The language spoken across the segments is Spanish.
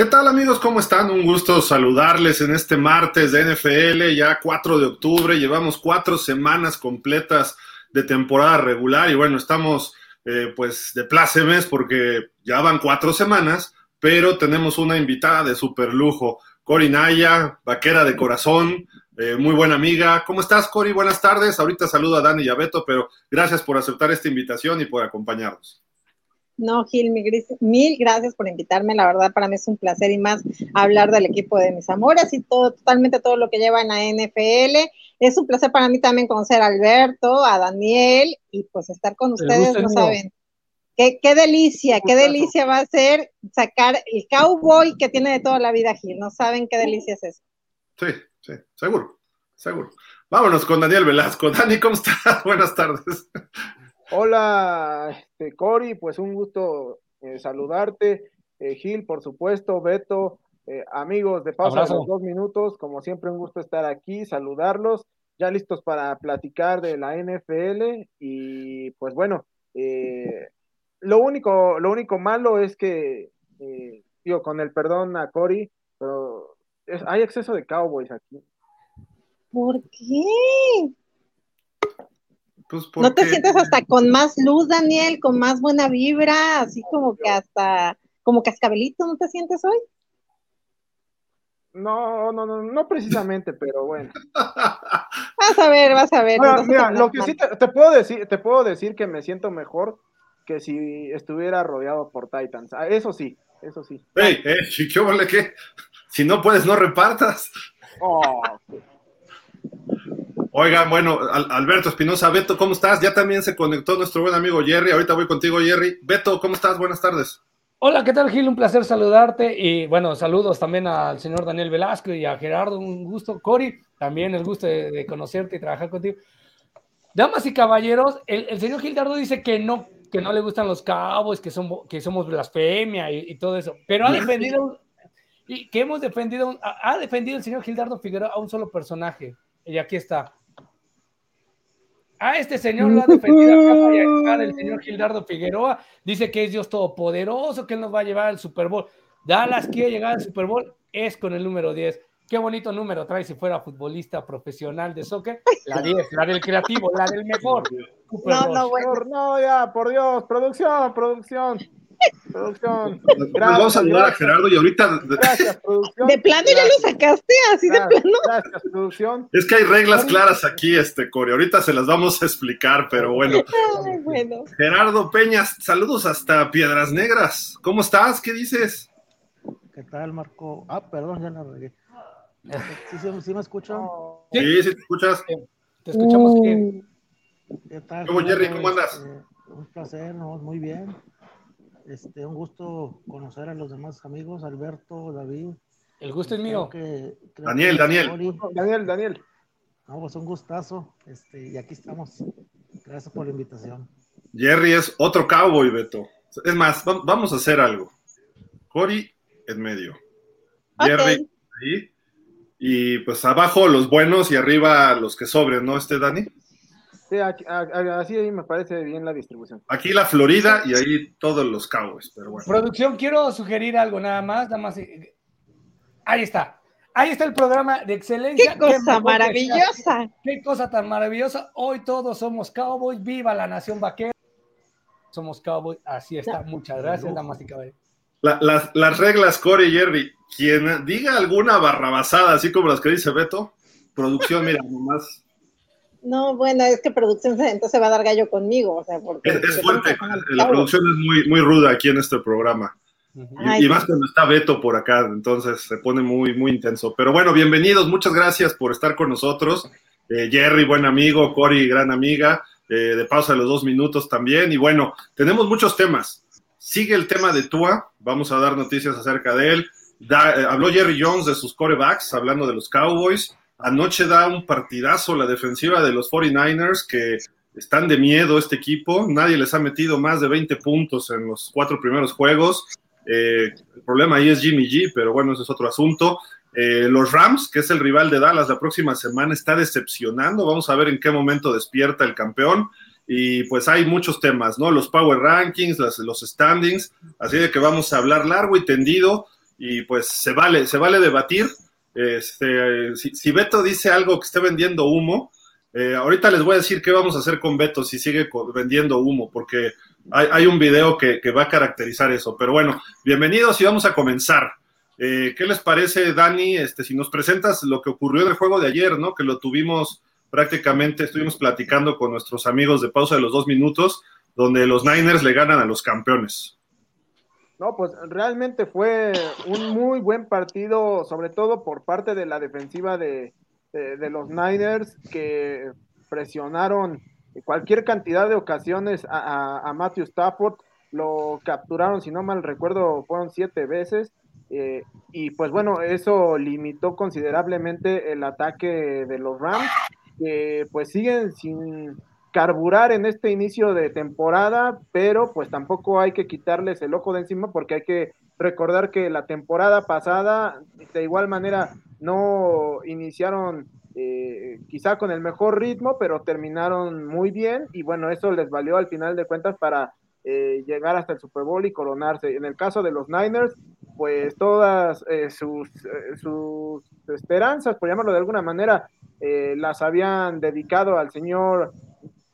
¿Qué tal amigos? ¿Cómo están? Un gusto saludarles en este martes de NFL, ya 4 de octubre. Llevamos cuatro semanas completas de temporada regular y bueno, estamos eh, pues de plácemes porque ya van cuatro semanas, pero tenemos una invitada de super lujo, Cori Naya, vaquera de corazón, eh, muy buena amiga. ¿Cómo estás, Cori? Buenas tardes. Ahorita saludo a Dani y a Beto, pero gracias por aceptar esta invitación y por acompañarnos. No, Gil, mil gracias por invitarme. La verdad, para mí es un placer y más hablar del equipo de mis amores y todo, totalmente todo lo que lleva en la NFL. Es un placer para mí también conocer a Alberto, a Daniel y pues estar con ustedes, no saben. Qué, qué delicia, qué delicia va a ser sacar el cowboy que tiene de toda la vida, Gil. No saben qué delicia es eso. Sí, sí, seguro, seguro. Vámonos con Daniel Velasco. Dani, ¿cómo estás? Buenas tardes. Hola, este, Cori, pues un gusto eh, saludarte. Eh, Gil, por supuesto, Beto, eh, amigos de Pausa de los dos minutos, como siempre un gusto estar aquí, saludarlos, ya listos para platicar de la NFL y pues bueno, lo único, lo único malo es que, digo, con el perdón a Cori, pero hay exceso de cowboys aquí. ¿Por qué? Pues, ¿No te sientes hasta con más luz, Daniel, con más buena vibra, así como que hasta, como cascabelito, ¿no te sientes hoy? No, no, no, no precisamente, pero bueno. Vas a ver, vas a ver. mira, lo que sí te, puedo decir, te puedo decir que me siento mejor que si estuviera rodeado por Titans. Ah, eso sí, eso sí. Hey, vale ¿qué? Si no puedes, no repartas. Oh, Oigan, bueno, Alberto Espinosa, Beto, ¿cómo estás? Ya también se conectó nuestro buen amigo Jerry. Ahorita voy contigo, Jerry. Beto, ¿cómo estás? Buenas tardes. Hola, ¿qué tal, Gil? Un placer saludarte. Y bueno, saludos también al señor Daniel Velasco y a Gerardo. Un gusto. Cori, también el gusto de, conocerte y trabajar contigo. Damas y caballeros, el, señor Gildardo dice que no, que no le gustan los cabos, que, son, que somos blasfemia y, todo eso. Pero ha defendido, y que hemos defendido, ha defendido el señor Gildardo Figueroa a un solo personaje. Y aquí está. A este señor lo ha defendido acá el señor Gildardo Figueroa. Dice que es Dios todopoderoso, que él nos va a llevar al Super Bowl. Dallas quiere llegar al Super Bowl, es con el número 10. Qué bonito número trae si fuera futbolista profesional de soccer. La 10, la del creativo, la del mejor. no, no, bueno. no, ya, por Dios, producción, producción. Producción. vamos a ayudar a Gerardo y ahorita. Gracias, producción. De plano ya lo sacaste, así de plano. Gracias, producción. Es que hay reglas claras aquí, este Core. Ahorita se las vamos a explicar, pero bueno. Gerardo Peñas, saludos hasta Piedras Negras. ¿Cómo estás? ¿Qué dices? ¿Qué tal, Marco? Ah, perdón, ya la regué. ¿Sí, me escuchan? Sí, sí, te escuchas. Te escuchamos bien. ¿Qué tal? ¿Cómo, Jerry? ¿Cómo andas? Eh, un placer, muy bien. Este, un gusto conocer a los demás amigos, Alberto, David. El gusto es mío. Daniel, Daniel. Daniel, Daniel. No, pues un gustazo. Este, y aquí estamos. Gracias por la invitación. Jerry es otro cowboy, Beto. Es más, vamos a hacer algo. Cory en medio. Jerry ahí. Y pues abajo los buenos y arriba los que sobren, ¿no? Este Dani. Sí, así ahí me parece bien la distribución. Aquí la Florida y ahí todos los Cowboys, pero bueno. Producción, quiero sugerir algo nada más, nada más. Eh, ahí está. Ahí está el programa de excelencia. ¡Qué cosa maravillosa! ¡Qué cosa tan maravillosa! Hoy todos somos Cowboys. ¡Viva la nación vaquera! Somos Cowboys. Así está. Muchas gracias, damas y caballeros. las, las, reglas, Corey y Jerry. Quien diga alguna barrabasada, así como las que dice Beto, producción, mira, nomás no, bueno, es que producción entonces va a dar gallo conmigo, o sea, porque... Es, fuerte, la producción es muy, muy ruda aquí en este programa. y, más cuando está Beto por acá, entonces se pone muy, muy intenso. Pero bueno, bienvenidos, muchas gracias por estar con nosotros. Eh, Jerry, buen amigo, Cory, gran amiga, eh, de pausa de los dos minutos también. Y bueno, tenemos muchos temas. Sigue el tema de Tua, vamos a dar noticias acerca de él. Eh, habló Jerry Jones de sus corebacks, hablando de los Cowboys. Anoche da un partidazo la defensiva de los 49ers que están de miedo este equipo. Nadie les ha metido más de 20 puntos en los cuatro primeros juegos. Eh, el problema ahí es Jimmy G, pero bueno, ese es otro asunto. Eh, los Rams, que es el rival de Dallas la próxima semana, está decepcionando. Vamos a ver en qué momento despierta el campeón. Y pues hay muchos temas, ¿no? Los Power Rankings, los standings. Así de que vamos a hablar largo y tendido y pues se vale, se vale debatir. Este, si, Beto dice algo que esté vendiendo humo, eh, ahorita les voy a decir qué vamos a hacer con Beto si sigue vendiendo humo, porque hay, un video que, va a caracterizar eso. Pero bueno, bienvenidos y vamos a comenzar. Eh, ¿Qué les parece, Dani? Este, si nos presentas lo que ocurrió en el juego de ayer, ¿no? Que lo tuvimos prácticamente, estuvimos platicando con nuestros amigos de pausa de los dos minutos, donde los Niners le ganan a los campeones. No, pues realmente fue un muy buen partido, sobre todo por parte de la defensiva de, los Niners, que presionaron cualquier cantidad de ocasiones a, Matthew Stafford. Lo capturaron, si no mal recuerdo, fueron siete veces. Eh, y pues bueno, eso limitó considerablemente el ataque de los Rams, que pues siguen sin carburar en este inicio de temporada, pero pues tampoco hay que quitarles el ojo de encima porque hay que recordar que la temporada pasada de igual manera no iniciaron eh, quizá con el mejor ritmo, pero terminaron muy bien y bueno, eso les valió al final de cuentas para eh, llegar hasta el Super Bowl y coronarse. En el caso de los Niners, pues todas eh, sus, sus esperanzas, por llamarlo de alguna manera, las habían dedicado al señor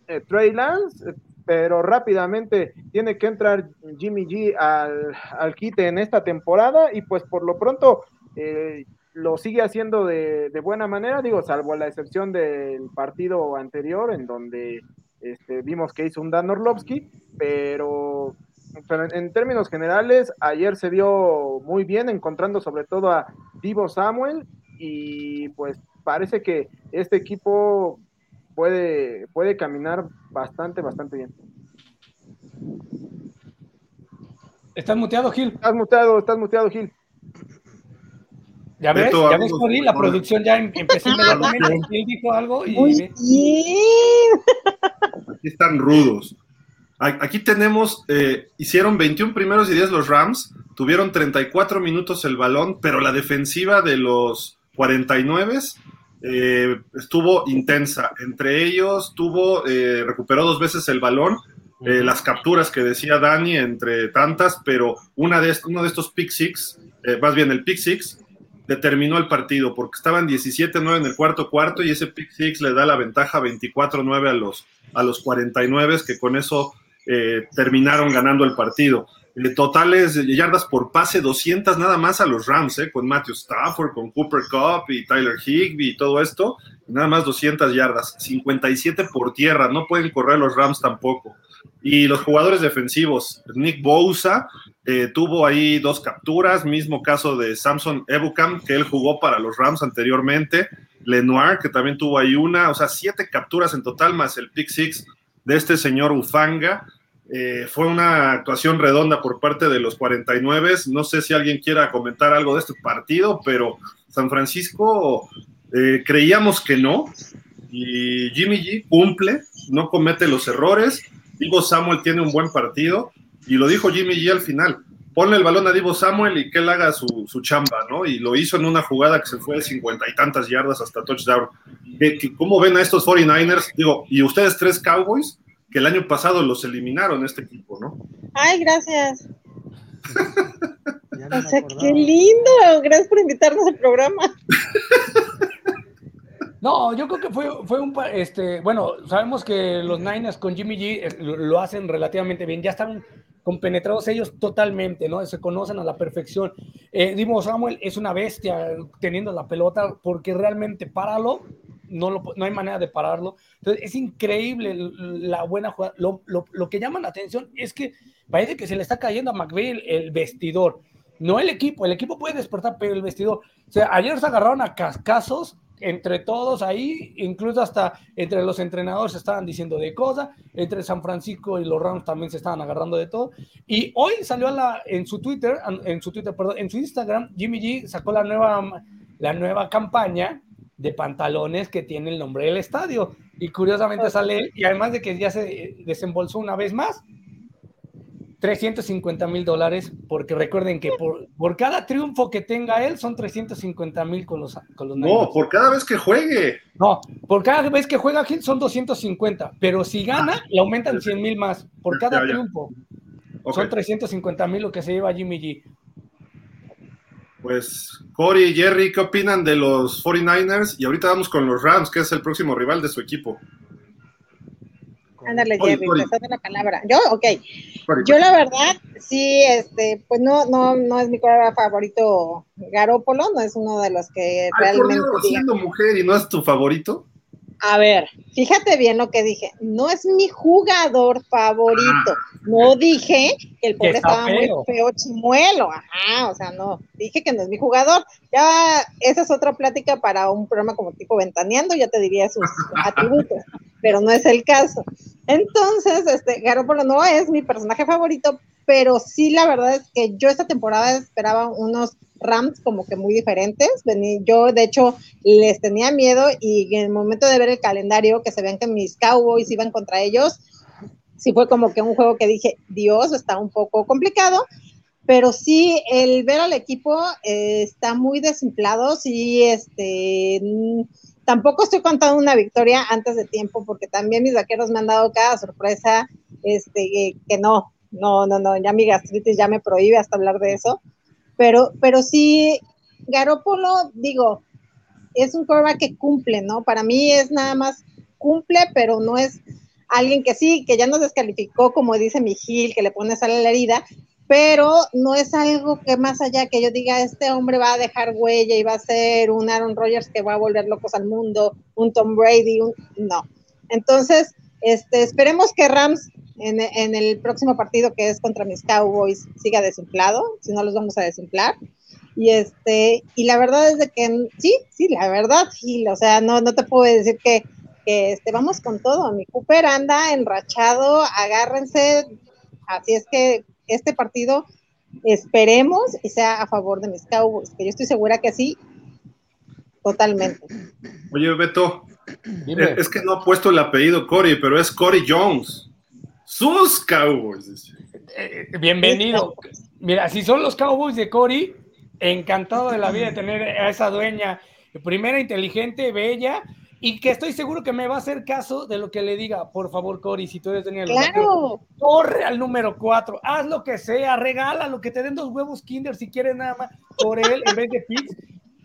eh, Trey Lance, pero rápidamente tiene que entrar Jimmy G al, al quite en esta temporada y pues por lo pronto eh, lo sigue haciendo de, buena manera, digo, salvo la excepción del partido anterior en donde este, vimos que hizo un Dan Orlovsky, pero, en términos generales ayer se vio muy bien encontrando sobre todo a Divo Samuel y pues parece que este equipo puede, puede caminar bastante, bastante bien. ¿Estás muteado, Gil? Estás muteado, estás muteado, Gil. Ya ves, ya ves, Cody, la producción ya em, empezó inmediatamente. Él dijo algo y. Muy bien. Aquí están rudos. Aquí tenemos, eh, hicieron 21 primeros y 10 los Rams, tuvieron 34 minutos el balón, pero la defensiva de los 49 eh, estuvo intensa. Entre ellos, tuvo, eh, recuperó dos veces el balón, eh, las capturas que decía Dani, entre tantas, pero una de uno de estos pick six, más bien el pick six, determinó el partido, porque estaban 17-9 en el cuarto cuarto y ese pick six le da la ventaja 24-9 a los, a los 49, que con eso terminaron ganando el partido totales de yardas por pase, 200 nada más a los Rams, ¿eh? con Matthew Stafford, con Cooper Cup y Tyler Higby y todo esto, nada más 200 yardas, 57 por tierra, no pueden correr los Rams tampoco. Y los jugadores defensivos, Nick Bosa eh, tuvo ahí dos capturas, mismo caso de Samson Ebukam, que él jugó para los Rams anteriormente, Lenoir, que también tuvo ahí una, o sea, siete capturas en total, más el pick six de este señor Ufanga. Eh, fue una actuación redonda por parte de los 49. No sé si alguien quiera comentar algo de este partido, pero San Francisco eh, creíamos que no. Y Jimmy G cumple, no comete los errores. Divo Samuel tiene un buen partido. Y lo dijo Jimmy G al final. Ponle el balón a Divo Samuel y que él haga su, chamba, ¿no? Y lo hizo en una jugada que se fue de cincuenta y tantas yardas hasta touchdown. ¿Cómo ven a estos 49ers? Digo, ¿y ustedes tres Cowboys? Que el año pasado los eliminaron este equipo, ¿no? Ay, gracias. o sea, qué lindo. Gracias por invitarnos al programa. No, yo creo que fue, fue un, este, bueno, sabemos que los Niners con Jimmy G eh, lo, hacen relativamente bien, ya están compenetrados ellos totalmente, ¿no? Se conocen a la perfección. Eh, Dimo Samuel es una bestia teniendo la pelota porque realmente páralo no, no hay manera de pararlo. Entonces, es increíble la buena jugada. Lo, que llama la atención es que parece que se le está cayendo a McVeigh el, vestidor. No el equipo, el equipo puede despertar, pero el vestidor. O sea, ayer se agarraron a cascazos entre todos ahí, incluso hasta entre los entrenadores se estaban diciendo de cosas, entre San Francisco y los Rams también se estaban agarrando de todo. Y hoy salió en su Twitter, en su Twitter, perdón, en su Instagram, Jimmy G sacó la nueva, la nueva campaña de pantalones que tiene el nombre del estadio. Y curiosamente sale, y además de que ya se desembolsó una vez más, 350 mil dólares, porque recuerden que por, por, cada triunfo que tenga él son 350 mil con los, con los No, por cada vez que juegue. No, por cada vez que juega Gil son 250, pero si gana, le aumentan 100 mil más por cada triunfo. Son 350 mil lo que se lleva Jimmy G. Pues, Cory y Jerry, ¿qué opinan de los 49ers? Y ahorita vamos con los Rams, que es el próximo rival de su equipo. Ándale, Jerry, te la palabra. Yo, ok. Yo la verdad, sí, este, pues no, no, no es mi color favorito Garópolo, no es uno de los que realmente. siendo mujer y no es tu favorito. A ver, fíjate bien lo que dije. No es mi jugador favorito. Ah. No dije que el pobre estaba muy feo chimuelo. Ajá, o sea, no. Dije que no es mi jugador. Ya, esa es otra plática para un programa como tipo Ventaneando, ya te diría sus atributos, pero no es el caso. Entonces, este, Garoppolo no es mi personaje favorito, pero sí la verdad es que yo esta temporada esperaba unos Rams como que muy diferentes. Yo, de hecho, les tenía miedo y en el momento de ver el calendario, que se vean que mis Cowboys iban contra ellos, sí fue como que un juego que dije, Dios, está un poco complicado. Pero sí, el ver al equipo eh, está muy desimplado, sí, este, tampoco estoy contando una victoria antes de tiempo, porque también mis vaqueros me han dado cada sorpresa, este, que no, no, no, no, ya mi gastritis ya me prohíbe hasta hablar de eso. Pero, pero sí, Garópolo, digo, es un quarterback que cumple, ¿no? Para mí es nada más cumple, pero no es alguien que sí, que ya nos descalificó, como dice mi Gil, que le pone sal a la herida, pero no es algo que más allá que yo diga, este hombre va a dejar huella y va a ser un Aaron Rodgers que va a volver locos al mundo, un Tom Brady, un... no. Entonces, este, esperemos que Rams en, el próximo partido que es contra mis Cowboys siga desinflado, si no los vamos a desinflar. Y este, y la verdad es de que sí, sí, la verdad, Gil, o sea, no, no te puedo decir que, que este, vamos con todo. Mi Cooper anda enrachado, agárrense. Así es que este partido esperemos y sea a favor de mis Cowboys, que yo estoy segura que sí, totalmente. Oye, Beto, es que no ha puesto el apellido Cory, pero es Cory Jones. Sus Cowboys. Eh, bienvenido. Mira, si son los Cowboys de Cory, encantado de la vida de tener a esa dueña, primera inteligente, bella, y que estoy seguro que me va a hacer caso de lo que le diga. Por favor, Cory, si tú eres Daniel, claro. corre al número 4, haz lo que sea, regala lo que te den dos huevos Kinder si quieres nada más por él en vez de Pix.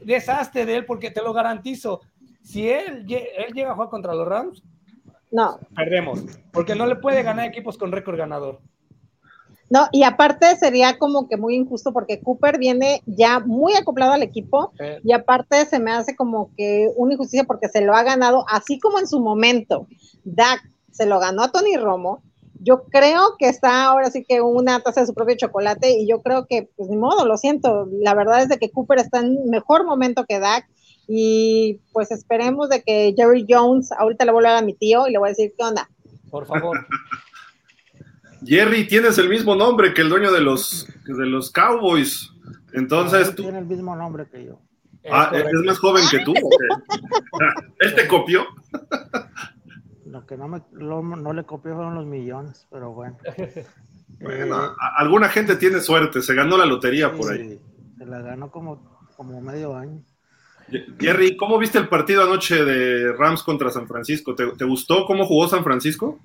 Deshazte de él porque te lo garantizo. Si él, él llega a jugar contra los Rams, no. Perdemos, porque no le puede ganar equipos con récord ganador. No, y aparte sería como que muy injusto porque Cooper viene ya muy acoplado al equipo y aparte se me hace como que una injusticia porque se lo ha ganado, así como en su momento Dak se lo ganó a Tony Romo. Yo creo que está ahora sí que una taza de su propio chocolate y yo creo que, pues ni modo, lo siento. La verdad es de que Cooper está en mejor momento que Dak y pues esperemos de que Jerry Jones, ahorita le voy a hablar a mi tío y le voy a decir, ¿qué onda? Por favor. Jerry, tienes el mismo nombre que el dueño de los, de los Cowboys. Entonces. tiene el mismo nombre que yo. Ah, es, más joven que tú. ¿Él te copió? Lo que no, me, no le copió fueron los millones, pero bueno. Bueno, eh, alguna gente tiene suerte, se ganó la lotería por ahí. Se la ganó como, como medio año. Jerry, ¿cómo viste el partido anoche de Rams contra San Francisco? ¿Te, gustó cómo jugó San Francisco?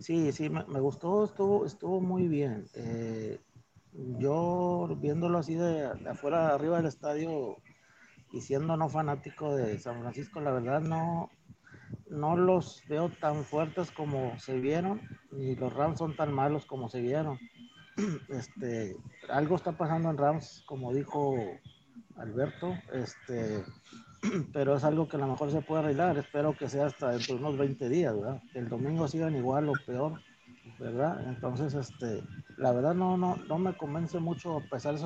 Sí, sí, me, gustó, estuvo, estuvo muy bien. Eh, yo viéndolo así de, afuera, arriba del estadio y siendo no fanático de San Francisco, la verdad no, no los veo tan fuertes como se vieron, ni los Rams son tan malos como se vieron. Este, algo está pasando en Rams, como dijo Alberto, este, pero es algo que a lo mejor se puede arreglar. Espero que sea hasta dentro de unos 20 días, ¿verdad? El domingo sigan igual o peor, ¿verdad? Entonces, este, la verdad no, no, no me convence mucho, a pesar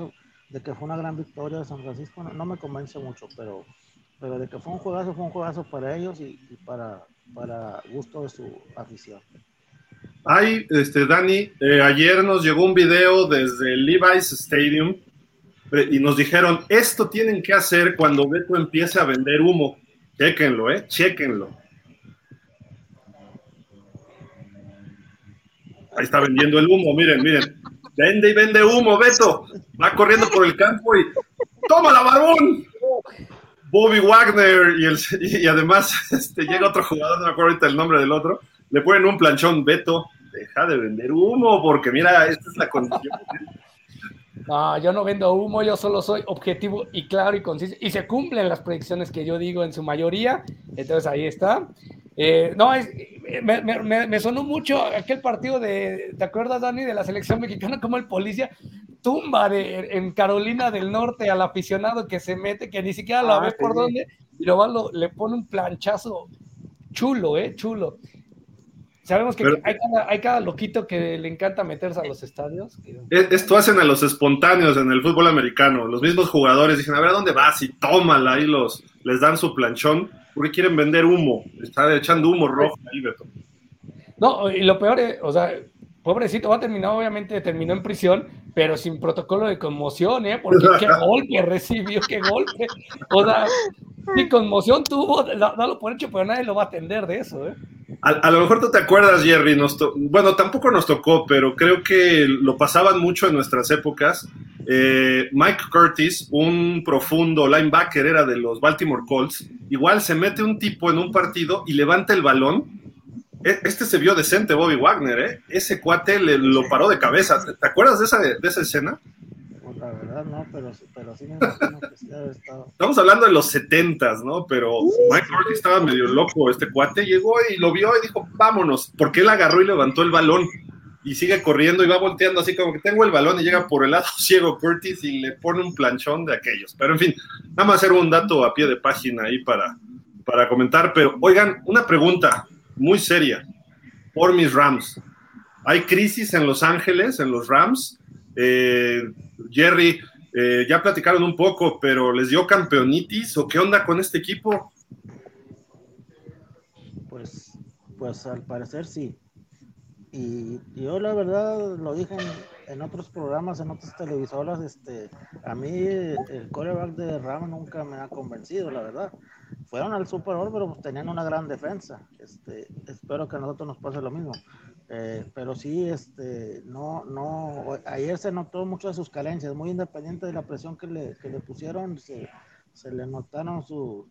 de que fue una gran victoria de San Francisco, no, me convence mucho, pero, pero de que fue un juegazo, fue un juegazo para ellos y, para, para gusto de su afición. Ay, este, Dani, eh, ayer nos llegó un video desde Levi's Stadium y nos dijeron, esto tienen que hacer cuando Beto empiece a vender humo. Chequenlo, ¿eh? Chequenlo. Ahí está vendiendo el humo, miren, miren. Vende y vende humo, Beto. Va corriendo por el campo y ¡toma la barbón! Bobby Wagner y, el, y además este, llega otro jugador, no me acuerdo ahorita el nombre del otro, le ponen un planchón, Beto, deja de vender humo porque mira, esta es la condición. No, yo no vendo humo, yo solo soy objetivo y claro y conciso. Y se cumplen las predicciones que yo digo en su mayoría. Entonces ahí está. Eh, no, es, me, me, me, sonó mucho aquel partido de, ¿te acuerdas, Dani, de la selección mexicana? Como el policía tumba de, en Carolina del Norte al aficionado que se mete, que ni siquiera lo ah, ve por dónde, y lo, le pone un planchazo chulo, ¿eh? Chulo. Sabemos que hay, cada, loquito que le encanta meterse a los estadios. Esto hacen a los espontáneos en el fútbol americano. Los mismos jugadores dicen, a ver, ¿a dónde vas? Y tómala, ahí los, les dan su planchón, porque quieren vender humo. Está echando humo rojo ahí, Beto. No, y lo peor es, o sea, pobrecito, va a terminar, obviamente terminó en prisión, pero sin protocolo de conmoción, ¿eh? Porque qué golpe recibió, qué golpe. O sea, si conmoción tuvo, dalo por hecho, pero nadie lo va a atender de eso, ¿eh? A, lo mejor tú te acuerdas, Jerry, bueno, tampoco nos tocó, pero creo que lo pasaban mucho en nuestras épocas. Eh, Mike Curtis, un profundo linebacker, era de los Baltimore Colts, igual se mete un tipo en un partido y levanta el balón. E, este se vio decente, Bobby Wagner, ¿eh? Ese cuate le, lo paró de cabeza. ¿Te, acuerdas de esa, de esa escena? La verdad no, pero, pero sí me imagino que sí estado. Estamos hablando de los setentas, ¿no? Pero Mike Curtis estaba medio loco, este cuate llegó y lo vio y dijo, vámonos, porque él agarró y levantó el balón y sigue corriendo y va volteando así como que tengo el balón y llega por el lado ciego Curtis y le pone un planchón de aquellos. Pero en fin, nada más hacer un dato a pie de página ahí para, para comentar. Pero oigan, una pregunta muy seria por mis Rams. Hay crisis en Los Ángeles, en los Rams. Eh, Jerry, eh, ya platicaron un poco, pero ¿les dio campeonitis o qué onda con este equipo? Pues, pues al parecer sí. Y yo la verdad lo dije en, otros programas, en otras televisoras, este, a mí el coreback de Ram nunca me ha convencido, la verdad. Fueron al Super Bowl, pero tenían una gran defensa. Este, espero que a nosotros nos pase lo mismo. Eh, pero sí, este, no, no, ayer se notó mucho de sus carencias, muy independiente de la presión que le, que le pusieron, se, se le notaron su,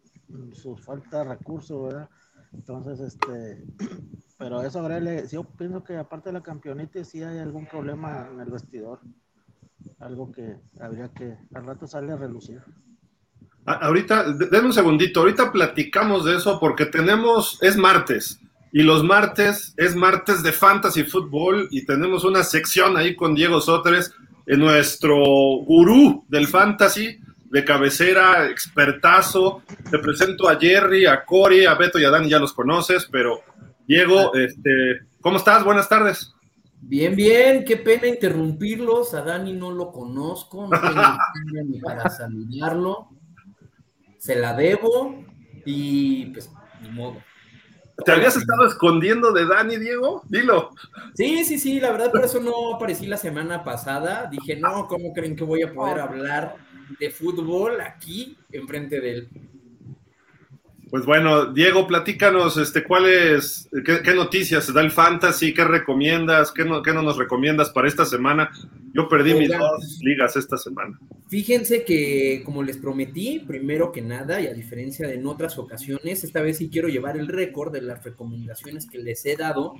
su, falta de recursos, ¿verdad? Entonces, este, pero eso agrele, yo pienso que aparte de la campeonita, sí hay algún problema en el vestidor, algo que habría que al rato sale a relucir. Ahorita, denme un segundito, ahorita platicamos de eso porque tenemos, es martes, y los martes es martes de Fantasy Football y tenemos una sección ahí con Diego Sotres, en nuestro gurú del Fantasy, de cabecera, expertazo. Te presento a Jerry, a Cory, a Beto y a Dani, ya los conoces, pero Diego, este, ¿cómo estás? Buenas tardes. Bien, bien, qué pena interrumpirlos. A Dani no lo conozco, no tengo ni para saludarlo. Se la debo y pues ni modo. ¿Te habías estado escondiendo de Dani, Diego? Dilo. Sí, sí, sí, la verdad por eso no aparecí la semana pasada. Dije, no, ¿cómo creen que voy a poder hablar de fútbol aquí enfrente de él? Pues bueno, Diego, platícanos, este, ¿cuáles, qué, noticias da el Fantasy? ¿Qué recomiendas? ¿Qué no, qué no nos recomiendas para esta semana? Yo perdí mis dos ligas esta semana. Fíjense que, como les prometí, primero que nada, y a diferencia de en otras ocasiones, esta vez sí quiero llevar el récord de las recomendaciones que les he dado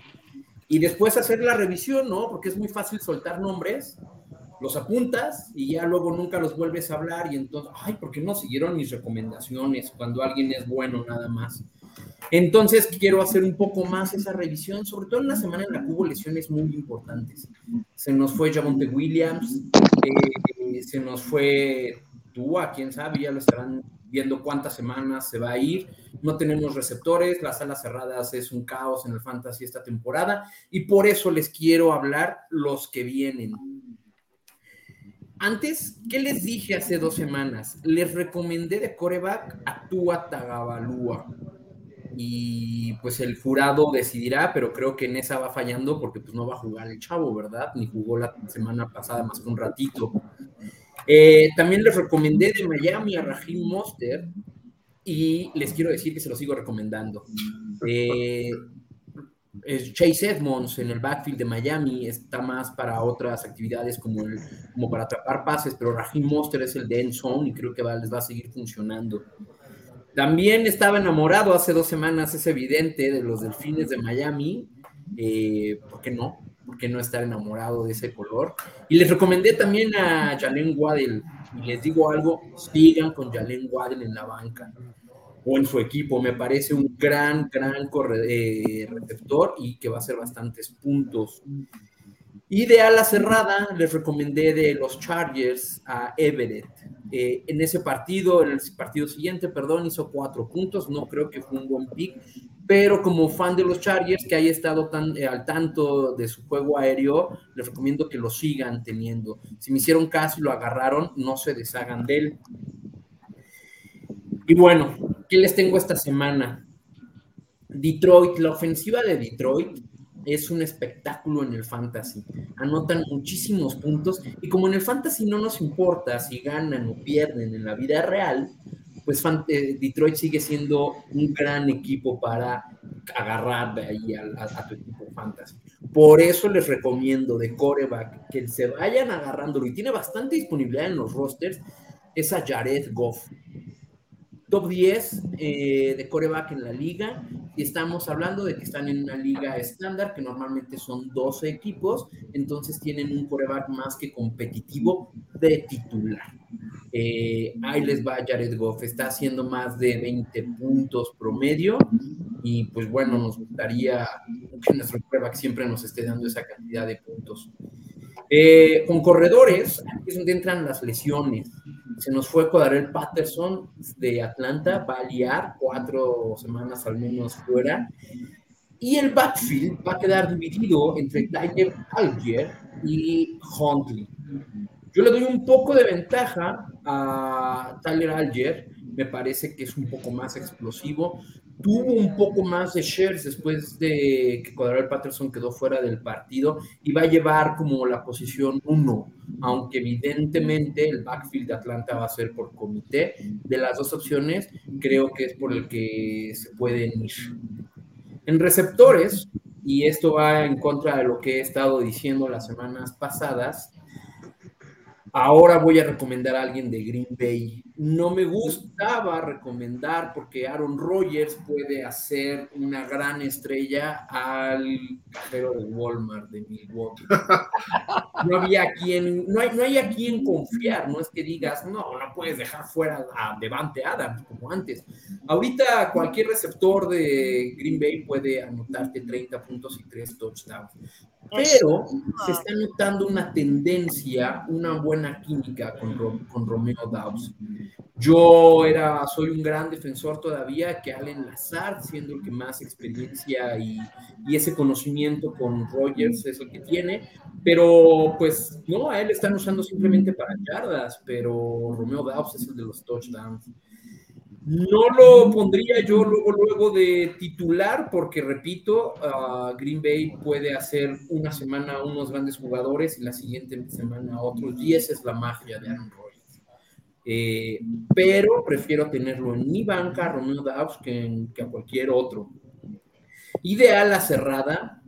y después hacer la revisión, ¿no? Porque es muy fácil soltar nombres, los apuntas y ya luego nunca los vuelves a hablar y entonces, ay, ¿por qué no siguieron mis recomendaciones cuando alguien es bueno nada más? Entonces quiero hacer un poco más esa revisión, sobre todo en una semana en la que hubo lesiones muy importantes. Se nos fue Javonte Williams, eh, se nos fue Tua, quién sabe, ya lo estarán viendo cuántas semanas se va a ir. No tenemos receptores, las salas cerradas es un caos en el fantasy esta temporada y por eso les quiero hablar los que vienen. Antes, ¿qué les dije hace dos semanas? Les recomendé de coreback a Tua Tagabalúa y pues el jurado decidirá, pero creo que en esa va fallando porque pues no va a jugar el chavo, ¿verdad? Ni jugó la semana pasada más que un ratito. Eh, también les recomendé de Miami a Raheem Monster y les quiero decir que se lo sigo recomendando. Eh, Chase Edmonds en el backfield de Miami está más para otras actividades como, el, como para atrapar pases, pero Raheem Monster es el de end zone y creo que les va a seguir funcionando. También estaba enamorado hace dos semanas, es evidente, de los delfines de Miami. Eh, ¿Por qué no? ¿Por que no estar enamorado de ese color. Y les recomendé también a Jalen Waddell. Y les digo algo, sigan con Jalen Waddell en la banca o en su equipo. Me parece un gran, gran eh, receptor y que va a hacer bastantes puntos. Y de ala cerrada, les recomendé de los Chargers a Everett. Eh, en ese partido, en el partido siguiente, perdón, hizo cuatro puntos. No creo que fue un buen pick, pero como fan de los Chargers, que haya estado tan eh, al tanto de su juego aéreo, les recomiendo que lo sigan teniendo. Si me hicieron caso y lo agarraron, no se deshagan de él. Y bueno, ¿qué les tengo esta semana? Detroit, la ofensiva de Detroit es un espectáculo en el fantasy. Anotan muchísimos puntos y como en el fantasy no nos importa si ganan o pierden en la vida real, pues eh, Detroit sigue siendo un gran equipo para agarrar de ahí a, tu equipo fantasy. Por eso les recomiendo de coreback que se vayan agarrando y tiene bastante disponibilidad en los rosters, es a Jared Goff top 10 eh, de coreback en la liga y estamos hablando de que están en una liga estándar que normalmente son 12 equipos, entonces tienen un coreback más que competitivo de titular. Eh, ahí les va Jared Goff, está haciendo más de 20 puntos promedio y pues bueno, nos gustaría que nuestro coreback siempre nos esté dando esa cantidad de puntos. Eh, con corredores, es donde entran las lesiones se nos fue el Patterson de Atlanta, va a liar cuatro semanas al menos fuera. Y el backfield va a quedar dividido entre Tyler Algier y Huntley. Yo le doy un poco de ventaja a Tyler Algier, me parece que es un poco más explosivo, tuvo un poco más de shares después de que Cuadral Patterson quedó fuera del partido y va a llevar como la posición 1, aunque evidentemente el backfield de Atlanta va a ser por comité. De las dos opciones, creo que es por el que se pueden ir. En receptores, y esto va en contra de lo que he estado diciendo las semanas pasadas, Ahora voy a recomendar a alguien de Green Bay. No me gustaba recomendar porque Aaron Rodgers puede hacer una gran estrella al cajero de Walmart de Milwaukee. No había quien, no hay, no hay a quien confiar, no es que digas, no, no puedes dejar fuera a Devante Adams como antes. Ahorita cualquier receptor de Green Bay puede anotarte 30 puntos y 3 touchdowns pero se está notando una tendencia, una buena química con, con Romeo Dawes. Yo era, soy un gran defensor todavía que Allen Lazard, siendo el que más experiencia y, y, ese conocimiento con Rogers es el que tiene, pero pues no, a él están usando simplemente para yardas, pero Romeo Dawes es el de los touchdowns. No lo pondría yo luego, luego de titular, porque repito, Green Bay puede hacer una semana unos grandes jugadores y la siguiente semana otros, y esa es la magia de Aaron Rodgers. Eh, pero prefiero tenerlo en mi banca, Romeo Dobbs, que, que a cualquier otro. Ideal a cerrada,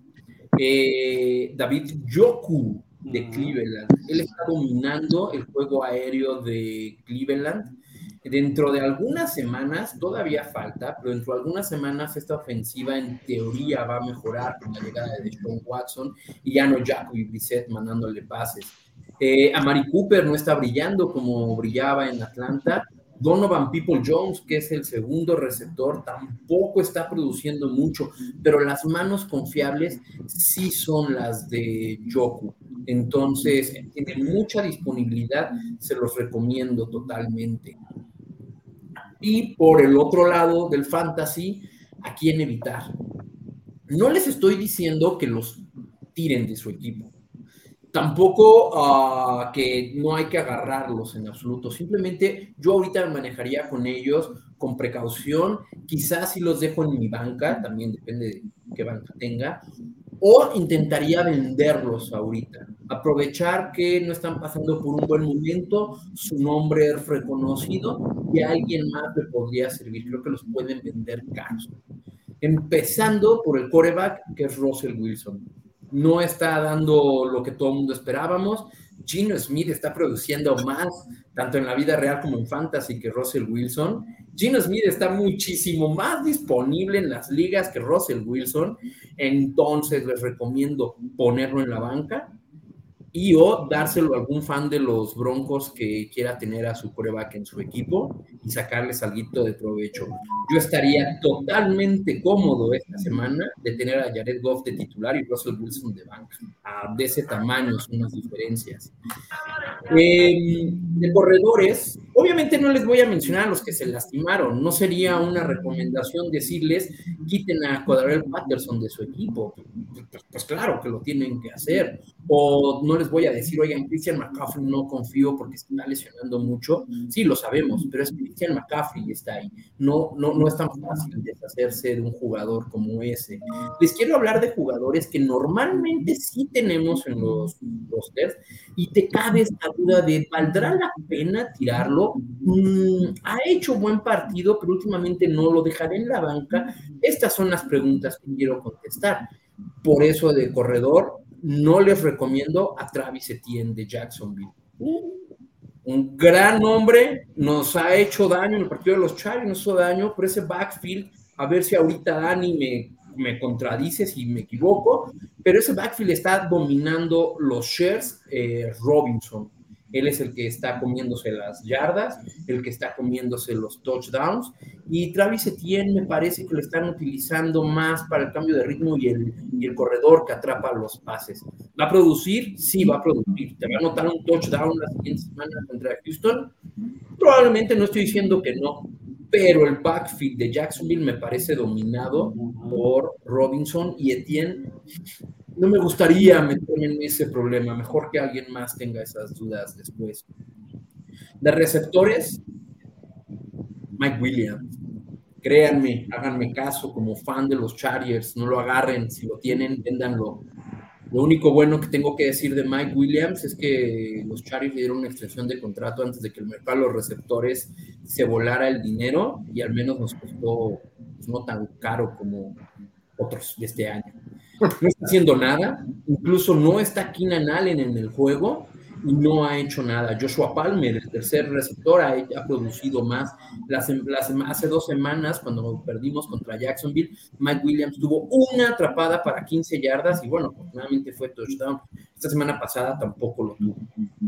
eh, David Yoku de Cleveland. Él está dominando el juego aéreo de Cleveland Dentro de algunas semanas, todavía falta, pero dentro de algunas semanas esta ofensiva en teoría va a mejorar con la llegada de Sean Watson y ya no Jacoby Brissett mandándole pases. Eh, a Mari Cooper no está brillando como brillaba en Atlanta. Donovan People Jones, que es el segundo receptor, tampoco está produciendo mucho, pero las manos confiables sí son las de Joku. Entonces, tiene mucha disponibilidad, se los recomiendo totalmente. Y por el otro lado del fantasy, ¿a quién evitar? No les estoy diciendo que los tiren de su equipo. Tampoco ah, que no hay que agarrarlos en absoluto. Simplemente yo ahorita manejaría con ellos con precaución. Quizás si los dejo en mi banca, también depende de qué banca tenga. O intentaría venderlos ahorita aprovechar que no están pasando por un buen momento, su nombre es reconocido y alguien más le podría servir. Creo que los pueden vender caros. Empezando por el coreback, que es Russell Wilson. No está dando lo que todo el mundo esperábamos. Gino Smith está produciendo más, tanto en la vida real como en fantasy, que Russell Wilson. Gino Smith está muchísimo más disponible en las ligas que Russell Wilson, entonces les recomiendo ponerlo en la banca y o dárselo a algún fan de los Broncos que quiera tener a su coreback en su equipo y sacarles algo de provecho. Yo estaría totalmente cómodo esta semana de tener a Jared Goff de titular y Russell Wilson de banca. de ese tamaño son las diferencias. Em, de corredores, obviamente no les voy a mencionar a los que se lastimaron. No sería una recomendación decirles quiten a Codarel Patterson de su equipo. Pues, pues claro que lo tienen que hacer. O no les voy a decir, oigan, Christian McCaffrey no confío porque está lesionando mucho. Sí, lo sabemos, pero es Christian McCaffrey está ahí. No, no, no es tan fácil deshacerse de un jugador como ese. Les quiero hablar de jugadores que normalmente sí tenemos en los rosters y te cabe esta duda de, ¿valdrá la pena tirarlo? Mm, ha hecho buen partido, pero últimamente no lo dejaré en la banca. Estas son las preguntas que quiero contestar. Por eso de corredor, no les recomiendo a Travis Etienne de Jacksonville. Un gran hombre, nos ha hecho daño en el partido de los Chargers, nos hizo daño, por ese backfield, a ver si ahorita Dani me, me contradice si me equivoco, pero ese backfield está dominando los shares eh, Robinson. Él es el que está comiéndose las yardas, el que está comiéndose los touchdowns. Y Travis Etienne me parece que lo están utilizando más para el cambio de ritmo y el, y el corredor que atrapa los pases. ¿Va a producir? Sí, va a producir. ¿Te va a notar un touchdown la siguiente semana contra Houston? Probablemente no estoy diciendo que no, pero el backfield de Jacksonville me parece dominado por Robinson y Etienne no me gustaría meterme en ese problema. Mejor que alguien más tenga esas dudas después. De receptores, Mike Williams. Créanme, háganme caso como fan de los Chargers. No lo agarren. Si lo tienen, véndanlo. Lo único bueno que tengo que decir de Mike Williams es que los Chargers dieron una extensión de contrato antes de que el mercado de los receptores se volara el dinero y al menos nos costó pues, no tan caro como otros de este año no está haciendo nada, incluso no está Keenan Allen en el juego y no ha hecho nada. Joshua Palmer, el tercer receptor, ha, producido más. hace dos semanas, cuando perdimos contra Jacksonville, Mike Williams tuvo una atrapada para 15 yardas y bueno, afortunadamente fue touchdown. Esta semana pasada tampoco lo tuvo.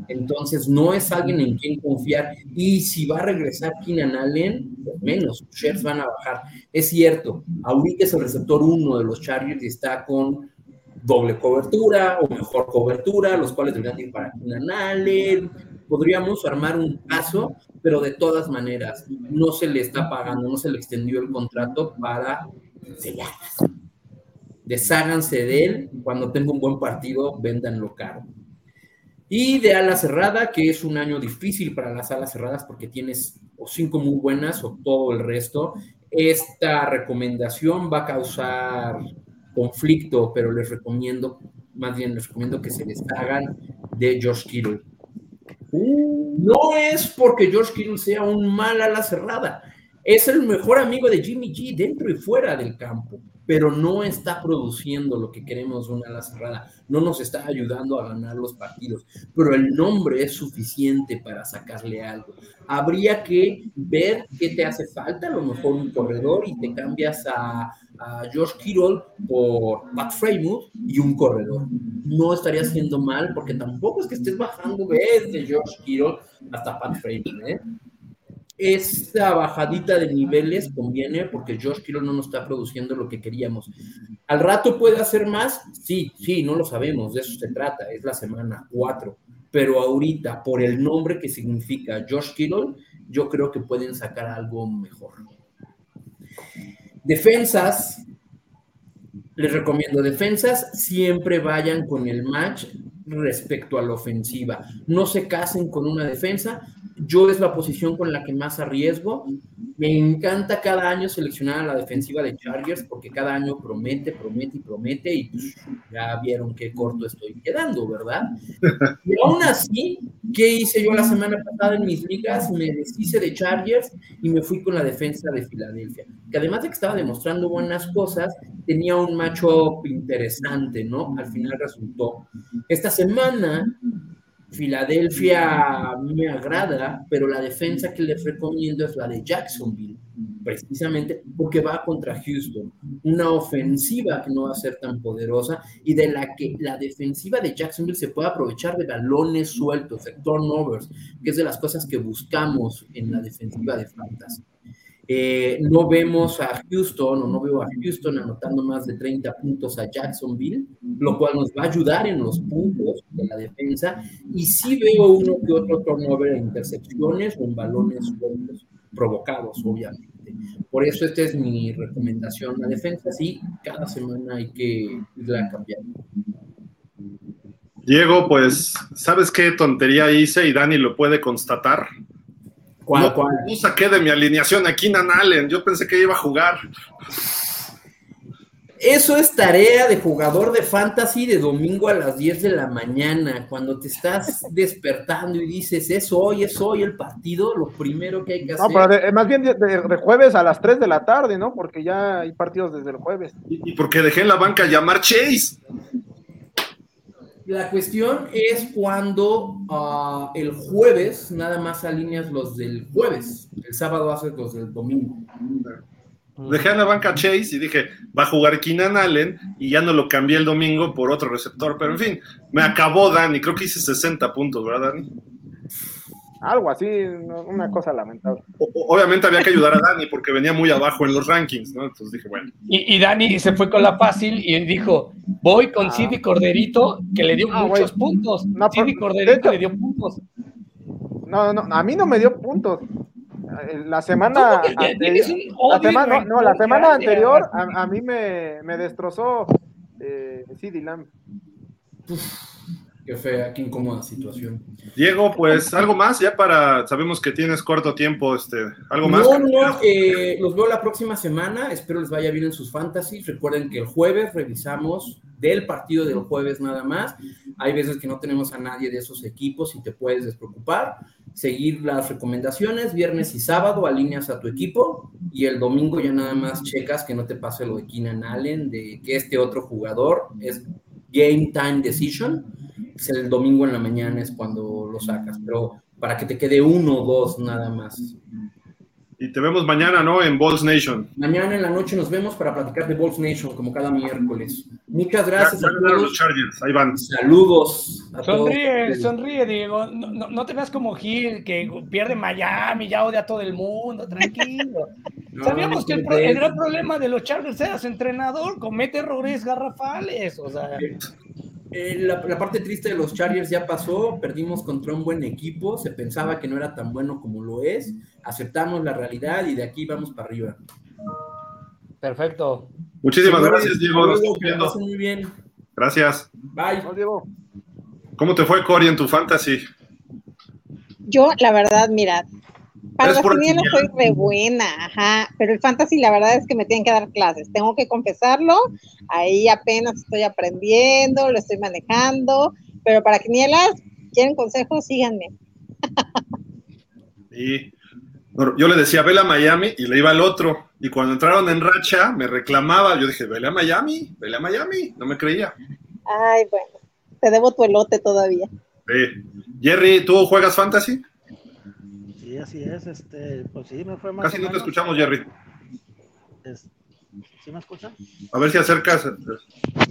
Entonces, no es alguien en quien confiar. Y si va a regresar Keenan Allen, pues menos, los shares van a bajar. Es cierto, ahorita es el receptor uno de los Chargers y está con doble cobertura o mejor cobertura, los cuales deberían ir para Allen. Podríamos armar un caso, pero de todas maneras, no se le está pagando, no se le extendió el contrato para sellarlas desháganse de él, cuando tenga un buen partido, véndanlo caro. Y de ala cerrada, que es un año difícil para las alas cerradas porque tienes o cinco muy buenas o todo el resto. Esta recomendación va a causar conflicto, pero les recomiendo, más bien les recomiendo que se les hagan de George Kittle. No es porque George Kittle sea un mal ala cerrada, es el mejor amigo de Jimmy G dentro y fuera del campo pero no está produciendo lo que queremos una ala cerrada, no nos está ayudando a ganar los partidos, pero el nombre es suficiente para sacarle algo. Habría que ver qué te hace falta, a lo mejor un corredor y te cambias a, George Kittle por Pat Freymouth y un corredor. No estaría haciendo mal porque tampoco es que estés bajando desde George Kittle hasta Pat Freymouth, ¿eh? Esta bajadita de niveles conviene porque Josh Kittle no nos está produciendo lo que queríamos. ¿Al rato puede hacer más? Sí, sí, no lo sabemos, de eso se trata, es la semana 4. Pero ahorita, por el nombre que significa Josh Kittle, yo creo que pueden sacar algo mejor. Defensas, les recomiendo defensas, siempre vayan con el match respecto a la ofensiva. No se casen con una defensa, yo es la posición con la que más arriesgo. Me encanta cada año seleccionar a la defensiva de Chargers porque cada año promete, promete y promete y pues, ya vieron qué corto estoy quedando, ¿verdad? Y aún así, ¿qué hice yo la semana pasada en mis ligas? Me deshice de Chargers y me fui con la defensa de Filadelfia, que además de que estaba demostrando buenas cosas, tenía un matchup interesante, ¿no? Al final resultó. Esta semana Filadelfia me agrada, pero la defensa que les recomiendo es la de Jacksonville, precisamente porque va contra Houston, una ofensiva que no va a ser tan poderosa y de la que la defensiva de Jacksonville se puede aprovechar de balones sueltos, de turnovers, que es de las cosas que buscamos en la defensiva de Fantasy. Eh, no vemos a Houston o no veo a Houston anotando más de 30 puntos a Jacksonville, lo cual nos va a ayudar en los puntos de la defensa. Y sí veo uno que otro turnover en intercepciones o en balones provocados, obviamente. Por eso esta es mi recomendación. La defensa sí, cada semana hay que irla cambiando. Diego, pues, ¿sabes qué tontería hice? Y Dani lo puede constatar. ¿Cuál, no, saqué de mi alineación a Keenan Allen. Yo pensé que iba a jugar. Eso es tarea de jugador de fantasy de domingo a las 10 de la mañana. Cuando te estás despertando y dices, es hoy, es hoy el partido, lo primero que hay que hacer. No, pero más bien de, jueves a las 3 de la tarde, ¿no? Porque ya hay partidos desde el jueves. Y, y porque dejé en la banca llamar Chase. La cuestión es cuando ah, el jueves nada más alineas los del jueves, el sábado haces los del domingo. Dejé en la banca Chase y dije, va a jugar Keenan Allen y ya no lo cambié el domingo por otro receptor, pero en fin, me acabó Dani, creo que hice 60 puntos, ¿verdad Dani? Algo así, una cosa lamentable. obviamente había que ayudar a Dani porque venía muy abajo en los rankings, ¿no? Entonces dije, bueno. Y, Dani se fue con la fácil y dijo, voy con ah. Corderito, que le dio ah, muchos puntos. No, Corderito le dio puntos. No, no, a mí no me dio puntos. La semana, la semana, no, la semana anterior a, mí me, me destrozó eh, CD Lamb. Qué fea, qué incómoda situación. Diego, pues algo más ya para, sabemos que tienes corto tiempo, este, algo más. No, no, eh, los veo la próxima semana, espero les vaya bien en sus fantasies. Recuerden que el jueves revisamos del partido del jueves nada más. Hay veces que no tenemos a nadie de esos equipos y te puedes despreocupar. Seguir las recomendaciones, viernes y sábado alineas a tu equipo y el domingo ya nada más checas que no te pase lo de Keenan Allen, de que este otro jugador es game time decision el domingo en la mañana es cuando lo sacas, pero para que te quede uno o dos nada más. Y te vemos mañana, ¿no? En Balls Nation. Mañana en la noche nos vemos para platicar de Balls Nation, como cada miércoles. Muchas gracias a todos. los Chargers, ahí van. Saludos. sonríe, sonríe, Diego. No, no, te veas como Gil, que pierde Miami, ya odia a todo el mundo, tranquilo. Sabíamos que el, el, gran problema de los Chargers era su entrenador, comete errores garrafales, o sea. Eh, la, parte triste de los Chargers ya pasó, perdimos contra un buen equipo, se pensaba que no era tan bueno como lo es, aceptamos la realidad y de aquí vamos para arriba. Perfecto. Muchísimas gracias, Diego. muy bien. Gracias. Bye. Diego. ¿Cómo te fue, Cory, en tu fantasy? Yo, la verdad, mira, para las quinielas soy re buena, ajá, pero el fantasy la verdad es que me tienen que dar clases, tengo que confesarlo, ahí apenas estoy aprendiendo, lo estoy manejando, pero para quinielas, quieren consejos, síganme. Y yo le decía, vele a Miami y le iba al otro, y cuando entraron en racha me reclamaba, yo dije, vele a Miami, vele a Miami, no me creía. Ay, bueno, te debo tu elote todavía. Jerry, ¿tú juegas fantasy? Así es. Este, pues sí, me fue más. Casi no te escuchamos, Jerry. ¿Sí me escuchan? A ver si acercas.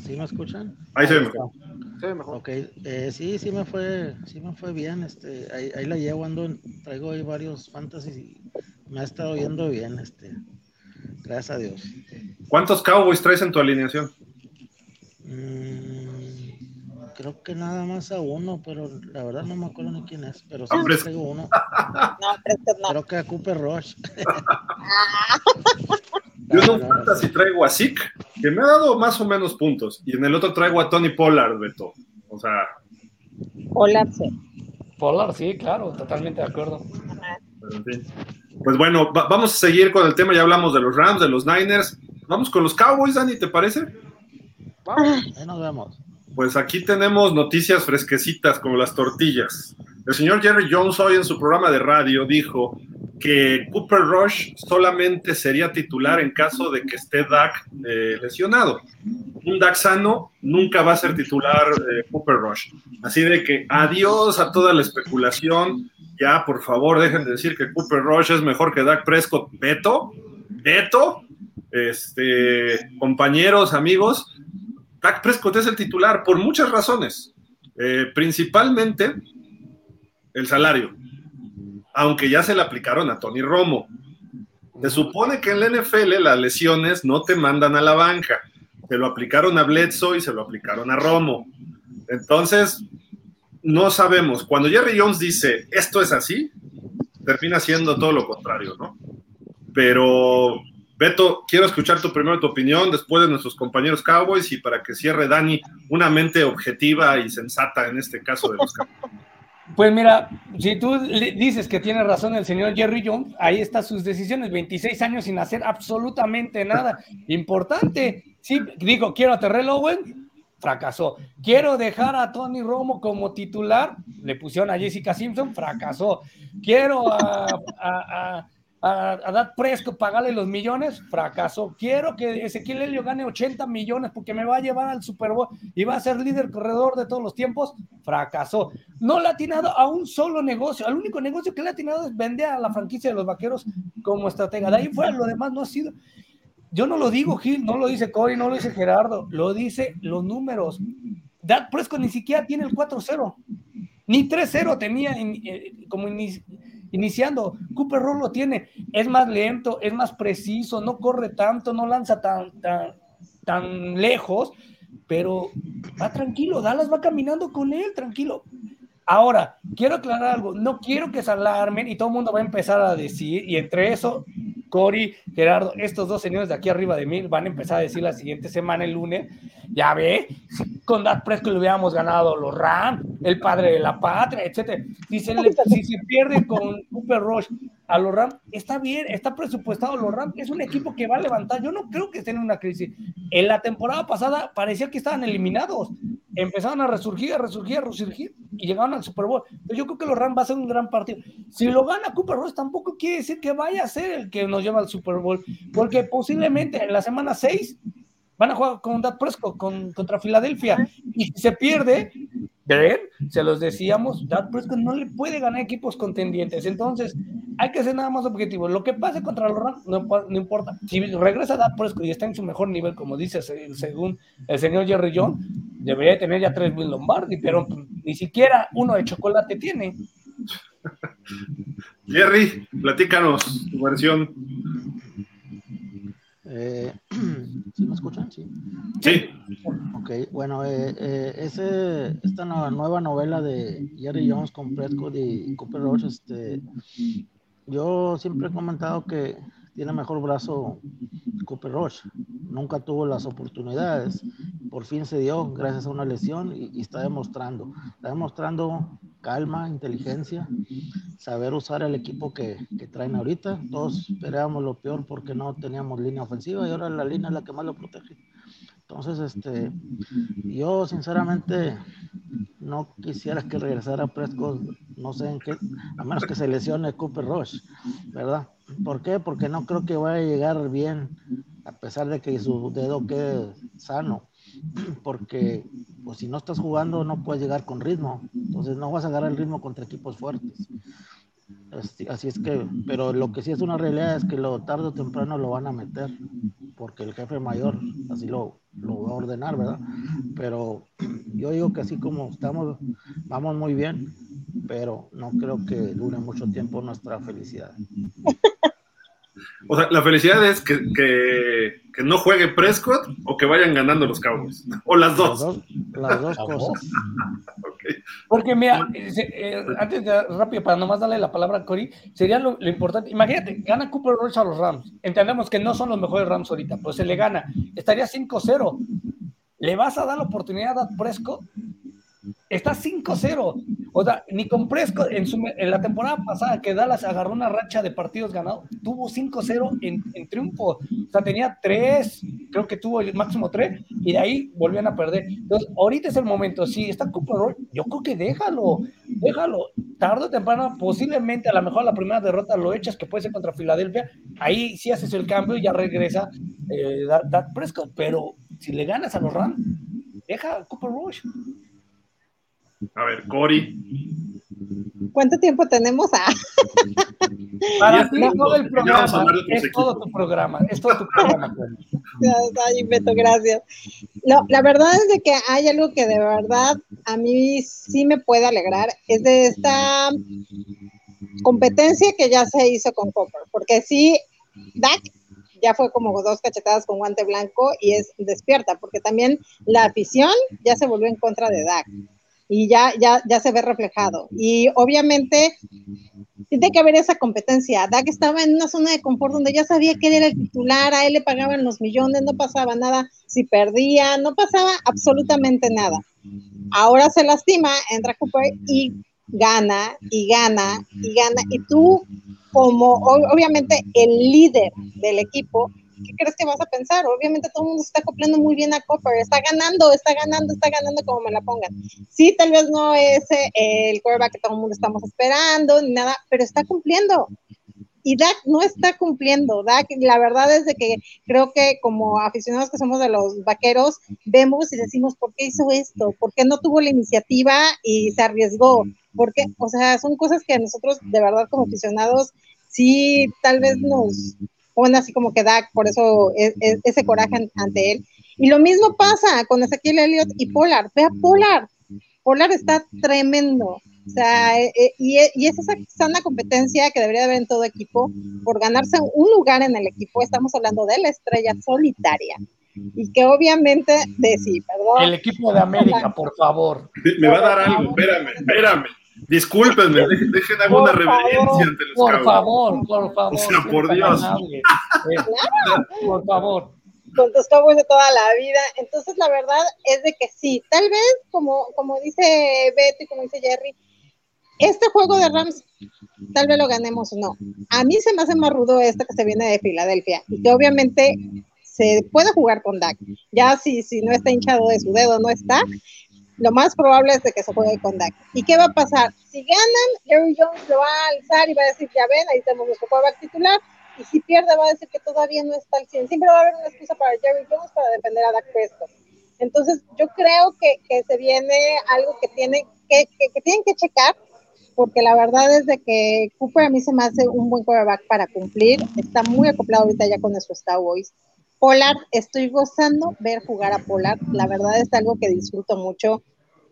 ¿Sí me escuchan? Ahí se ve mejor. Ok, eh, sí, sí me fue, sí me fue bien. Este, ahí, ahí la llevo, ando, traigo ahí varios fantasies y me ha estado yendo bien. Este, gracias a Dios. ¿Cuántos Cowboys traes en tu alineación? Mm, creo que nada más a uno, pero la verdad no me acuerdo ni quién es, pero sí tengo uno. No, Creo que a Cooper Rush. Yo no no, si traigo a Zeke, que me ha dado más o menos puntos, y en el otro traigo a Tony Pollard, Beto. O sea. Pollard, sí. Pollard, sí, claro, totalmente de acuerdo. Pues bueno, vamos a seguir con el tema. Ya hablamos de los Rams, de los Niners. Vamos con los Cowboys, Dani, ¿te parece? Vamos, ahí nos vemos. Pues aquí tenemos noticias fresquecitas como las tortillas. El señor Jerry Jones hoy en su programa de radio dijo que Cooper Rush solamente sería titular en caso de que esté Dak eh, lesionado. un Daxano nunca va a ser titular de Cooper Rush. Así de que adiós a toda la especulación. Ya, por favor, dejen de decir que Cooper Rush es mejor que Dak Prescott. Beto, Beto, este, compañeros, amigos, Dak Prescott es el titular por muchas razones. Eh, principalmente el salario, aunque ya se le aplicaron a Tony Romo. Se supone que en la NFL las lesiones no te mandan a la banca. Se lo aplicaron a Bledsoe y se lo aplicaron a Romo. Entonces, no sabemos. Cuando Jerry Jones dice esto es así, termina siendo todo lo contrario, ¿no? Pero, Beto, quiero escuchar tu primero tu opinión después de nuestros compañeros Cowboys y para que cierre Dani una mente objetiva y sensata en este caso de los Cowboys. Pues mira, si tú dices que tiene razón el señor Jerry Jones, ahí están sus decisiones, 26 años sin hacer absolutamente nada importante. Sí, digo, quiero a Terrell Owen, fracasó. Quiero dejar a Tony Romo como titular, le pusieron a Jessica Simpson, fracasó. Quiero a, a, dar Presco, pagarle los millones, fracasó. Quiero que Ezequiel Helio gane 80 millones porque me va a llevar al Super Bowl y va a ser líder corredor de todos los tiempos, fracasó. No le ha atinado a un solo negocio, al único negocio que le ha atinado es vender a la franquicia de los vaqueros como estratega. De ahí fuera, lo demás no ha sido. Yo no lo digo, Gil, no lo dice Cory, no lo dice Gerardo, lo dice los números. Dak Prescott ni siquiera tiene el 4-0, ni 3-0 tenía eh, como iniciando. Cooper Roll lo tiene, es más lento, es más preciso, no corre tanto, no lanza tan, tan, tan lejos, pero va tranquilo, Dallas va caminando con él, tranquilo. Ahora, quiero aclarar algo, no quiero que se alarmen y todo el mundo va a empezar a decir, y entre eso, Cory, Gerardo, estos dos señores de aquí arriba de mí van a empezar a decir la siguiente semana, el lunes, ya ve, con Dak Prescott le hubiéramos ganado los Rams, el padre de la patria, etcétera. Si se, si se pierde con Cooper Rush a los Rams, está bien, está presupuestado los Rams, es un equipo que va a levantar, yo no creo que estén en una crisis. En la temporada pasada parecía que estaban eliminados, empezaron a resurgir, a resurgir, a resurgir y llegaron al Super Bowl. Yo creo que los Rams va a ser un gran partido. Si lo gana Cooper Rush, tampoco quiere decir que vaya a ser el que nos lleva al Super Bowl, porque posiblemente en la semana 6 van a jugar con Dak Prescott con, contra Filadelfia y si se pierde, ¿ven? Se los decíamos, Dak Prescott no le puede ganar equipos contendientes, entonces hay que ser nada más objetivo. Lo que pase contra los Rams no, no, importa. Si regresa Dak Prescott y está en su mejor nivel, como dice según el señor Jerry John, debería tener ya tres mil Lombardi, pero ni siquiera uno de chocolate tiene. Jerry, platícanos tu versión. Eh, ¿Sí me escuchan? Sí. Sí. Ok, bueno, eh, eh, ese, esta nueva novela de Jerry Jones con Prescott y Cooper Rush, este, yo siempre he comentado que tiene mejor brazo Cooper Rush. Nunca tuvo las oportunidades. Por fin se dio gracias a una lesión y, y está demostrando. Está demostrando calma, inteligencia, saber usar el equipo que, que, traen ahorita. Todos esperábamos lo peor porque no teníamos línea ofensiva y ahora la línea es la que más lo protege. Entonces, este, yo sinceramente no quisiera que regresara Prescott, no sé en qué, a menos que se lesione Cooper Rush, ¿verdad? ¿Por qué? Porque no creo que vaya a llegar bien, a pesar de que su dedo quede sano porque pues, si no estás jugando no puedes llegar con ritmo, entonces no vas a agarrar el ritmo contra equipos fuertes. Así es que, pero lo que sí es una realidad es que lo tarde o temprano lo van a meter, porque el jefe mayor así lo, lo va a ordenar, ¿verdad? Pero yo digo que así como estamos, vamos muy bien, pero no creo que dure mucho tiempo nuestra felicidad. O sea, la felicidad es que, que, no juegue Prescott o que vayan ganando los Cowboys. O las dos. Las dos, cosas. Porque mira, eh, antes de rápido, para nomás darle la palabra a Cory, sería lo, importante. Imagínate, gana Cooper Rush a los Rams. Entendemos que no son los mejores Rams ahorita, pues se le gana. Estaría 5-0. ¿Le vas a dar la oportunidad a Prescott? Está 5-0. O sea, ni con Prescott en, en, la temporada pasada que Dallas agarró una racha de partidos ganados, tuvo 5-0 en, en, triunfo. O sea, tenía 3, creo que tuvo el máximo 3, y de ahí volvían a perder. Entonces, ahorita es el momento. Si está Cooper yo creo que déjalo, déjalo. Tarde o temprano, posiblemente a lo mejor la primera derrota lo echas, que puede ser contra Filadelfia. Ahí sí haces el cambio y ya regresa eh, Prescott. Pero si le ganas a los Rams, deja Cooper Rush. A ver, Cory. ¿Cuánto tiempo tenemos? Ah. Para ti todo el programa, es todo tu programa, es todo tu programa. Ay, Beto, gracias. la verdad es de que hay algo que de verdad a mí sí me puede alegrar, es de esta competencia que ya se hizo con Copper, porque sí, Dak ya fue como dos cachetadas con guante blanco y es despierta, porque también la afición ya se volvió en contra de Dak y ya, ya, ya se ve reflejado. Y obviamente tiene que haber esa competencia. Dak estaba en una zona de confort donde ya sabía que él era el titular, a él le pagaban los millones, no pasaba nada si perdía, no pasaba absolutamente nada. Ahora se lastima, entra Cooper y gana y gana y gana. Y tú, como obviamente el líder del equipo, ¿qué crees que vas a pensar? Obviamente todo el mundo se está acoplando muy bien a Copper, está ganando, está ganando, está ganando como me la pongan. Sí, tal vez no es eh, el quarterback que todo el mundo estamos esperando, ni nada, pero está cumpliendo. Y Dak no está cumpliendo. Dak, la verdad es de que creo que como aficionados que somos de los vaqueros, vemos y decimos, ¿por qué hizo esto? ¿Por qué no tuvo la iniciativa y se arriesgó? Porque, o sea, son cosas que nosotros de verdad como aficionados sí tal vez nos pone así como que da por eso e, e, ese coraje ante él. Y lo mismo pasa con Ezequiel Elliott y Polar. Vea Polar. Polar está tremendo. O sea, e, y, y, es esa sana competencia que debería haber en todo equipo por ganarse un lugar en el equipo. Estamos hablando de la estrella solitaria. Y que obviamente, de sí, perdón. El equipo de América, por favor. Me va a dar algo, espérame, espérame. Discúlpenme, dejen, alguna reverencia ante los Por favor, por favor. O sea, por Dios. por favor. Con tus cabos de toda la vida. Entonces, la verdad es de que sí, tal vez, como, como dice Beto y como dice Jerry, este juego de Rams tal vez lo ganemos o no. A mí se me hace más rudo este que se viene de Filadelfia y que obviamente se puede jugar con Dak. Ya si, si no está hinchado de su dedo, no está, lo más probable es de que se juegue con Dak. ¿Y qué va a pasar? Si ganan, Jerry Jones lo va a alzar y va a decir, ya ven, ahí tenemos nuestro quarterback titular. Y si pierde, va a decir que todavía no está al 100. Siempre va a haber una excusa para Jerry Jones para defender a Dak Prescott. Entonces, yo creo que, que se viene algo que, tiene, que, que, tienen que checar, porque la verdad es de que Cooper a mí se me hace un buen quarterback para cumplir. Está muy acoplado ahorita ya con nuestros Cowboys. Polar, estoy gozando ver jugar a Polar. La verdad es algo que disfruto mucho.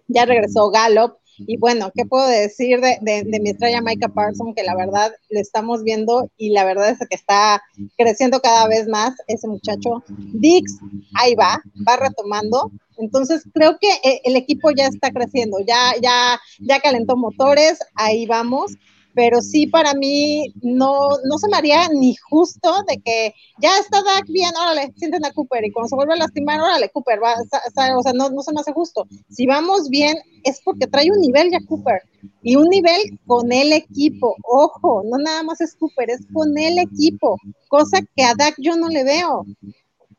Ya regresó Gallup. Y bueno, ¿qué puedo decir de, de, mi estrella Micah Parson? Que la verdad le estamos viendo y la verdad es que está creciendo cada vez más ese muchacho. Dix, ahí va, va retomando. Entonces creo que eh, el equipo ya está creciendo, ya, ya, ya calentó motores, ahí vamos pero sí para mí no, no se me haría ni justo de que ya está Dak bien, órale, sienten a Cooper y cuando se vuelve a lastimar, órale, Cooper, va, o sea, no, no se me hace justo. Si vamos bien es porque trae un nivel ya Cooper y un nivel con el equipo, ojo, no nada más es Cooper, es con el equipo, cosa que a Dak yo no le veo.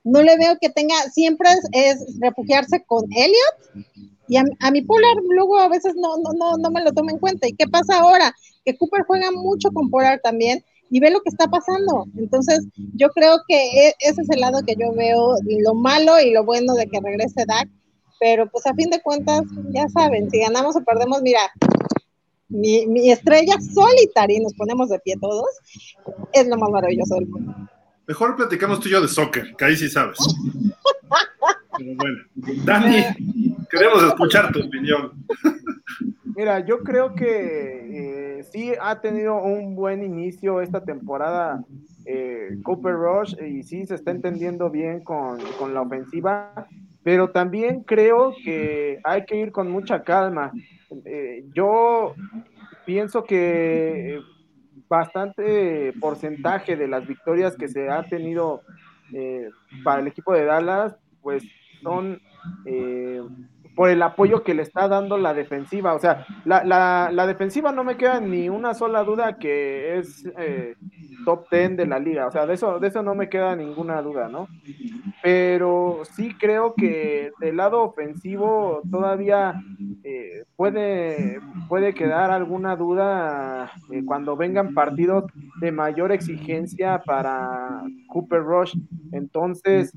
No le veo que tenga, siempre es, refugiarse con Elliot y a, mi Polar luego a veces no, no, no, no me lo toma en cuenta. ¿Y qué pasa ahora? Que Cooper juega mucho con Polar también y ve lo que está pasando. Entonces, yo creo que e, ese es el lado que yo veo, lo malo y lo bueno de que regrese Dak, pero pues a fin de cuentas, ya saben, si ganamos o perdemos, mira, mi, mi estrella solitaria y nos ponemos de pie todos, es lo más maravilloso del mundo. Mejor platicamos tú y yo de soccer, que ahí sí sabes. bueno, Dani, queremos escuchar tu opinión. Mira, yo creo que eh, sí ha tenido un buen inicio esta temporada eh, Cooper Rush y sí se está entendiendo bien con, la ofensiva, pero también creo que hay que ir con mucha calma. Eh, yo pienso que bastante porcentaje de las victorias que se ha tenido para el equipo de Dallas, pues son por el apoyo que le está dando la defensiva. O sea, la, la, la defensiva no me queda ni una sola duda que es eh, top 10 de la liga. O sea, de eso, de eso no me queda ninguna duda, ¿no? Pero sí creo que del lado ofensivo todavía eh, puede, puede quedar alguna duda eh, cuando vengan partidos de mayor exigencia para Cooper Rush. Entonces,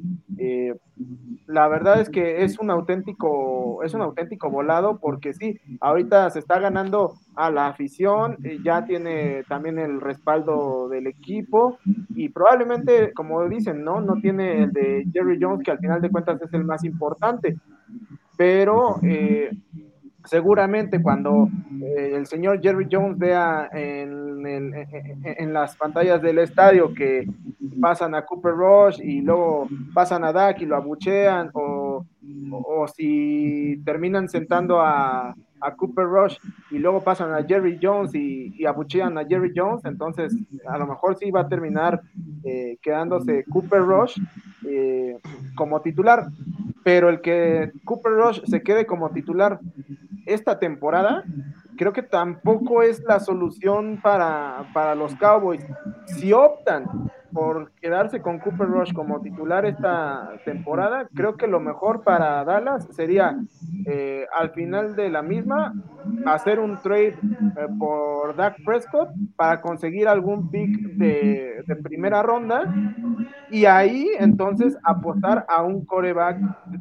la verdad es que es un auténtico, es un auténtico volado porque sí, ahorita se está ganando a la afición, eh, ya tiene también el respaldo del equipo y probablemente, como dicen, no, no tiene el de Jerry Jones que al final de cuentas es el más importante, pero eh, seguramente cuando eh, el señor Jerry Jones vea en, las pantallas del estadio que pasan a Cooper Rush y luego pasan a Dak y lo abuchean, o, o, si terminan sentando a, a, Cooper Rush y luego pasan a Jerry Jones y, abuchean a Jerry Jones, entonces a lo mejor sí va a terminar eh, quedándose Cooper Rush eh, como titular, pero el que Cooper Rush se quede como titular esta temporada, creo que tampoco es la solución para, para los Cowboys. Si optan por quedarse con Cooper Rush como titular esta temporada, creo que lo mejor para Dallas sería eh, al final de la misma hacer un trade eh, por Dak Prescott para conseguir algún pick de, de, primera ronda y ahí entonces apostar a un coreback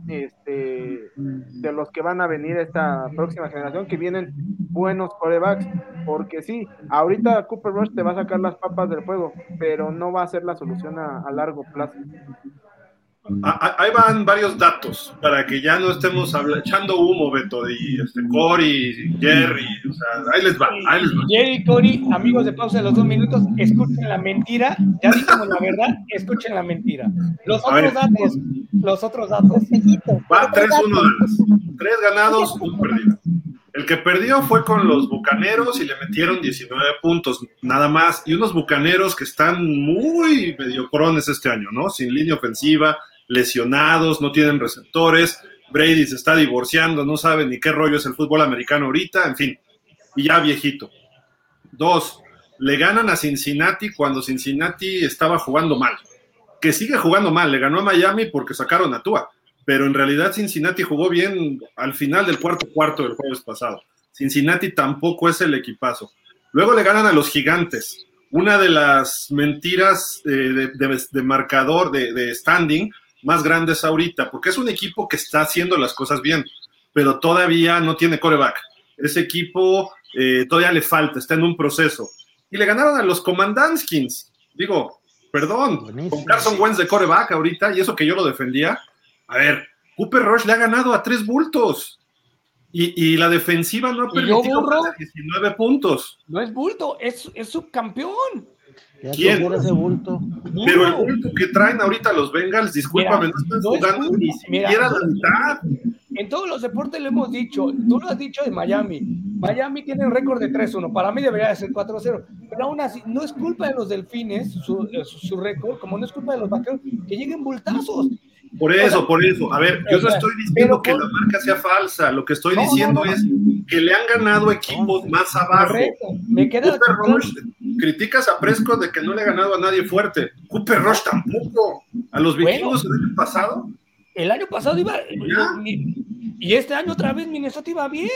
este, de los que van a venir esta próxima generación, que vienen buenos corebacks, porque sí, ahorita Cooper Rush te va a sacar las papas del fuego, pero no va a ser la solución a, largo plazo. Ahí van varios datos para que ya no estemos echando humo, Beto, y este, Cory, Jerry, o sea, ahí les va, ahí les va. Jerry, Cory, amigos de pausa de los dos minutos, escuchen la mentira, ya dijimos la verdad, escuchen la mentira. Los otros datos, los otros datos. Va 3-1 Tres ganados, un perdido. El que perdió fue con los Bucaneros y le metieron 19 puntos, nada más. Y unos Bucaneros que están muy mediocrones este año, ¿no? Sin línea ofensiva, lesionados, no tienen receptores. Brady se está divorciando, no sabe ni qué rollo es el fútbol americano ahorita, en fin. Y ya viejito. Dos, le ganan a Cincinnati cuando Cincinnati estaba jugando mal. Que sigue jugando mal, le ganó a Miami porque sacaron a Tua pero en realidad Cincinnati jugó bien al final del cuarto cuarto del jueves pasado. Cincinnati tampoco es el equipazo. Luego le ganan a los gigantes. Una de las mentiras eh, de, marcador, de, standing, más grandes ahorita, porque es un equipo que está haciendo las cosas bien, pero todavía no tiene coreback. Ese equipo eh, todavía le falta, está en un proceso. Y le ganaron a los Commandanskins. Digo, perdón, con Carson Wentz de coreback ahorita, y eso que yo lo defendía, a ver, Cooper Rush le ha ganado a tres bultos. Y, la defensiva no ha permitido 19 puntos. No es bulto, es, es subcampeón. ¿Quién? Ese bulto. Pero el bulto que traen ahorita los Bengals, discúlpame, no están jugando ni siquiera la mitad. En todos los deportes lo hemos dicho, tú lo has dicho de Miami. Miami tiene un récord de 3-1, para mí debería de ser 4-0, pero aún así, no es culpa de los delfines, su, su, su récord, como no es culpa de los vaqueros, que lleguen bultazos. Por eso, por eso. A ver, yo no estoy diciendo que la marca sea falsa. Lo que estoy diciendo es que le han ganado equipos más abajo. Me queda Cooper Rush, criticas a Prescott de que no le ha ganado a nadie fuerte. Cooper Rush tampoco. A los vikingos el año pasado. El año pasado iba. Y este año otra vez Minnesota iba bien.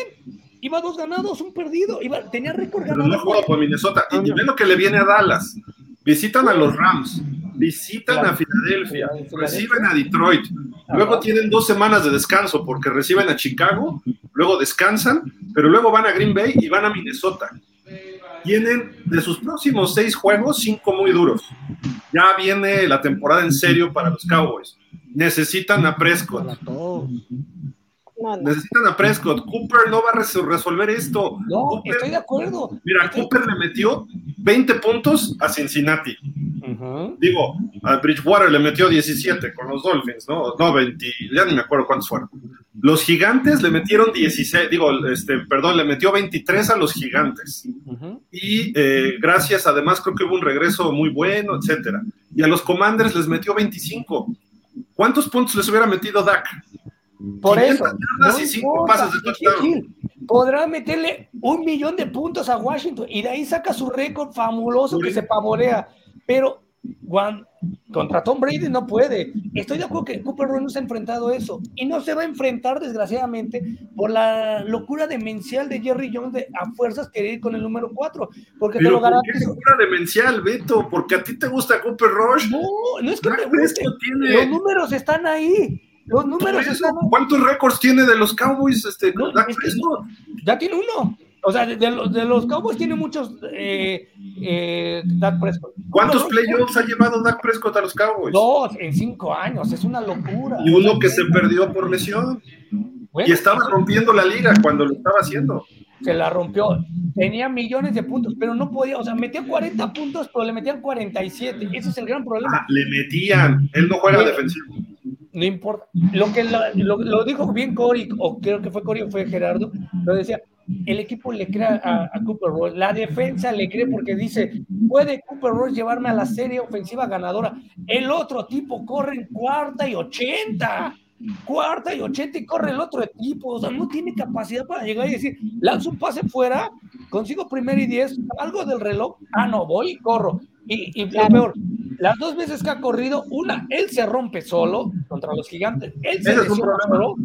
Iba dos ganados, un perdido. Iba, tenía récord ganado. no jugado por Minnesota. Y ve lo que le viene a Dallas. Visitan a los Rams visitan a Filadelfia, reciben a Detroit, luego tienen dos semanas de descanso porque reciben a Chicago, luego descansan, pero luego van a Green Bay y van a Minnesota. Tienen de sus próximos seis juegos, cinco muy duros. Ya viene la temporada en serio para los Cowboys. Necesitan a Prescott. Necesitan a Prescott. Cooper no va a resolver esto. No, estoy de acuerdo. Mira, Cooper le metió 20 puntos a Cincinnati. Digo, a Bridgewater le metió 17 con los Dolphins, ¿no? No, 20, ya ni me acuerdo cuántos fueron. Los Gigantes le metieron 16, digo, este, perdón, le metió 23 a los Gigantes. Y eh, gracias, además, creo que hubo un regreso muy bueno, etcétera. Y a los Commanders les metió 25. ¿Cuántos puntos les hubiera metido Dak? Por eso. Podrá meterle un millón de puntos a Washington y de ahí saca su récord fabuloso que se pavorea. Pero contra Tom Brady no puede. Estoy de acuerdo que Cooper Rush no se ha enfrentado eso y no se va a enfrentar, desgraciadamente, por la locura demencial de Jerry Jones a fuerzas querer ir con el número 4. Porque te lo garantizo. ¿Qué locura demencial, Beto? Porque a ti te gusta Cooper Rush. No, no es que te guste. Los números están ahí. Los números ¿Cuántos récords tiene de los Cowboys este, Ya tiene uno. O sea, de, de, los Cowboys tiene muchos eh, eh, Dak Prescott. ¿Cuántos playoffs ha llevado Dak Prescott a los Cowboys? Dos en cinco años, es una locura. Y uno que se perdió por lesión. y estaba rompiendo la liga cuando lo estaba haciendo. Se la rompió. Tenía millones de puntos, pero no podía, o sea, metía 40 puntos, pero le metían 47. Ese es el gran problema. Ah, le metían. Él no juega defensivo. No importa. Lo que lo, dijo bien Cory, o creo que fue Cory o fue Gerardo, lo decía, el equipo le cree a, Cooper Rush, la defensa le cree porque dice, puede Cooper Rush llevarme a la serie ofensiva ganadora. El otro tipo corre en cuarta y ochenta, cuarta y ochenta y corre el otro equipo, o sea, no tiene capacidad para llegar y decir, lanzo un pase fuera, consigo primero y diez, algo del reloj, ah, no, voy y corro. Y, lo peor, las dos veces que ha corrido, una, él se rompe solo contra los gigantes, él se lesiona solo,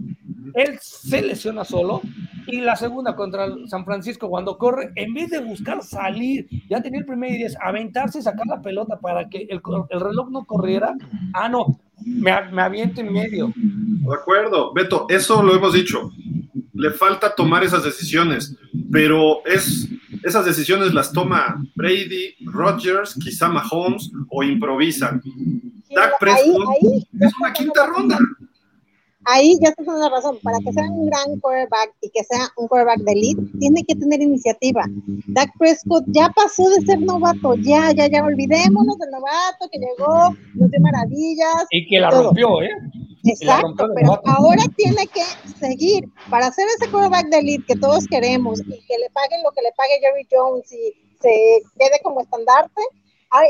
él se lesiona solo, y la segunda contra San Francisco, cuando corre, en vez de buscar salir, ya tenía el primer y diez, aventarse y sacar la pelota para que el, reloj no corriera. Ah, no, me, me aviento en medio. De acuerdo, Beto, eso lo hemos dicho. Le falta tomar esas decisiones, pero es esas decisiones las toma Brady, Rodgers, quizá Mahomes o improvisan. Dak Prescott es una quinta ronda ahí ya estás dando la razón. Para que sea un gran quarterback y que sea un quarterback de elite, tiene que tener iniciativa. Dak Prescott ya pasó de ser novato, ya, ya, ya, olvidémonos del novato que llegó, nos dio maravillas. Y que la rompió, ¿eh? Exacto, pero ahora tiene que seguir para ser ese quarterback de elite que todos queremos y que le paguen lo que le pague Jerry Jones y se quede como estandarte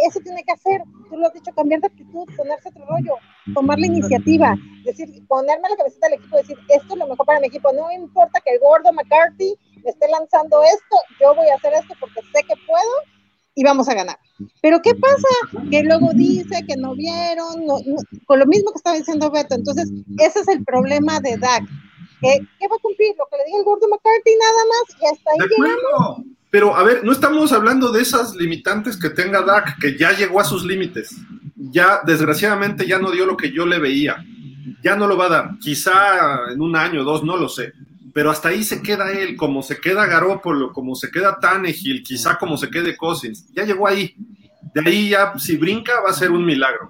eso tiene que hacer, tú lo has dicho, cambiar de actitud, ponerse otro rollo, tomar la iniciativa, decir, ponerme la cabecita del equipo, decir, esto es lo mejor para mi equipo, no importa que el gordo McCarthy me esté lanzando esto, yo voy a hacer esto porque sé que puedo y vamos a ganar. Pero ¿qué pasa? Que luego dice que no vieron, con lo mismo que estaba diciendo Beto, entonces ese es el problema de Dak. ¿Qué, va a cumplir? Lo que le diga el gordo McCarthy nada más, ya está ahí pero, a ver, no estamos hablando de esas limitantes que tenga Dak, que ya llegó a sus límites. Ya, desgraciadamente, ya no dio lo que yo le veía. Ya no lo va a dar. Quizá en un año o dos, no lo sé. Pero hasta ahí se queda él, como se queda Garópolo, como se queda Tannehill, quizá como se quede Cousins. Ya llegó ahí. De ahí ya, si brinca, va a ser un milagro.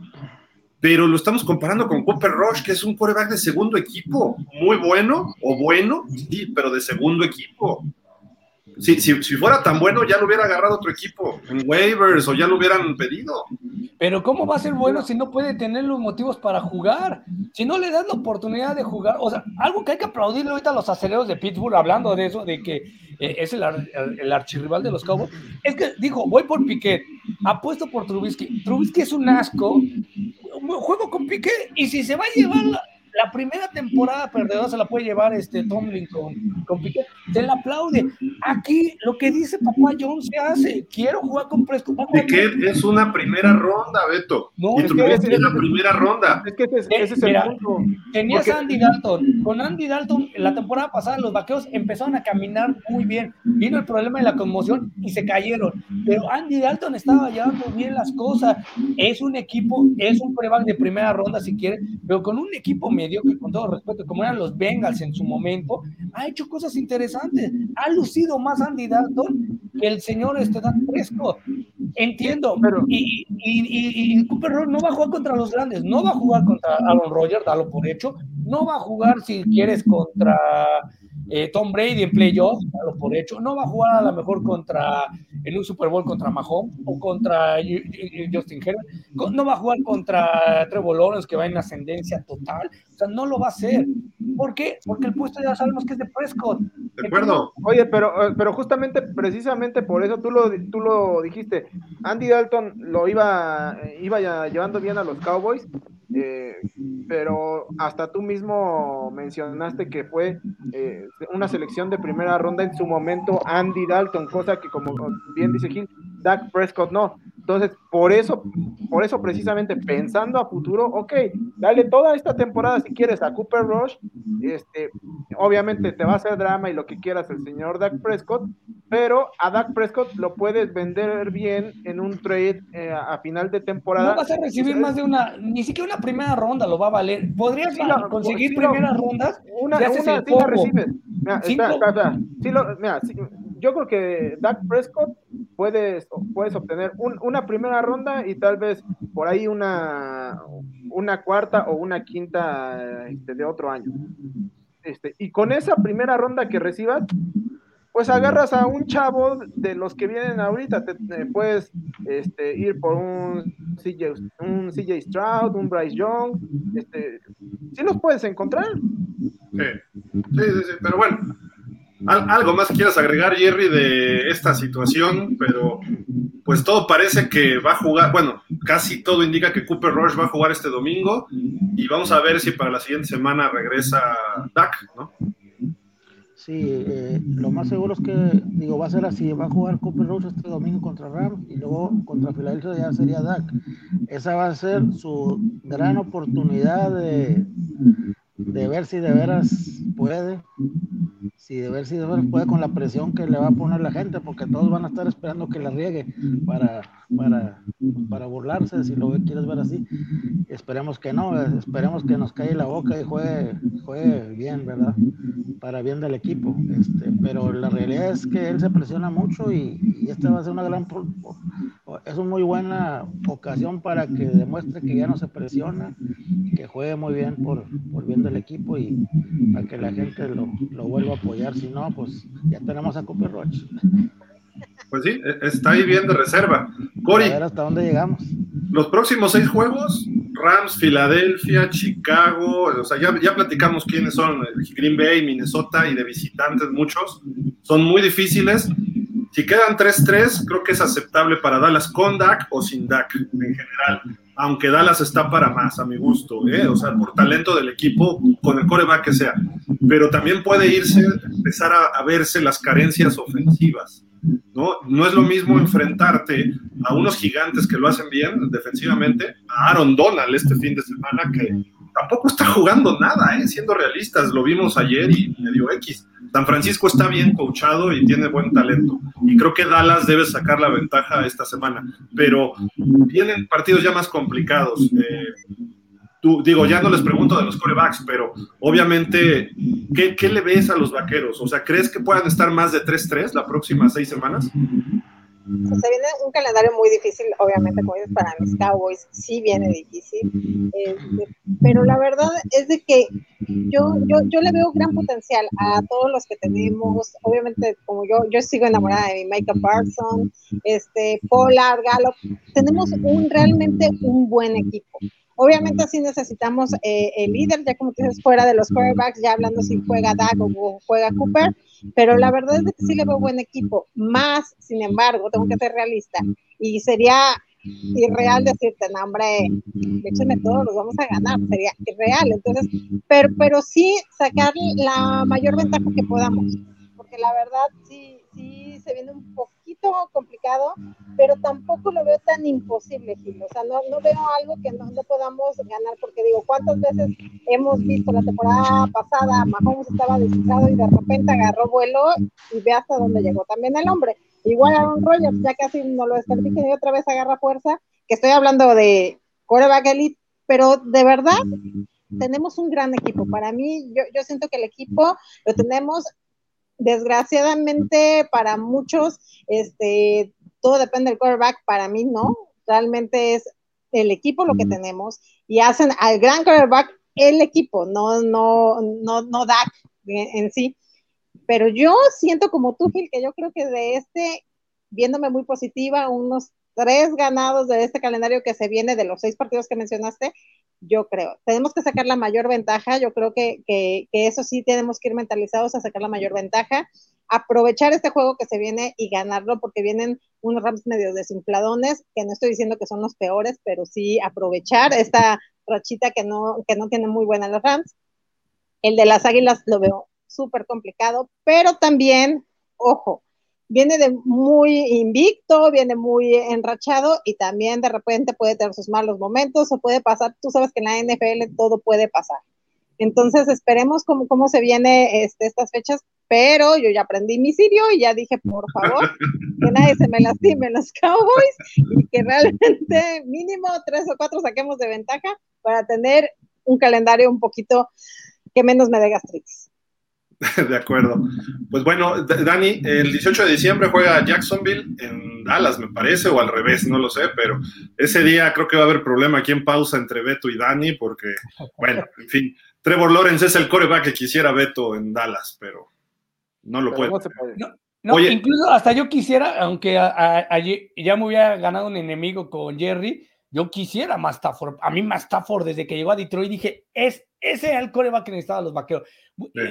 Pero lo estamos comparando con Cooper Rush, que es un quarterback de segundo equipo. Muy bueno, o bueno, sí, pero de segundo equipo si, si, si, fuera tan bueno, ya lo hubiera agarrado otro equipo en waivers o ya lo hubieran pedido. Pero ¿cómo va a ser bueno si no puede tener los motivos para jugar? Si no le das la oportunidad de jugar, o sea, algo que hay que aplaudirle ahorita a los aceleros de Pittsburgh, hablando de eso, de que eh, es el, el, archirrival de los Cowboys, es que dijo, voy por Piquet, apuesto por Trubisky. Trubisky es un asco, juego con Piquet y si se va a llevar la, la primera temporada perdedora se la puede llevar este Tomlin con, con Piquet. Se la aplaude. Aquí lo que dice Papá John se hace. Quiero jugar con Prescott. Piquet es una primera ronda, Beto. No, y es, es la primera ronda. Es que ese, es el punto. Tenías a Andy Dalton. Con Andy Dalton, la temporada pasada, los vaqueros empezaron a caminar muy bien. Vino el problema de la conmoción y se cayeron. Pero Andy Dalton estaba llevando bien las cosas. Es un equipo, es un prueba de primera ronda si quiere, pero con un equipo que con todo respeto, como eran los Bengals en su momento, ha hecho cosas interesantes. Ha lucido más Andy Dalton que el señor este Dan Prescott. Entiendo, pero y, y, y, Cooper no va a jugar contra los grandes, no va a jugar contra Aaron Rodgers, dalo por hecho, no va a jugar si quieres contra eh, Tom Brady en playoffs, por hecho, no va a jugar a lo mejor contra en un Super Bowl contra Mahomes o contra Justin Herbert, no va a jugar contra Trevor Lawrence que va en ascendencia total, o sea, no lo va a hacer. ¿Por qué? Porque el puesto ya sabemos que es de Prescott. De acuerdo. Oye, pero, eh, pero justamente, precisamente por eso tú lo, tú lo dijiste, Andy Dalton lo iba, iba llevando bien a los Cowboys, eh, pero hasta tú mismo mencionaste que fue eh, una selección de primera ronda en su momento Andy Dalton, cosa que como bien dice Gil, Dak Prescott no. Entonces, por eso, por eso precisamente pensando a futuro, ok, dale toda esta temporada si quieres a Cooper Rush, este, obviamente te va a hacer drama y lo que quieras el señor Dak Prescott, pero a Dak Prescott lo puedes vender bien en un trade eh, a final de temporada. No vas a recibir más de una, ni siquiera una primera ronda lo va a valer. Podrías conseguir primeras rondas. Una, una sí la recibes. Mira, yo creo que Dak Prescott puedes, puedes obtener una primera ronda y tal vez por ahí una, una cuarta o una quinta este, de otro año. Este, y con esa primera ronda que recibas, pues agarras a un chavo de los que vienen ahorita, te, puedes este, ir por un CJ, un CJ Stroud, un Bryce Young, este, sí los puedes encontrar. Sí, sí, sí, pero bueno, algo más quieras agregar, Jerry, de esta situación, pero pues todo parece que va a jugar, bueno, casi todo indica que Cooper Rush va a jugar este domingo y vamos a ver si para la siguiente semana regresa Dak, ¿no? Sí, eh, lo más seguro es que, digo, va a ser así, va a jugar Cooper Rush este domingo contra Rams y luego contra Filadelfia ya sería Dak. Esa va a ser su gran oportunidad de, de ver si de veras puede si de ver si de ver puede con la presión que le va a poner la gente, porque todos van a estar esperando que la riegue para, para, para burlarse, si lo quieres ver así. Esperemos que no, esperemos que nos caiga la boca y juegue, juegue bien, ¿verdad? Para bien del equipo. Este, pero la realidad es que él se presiona mucho y, y esta va a ser una gran es una muy buena ocasión para que demuestre que ya no se presiona, que juegue muy bien por, por bien del equipo y para que la gente lo, lo vuelva a apoyar. Si no, pues ya tenemos a Cooper Roach. Pues sí, e, está ahí bien de reserva. Cori. A ver hasta dónde llegamos. Los próximos seis juegos, Rams, Filadelfia, Chicago, o sea, ya, ya platicamos quiénes son, Green Bay, Minnesota y de visitantes muchos. Son muy difíciles si quedan 3-3, creo que es aceptable para Dallas con Dak o sin Dak en general. Aunque Dallas está para más, a mi gusto, ¿eh? o sea, por talento del equipo, con el coreback que sea. Pero también puede irse, empezar a, verse las carencias ofensivas. ¿no? no es lo mismo enfrentarte a unos gigantes que lo hacen bien defensivamente, a Aaron Donald este fin de semana, que tampoco está jugando nada, ¿eh? siendo realistas, lo vimos ayer y medio X. San Francisco está bien coachado y tiene buen talento. Y creo que Dallas debe sacar la ventaja esta semana. Pero vienen partidos ya más complicados. Eh, tú, digo, ya no les pregunto de los corebacks, pero obviamente, ¿qué, ¿qué, le ves a los vaqueros? O sea, ¿crees que puedan estar más de 3-3 las próximas seis semanas? Se viene un calendario muy difícil, obviamente, como dices, para mis Cowboys sí viene difícil, este, pero la verdad es de que yo, yo, yo le veo gran potencial a todos los que tenemos, obviamente, como yo, yo sigo enamorada de mi Micah Parson, este, Pollard, Gallup, tenemos un realmente un buen equipo. Obviamente así necesitamos eh, el líder, ya como tú dices, fuera de los quarterbacks, ya hablando si juega Dak o juega Cooper, pero la verdad es que sí le veo buen equipo. Más, sin embargo, tengo que ser realista y sería irreal decirte, no, hombre, échame todo, los vamos a ganar, sería irreal. Entonces, pero, pero sí sacar la mayor ventaja que podamos, porque la verdad sí, sí se viene un poco complicado, pero tampoco lo veo tan imposible, Gil. O sea, no, no veo algo que no, no, podamos ganar, porque digo, ¿cuántas veces hemos visto la temporada pasada, Mahomes estaba descifrado y de repente agarró vuelo y ve hasta dónde llegó también el hombre? Igual Aaron Rodgers, ya casi no lo desperdicia y otra vez agarra fuerza, que estoy hablando de coreback elite, pero de verdad tenemos un gran equipo. Para mí, yo, yo siento que el equipo lo tenemos desgraciadamente para muchos, este, todo depende del quarterback, para mí no, realmente es el equipo lo que tenemos y hacen al gran quarterback el equipo, no, no, no, no Dak en, sí. Pero yo siento como tú, Gil, que yo creo que de este, viéndome muy positiva, unos tres ganados de este calendario que se viene de los seis partidos que mencionaste, yo creo. Tenemos que sacar la mayor ventaja, yo creo que, que, eso sí tenemos que ir mentalizados a sacar la mayor ventaja, aprovechar este juego que se viene y ganarlo, porque vienen unos Rams medio desinfladones, que no estoy diciendo que son los peores, pero sí aprovechar esta rachita que no, que no tiene muy buena los Rams. El de las Águilas lo veo súper complicado, pero también, ojo, viene de muy invicto, viene muy enrachado y también de repente puede tener sus malos momentos o puede pasar, tú sabes que en la NFL todo puede pasar. Entonces esperemos cómo, cómo se viene este, estas fechas, pero yo ya aprendí mi sirio y ya dije, por favor, que nadie se me lastime los Cowboys y que realmente mínimo tres o cuatro saquemos de ventaja para tener un calendario un poquito que menos me dé gastritis. De acuerdo. Pues bueno, Dani, el 18 de diciembre juega Jacksonville en Dallas, me parece, o al revés, no lo sé, pero ese día creo que va a haber problema aquí en pausa entre Beto y Dani, porque, bueno, en fin, Trevor Lawrence es el coreback que quisiera Beto en Dallas, pero no lo puede. No, incluso hasta yo quisiera, aunque allí ya me hubiera ganado un enemigo con Jerry, yo quisiera más Stafford. A mí más Stafford desde que llegó a Detroit dije, es, ese era el coreback que necesitaba los vaqueros.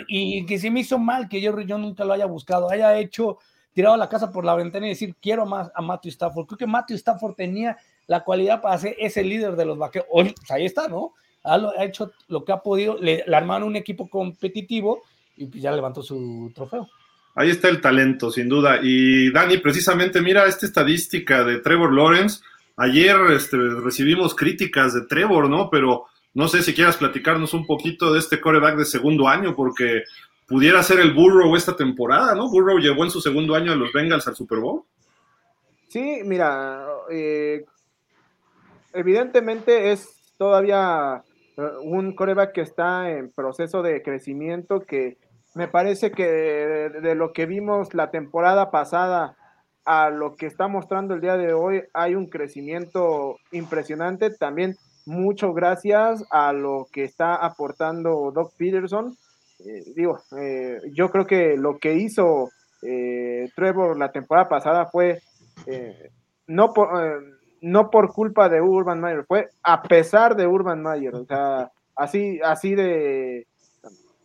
Y, que se me hizo mal que Jerry yo nunca lo haya buscado, haya hecho, tirado la casa por la ventana y decir, quiero más a Matthew Stafford. Creo que Matthew Stafford tenía la cualidad para ser ese líder de los vaqueros. Hoy, pues ahí está, ¿no? Ha, hecho lo que ha podido, le, armaron un equipo competitivo y pues ya levantó su trofeo. Ahí está el talento, sin duda. Y Dani, precisamente, mira esta estadística de Trevor Lawrence. Ayer este, recibimos críticas de Trevor, ¿no? Pero no sé si quieras platicarnos un poquito de este coreback de segundo año, porque pudiera ser el Burrow esta temporada, ¿no? Burrow llevó en su segundo año a los Bengals al Super Bowl. Sí, mira, eh, evidentemente es todavía eh, un coreback que está en proceso de crecimiento, que me parece que de, lo que vimos la temporada pasada a lo que está mostrando el día de hoy hay un crecimiento impresionante. También mucho gracias a lo que está aportando Doc Peterson. Eh, digo, eh, yo creo que lo que hizo eh, Trevor la temporada pasada fue no, por, no por culpa de Urban Meyer, fue a pesar de Urban Meyer. O sea, así, así de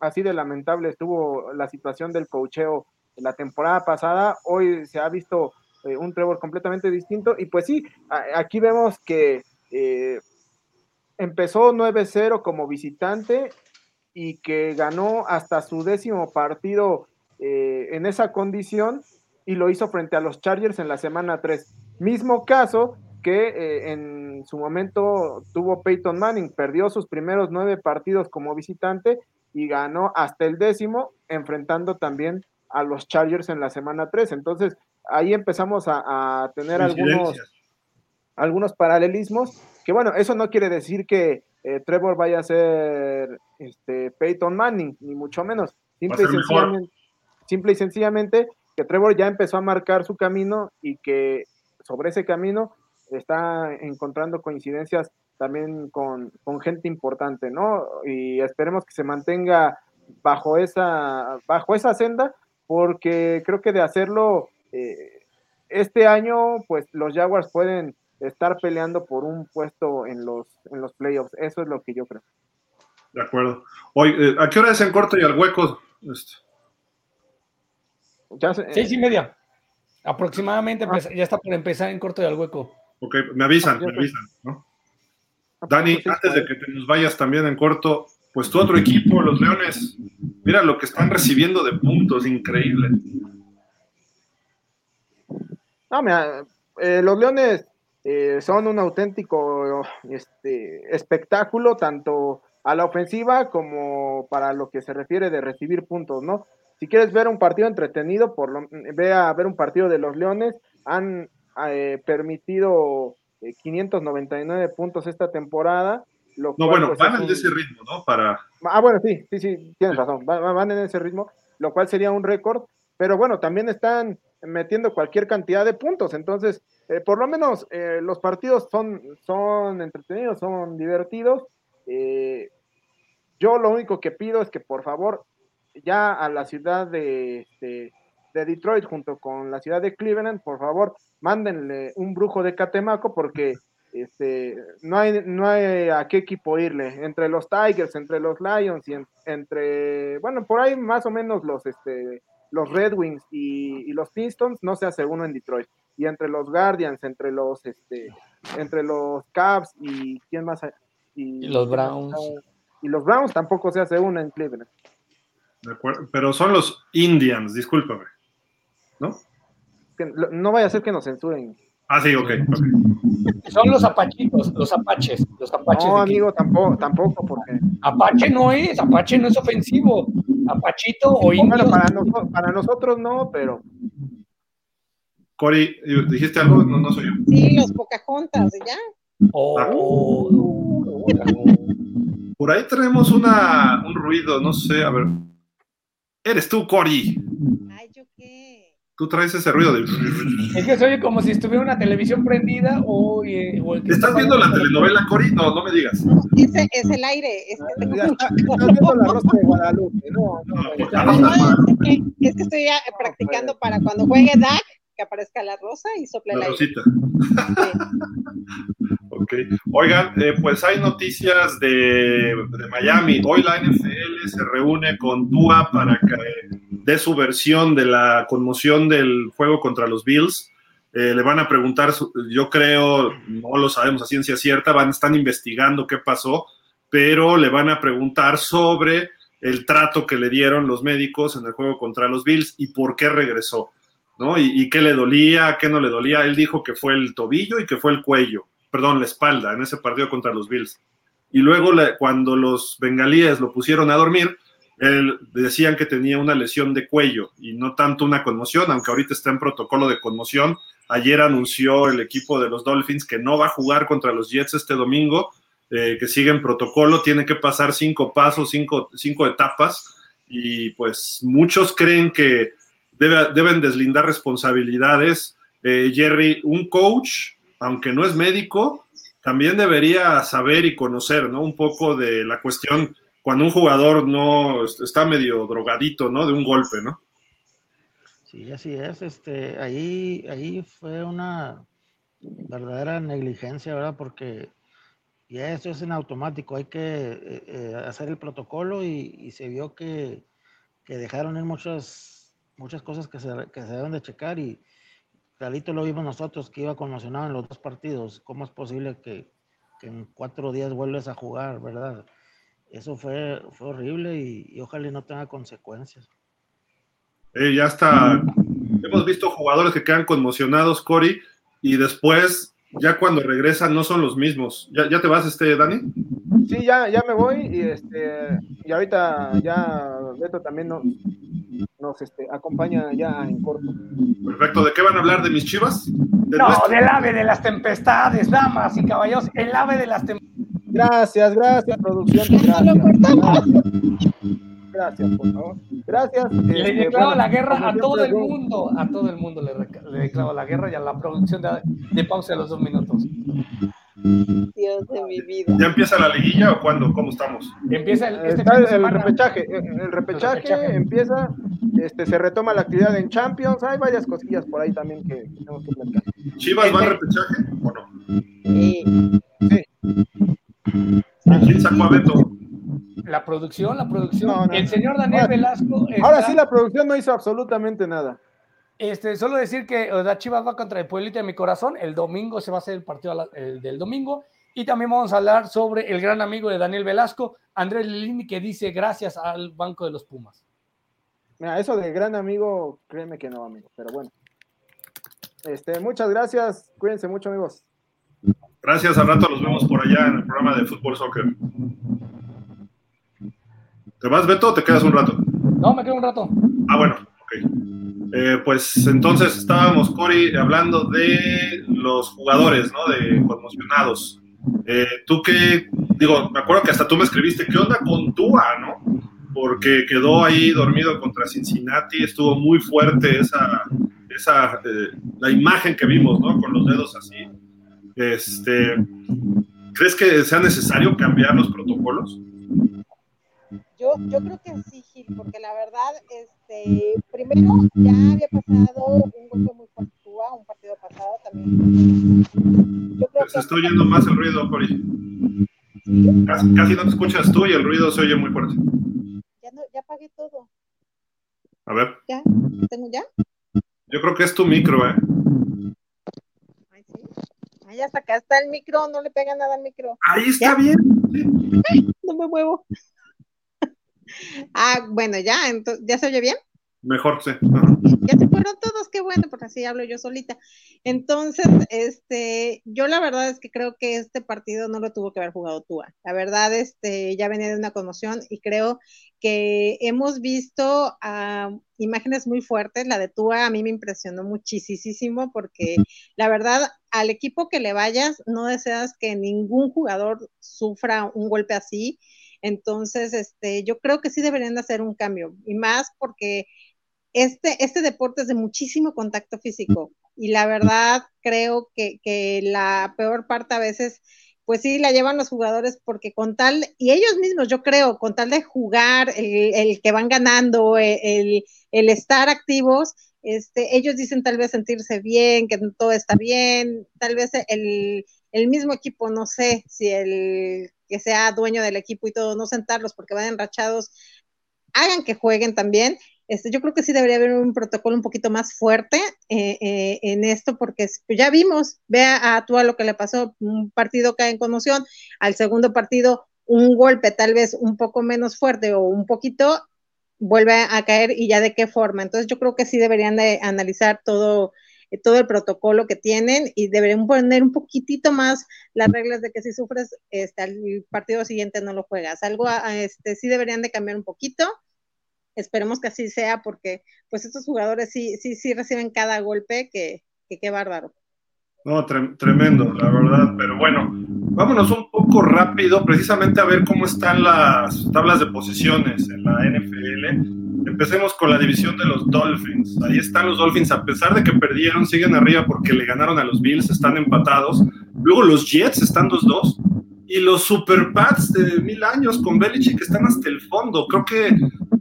así de lamentable estuvo la situación del cocheo la temporada pasada. Hoy se ha visto un Trevor completamente distinto. Y pues sí, aquí vemos que empezó 9-0 como visitante y que ganó hasta su décimo partido eh, en esa condición y lo hizo frente a los Chargers en la semana 3. Mismo caso que eh, en su momento tuvo Peyton Manning, perdió sus primeros nueve partidos como visitante y ganó hasta el décimo, enfrentando también a los Chargers en la semana 3. Entonces, ahí empezamos a tener algunos, algunos paralelismos que bueno, eso no quiere decir que eh, Trevor vaya a ser este, Peyton Manning, ni mucho menos. Simple y, sencillamente, simple y sencillamente que Trevor ya empezó a marcar su camino y que sobre ese camino está encontrando coincidencias también con, gente importante, ¿no? Y esperemos que se mantenga bajo esa, bajo esa senda, porque creo que de hacerlo eh, este año, pues los Jaguars pueden estar peleando por un puesto en los, en los playoffs. Eso es lo que yo creo. De acuerdo. Hoy, eh, ¿A qué hora es en corto y al hueco? Este. Seis y media. Aproximadamente ah. ya está por empezar en corto y al hueco. Ok, me avisan, me avisan. ¿no? Ah, pues, Dani, antes de que te nos vayas también en corto, pues tu otro equipo, los Leones, mira lo que están recibiendo de puntos, increíble. No, mira, eh, los Leones eh, son un auténtico este, espectáculo, tanto a la ofensiva como para lo que se refiere de recibir puntos, ¿no? Si quieres ver un partido entretenido, por lo, ve a ver un partido de los Leones, han eh, permitido 599 eh, puntos esta temporada. no, bueno, pues, van en ese ritmo, ¿no? Para... Ah, bueno, sí, sí, sí, tienes razón, van en ese ritmo, lo cual sería un récord, pero bueno, también están metiendo cualquier cantidad de puntos, entonces eh, por lo menos eh, los partidos son, son entretenidos, son divertidos. Eh, yo lo único que pido es que por favor ya a la ciudad de, de, Detroit junto con la ciudad de Cleveland, por favor, mándenle un brujo de Catemaco porque este, no, hay, no hay a qué equipo irle. Entre los Tigers, entre los Lions y entre, bueno, por ahí más o menos los, este, los Red Wings y, y los Pistons, no se hace uno en Detroit y entre los Guardians, entre los este, entre los Cavs y quién más y, los Browns y los Browns tampoco se hace una en Cleveland. De acuerdo, pero son los Indians, discúlpame, ¿no? no vaya a ser que nos censuren. Ah, sí, ok. okay. Son los apachitos, los apaches, los apaches. No, amigo, tampoco, tampoco, porque. Apache no es, apache no es ofensivo. Apachito o indio. para, nosotros, para nosotros no, pero. Cori, ¿dijiste algo? No, no soy yo. Sí, los Pocahontas, ¿ya? Oh, Por ahí tenemos una, un ruido, no sé, a ver. Eres tú, Cori. Ay, ¿yo qué? Tú traes ese ruido de. Es que se oye como si estuviera una televisión prendida o. Eh, ¿Estás viendo la telenovela, Cori? No, no me digas. No, ese es el aire. Es que tengo Estás viendo la rosa de Guadalupe. No, no. no, es, que, es que estoy practicando para cuando juegue DAC que aparezca la rosa y sople la rosita. ok. Oigan, eh, pues hay noticias de, de, Miami. Hoy la NFL se reúne con Tua para que dé su versión de la conmoción del juego contra los Bills. Eh, le van a preguntar, yo creo, no lo sabemos a ciencia cierta, van, están investigando qué pasó, pero le van a preguntar sobre el trato que le dieron los médicos en el juego contra los Bills y por qué regresó. Y, qué le dolía, qué no le dolía. Él dijo que fue el tobillo y que fue el cuello, perdón, la espalda en ese partido contra los Bills. Y luego cuando los bengalíes lo pusieron a dormir, él decían que tenía una lesión de cuello y no tanto una conmoción, aunque ahorita está en protocolo de conmoción. Ayer anunció el equipo de los Dolphins que no va a jugar contra los Jets este domingo, eh, que sigue en protocolo, tiene que pasar cinco pasos, cinco, cinco etapas, y pues muchos creen que deben deslindar responsabilidades. Eh, Jerry, un coach, aunque no es médico, también debería saber y conocer, ¿no? Un poco de la cuestión cuando un jugador no está medio drogadito, ¿no? De un golpe, ¿no? Sí, así es. Este, ahí, ahí fue una verdadera negligencia, ¿verdad? Porque ya eso es en automático, hay que eh, eh, hacer el protocolo y, se vio que, que dejaron en muchas muchas cosas que se, que se deben de checar y realito lo vimos nosotros que iba conmocionado en los dos partidos. ¿Cómo es posible que, que en cuatro días vuelves a jugar, verdad? Eso fue, fue horrible y, ojalá no tenga consecuencias. Eh, ya está. Hemos visto jugadores que quedan conmocionados, Cory, y después, ya cuando regresan, no son los mismos. ¿Ya, ya te vas, este, Dani? Sí, ya, ya me voy y, este, y ahorita ya Beto también no, nos este, acompaña ya en corto. Perfecto, ¿de qué van a hablar? ¿De mis chivas? no, del ave de las tempestades, damas y caballeros, el ave de las tempestades. Gracias, gracias, producción. Gracias. por favor. Gracias. Le este, declaro la guerra a todo el mundo, a todo el mundo le, le declaro la guerra y a la producción de, de pausa de los dos minutos. Dios de mi vida. ¿Ya empieza la liguilla o cuándo? ¿Cómo estamos? Empieza el, este el repechaje. El, repechaje, empieza, este, se retoma la actividad en Champions. Hay varias cosillas por ahí también que, tenemos que platicar. ¿Chivas va al repechaje o no? Sí. sí. ¿Quién sacó a Beto? La producción, la producción. el señor Daniel Velasco. Ahora sí, la producción no hizo absolutamente nada. Este, solo decir que la Chivas va contra el Pueblito de mi corazón. El domingo se va a hacer el partido del domingo. Y también vamos a hablar sobre el gran amigo de Daniel Velasco, Andrés Lilini, que dice gracias al Banco de los Pumas. Mira, eso de gran amigo, créeme que no, amigo, pero bueno. Este, muchas gracias, cuídense mucho, amigos. Gracias, al rato nos vemos por allá en el programa de Fútbol Soccer. ¿Te vas, Beto, o te quedas un rato? No, me quedo un rato. Ah, bueno, ok. Eh, pues entonces estábamos, Cory, hablando de los jugadores, ¿no? De conmocionados. Eh, tú que, digo, me acuerdo que hasta tú me escribiste, ¿qué onda con Tua, no? Porque quedó ahí dormido contra Cincinnati, estuvo muy fuerte esa, esa eh, la imagen que vimos, ¿no? Con los dedos así. Este, ¿Crees que sea necesario cambiar los protocolos? Yo, yo creo que sí, Gil, porque la verdad, este, primero ya había pasado un golpe muy fuerte un partido pasado también. Yo creo Se está oyendo más el ruido, Cori. Casi, casi, no te escuchas tú y el ruido se oye muy fuerte. Ya, no, ya apagué todo. A ver. ¿Ya? ¿Tengo ya? Yo creo que es tu micro, ¿eh? Ay, sí. Ay, hasta acá está el micro, no le pega nada al micro. Ahí está bien. no me muevo. Ah, bueno, ya, entonces, ¿ya se oye bien? Mejor, sí. Ya se fueron todos, qué bueno, porque así hablo yo solita. Entonces, este, yo la verdad es que creo que este partido no lo tuvo que haber jugado Tua. La verdad, este, ya venía de una conmoción y creo que hemos visto uh, imágenes muy fuertes. La de Tua a mí me impresionó muchísimo porque la verdad, al equipo que le vayas, no deseas que ningún jugador sufra un golpe así. Entonces, este, yo creo que sí deberían de hacer un cambio y más porque este, este deporte es de muchísimo contacto físico y la verdad creo que, que, la peor parte a veces, pues sí, la llevan los jugadores porque con tal, y ellos mismos, yo creo, con tal de jugar, el, el que van ganando, el, el, estar activos, este, ellos dicen tal vez sentirse bien, que todo está bien, tal vez el mismo equipo, no sé si el que sea dueño del equipo y todo, no sentarlos porque van enrachados, hagan que jueguen también este, yo creo que sí debería haber un protocolo un poquito más fuerte eh, eh, en esto, porque pues, ya vimos, vea a Tua lo que le pasó, un partido cae en conmoción, al segundo partido un golpe tal vez un poco menos fuerte o un poquito, vuelve a caer y ya de qué forma. Entonces yo creo que sí deberían de analizar todo, todo el protocolo que tienen y deberían poner un poquitito más las reglas de que si sufres, este, el partido siguiente no lo juegas. Algo, este, sí deberían de cambiar un poquito Esperemos que así sea porque pues estos jugadores sí, sí, sí reciben cada golpe que, qué bárbaro. No, tremendo, la verdad. Pero bueno, vámonos un poco rápido, precisamente a ver cómo están las tablas de posiciones en la NFL. Empecemos con la división de los Dolphins. Ahí están los Dolphins, a pesar de que perdieron, siguen arriba porque le ganaron a los Bills, están empatados. Luego los Jets están 2-2. Y los Super Pats de mil años con Belichick están hasta el fondo. Creo que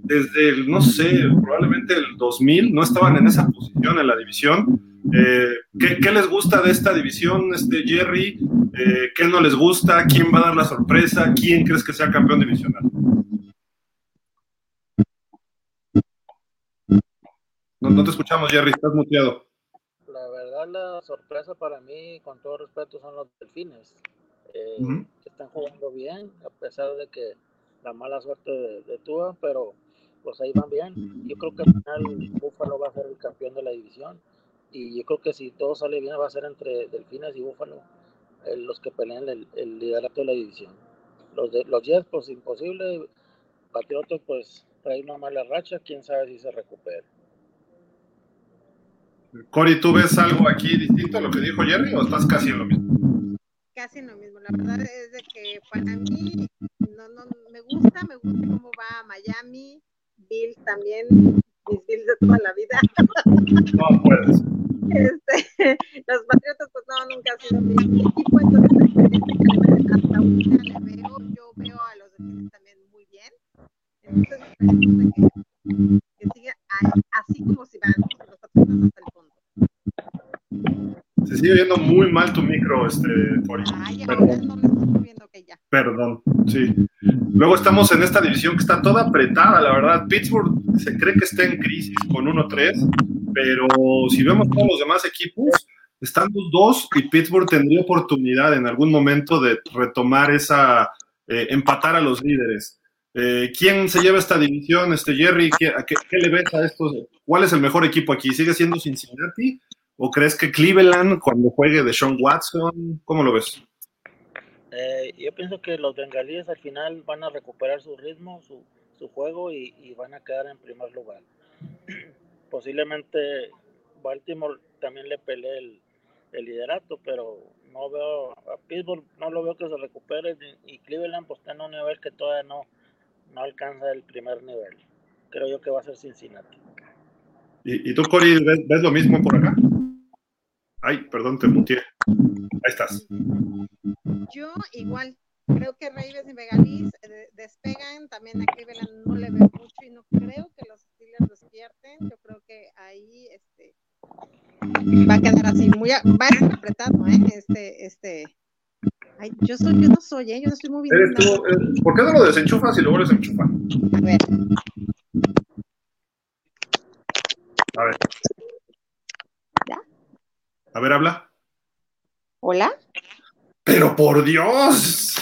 desde el, no sé, probablemente el 2000 no estaban en esa posición en la división. Eh, ¿qué, les gusta de esta división, este Jerry? Eh, ¿Qué no les gusta? ¿Quién va a dar la sorpresa? ¿Quién crees que sea campeón divisional? No, te escuchamos, Jerry, estás muteado. La verdad, la sorpresa para mí, con todo respeto, son los delfines. Eh, están jugando bien, a pesar de que la mala suerte de, de pero pues ahí van bien. Yo creo que al final Búfalo va a ser el campeón de la división y yo creo que si todo sale bien va a ser entre Delfines y Búfalo eh, los que pelean el, el, liderato de la división. Los, de, los Jets, pues imposible. Patriotas, pues trae una mala racha, quién sabe si se recupera. Cori, ¿tú ves algo aquí distinto a lo que dijo Jerry o estás casi en lo mismo? Casi lo mismo. La verdad es de que para mí no, no, me gusta, me gusta cómo va Miami, Bills también, mis Bills de toda la vida. No puedes. Este, los Patriotas, pues no, nunca ha sido mi equipo, entonces hasta ahorita le veo, yo veo a los Bills también muy bien. Entonces, que, que siga así como si van los Patriotas hasta el fondo. Se sigue viendo muy mal tu micro, este. Ay, no viendo que ya. Perdón, sí. Luego estamos en esta división que está toda apretada, la verdad. Pittsburgh se cree que está en crisis con 1-3, pero si vemos todos los demás equipos, están los dos y Pittsburgh tendría oportunidad en algún momento de retomar esa, eh, empatar a los líderes. Eh, ¿Quién se lleva esta división, este Jerry? ¿Qué, qué, le ves a estos? ¿Cuál es el mejor equipo aquí? ¿Sigue siendo Cincinnati? ¿O crees que Cleveland cuando juegue de Sean Watson? ¿Cómo lo ves? Eh, yo pienso que los bengalíes al final van a recuperar su ritmo, su, su juego y, y, van a quedar en primer lugar. Posiblemente Baltimore también le pelee el, el, liderato, pero no veo a Pittsburgh, no lo veo que se recupere y Cleveland pues está en un nivel que todavía no, no alcanza el primer nivel. Creo yo que va a ser Cincinnati. ¿Y, y tú, Cory, ves, ves, lo mismo por acá? Ay, perdón, te muteé. Ahí estás. Yo igual, creo que Ravens y Megalis eh, despegan, también a Cleveland no le veo mucho y no creo que los Steelers despierten, yo creo que ahí este va a quedar así, muy va a estar apretado, ¿eh? Este, este, Ay, yo soy, yo no soy, ¿eh? yo no estoy muy bien. Eh, ¿Por qué no lo desenchufas y luego lo desenchufas? A ver. A ver. ¿Ya? A ver, habla. ¿Hola? Pero por Dios.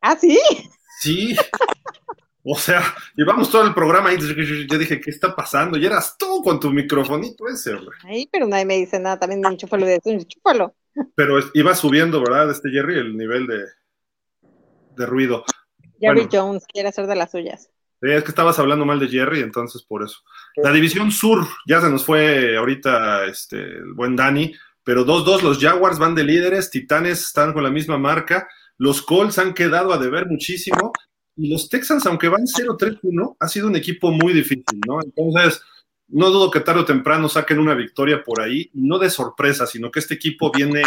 ¿Ah, sí? Sí. O sea, llevamos todo el programa y yo dije, ¿qué está pasando? Y eras tú con tu microfonito ese, hombre. Ay, pero nadie me dice nada, también me enchúfalo de eso, enchúfalo. Pero iba subiendo, ¿verdad, este Jerry, el nivel de, de ruido. Jerry Jones quiere hacer de las suyas. Es que estabas hablando mal de Jerry, entonces por eso. La división sur, ya se nos fue ahorita este, el buen Dani, pero 2-2 los Jaguars van de líderes, Titanes están con la misma marca, los Colts han quedado a deber muchísimo, y los Texans, aunque van 0-3-1, ha sido un equipo muy difícil, ¿no? Entonces, no dudo que tarde o temprano saquen una victoria por ahí, no de sorpresa, sino que este equipo viene,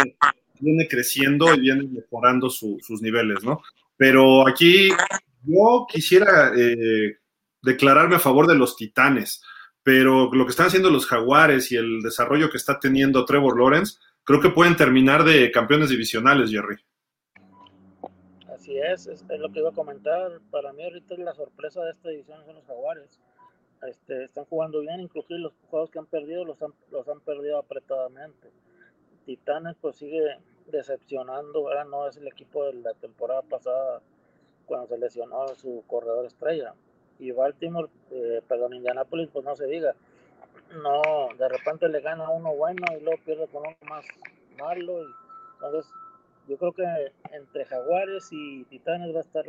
viene creciendo y viene mejorando sus niveles, ¿no? Pero aquí yo quisiera eh, declararme a favor de los Titanes, pero lo que están haciendo los Jaguares y el desarrollo que está teniendo Trevor Lawrence, creo que pueden terminar de campeones divisionales, Jerry. Así es, es, lo que iba a comentar. Para mí ahorita la sorpresa de esta división son los Jaguares. Este, están jugando bien, inclusive los juegos que han perdido los han, los han perdido apretadamente. Titanes pues sigue decepcionando, no es el equipo de la temporada pasada cuando se lesionó su corredor estrella. Y Baltimore, eh, perdón, Indianapolis, pues no se diga. No, de repente le gana uno bueno y luego pierde con uno más malo. Y, entonces, yo creo que entre Jaguares y Titanes va a estar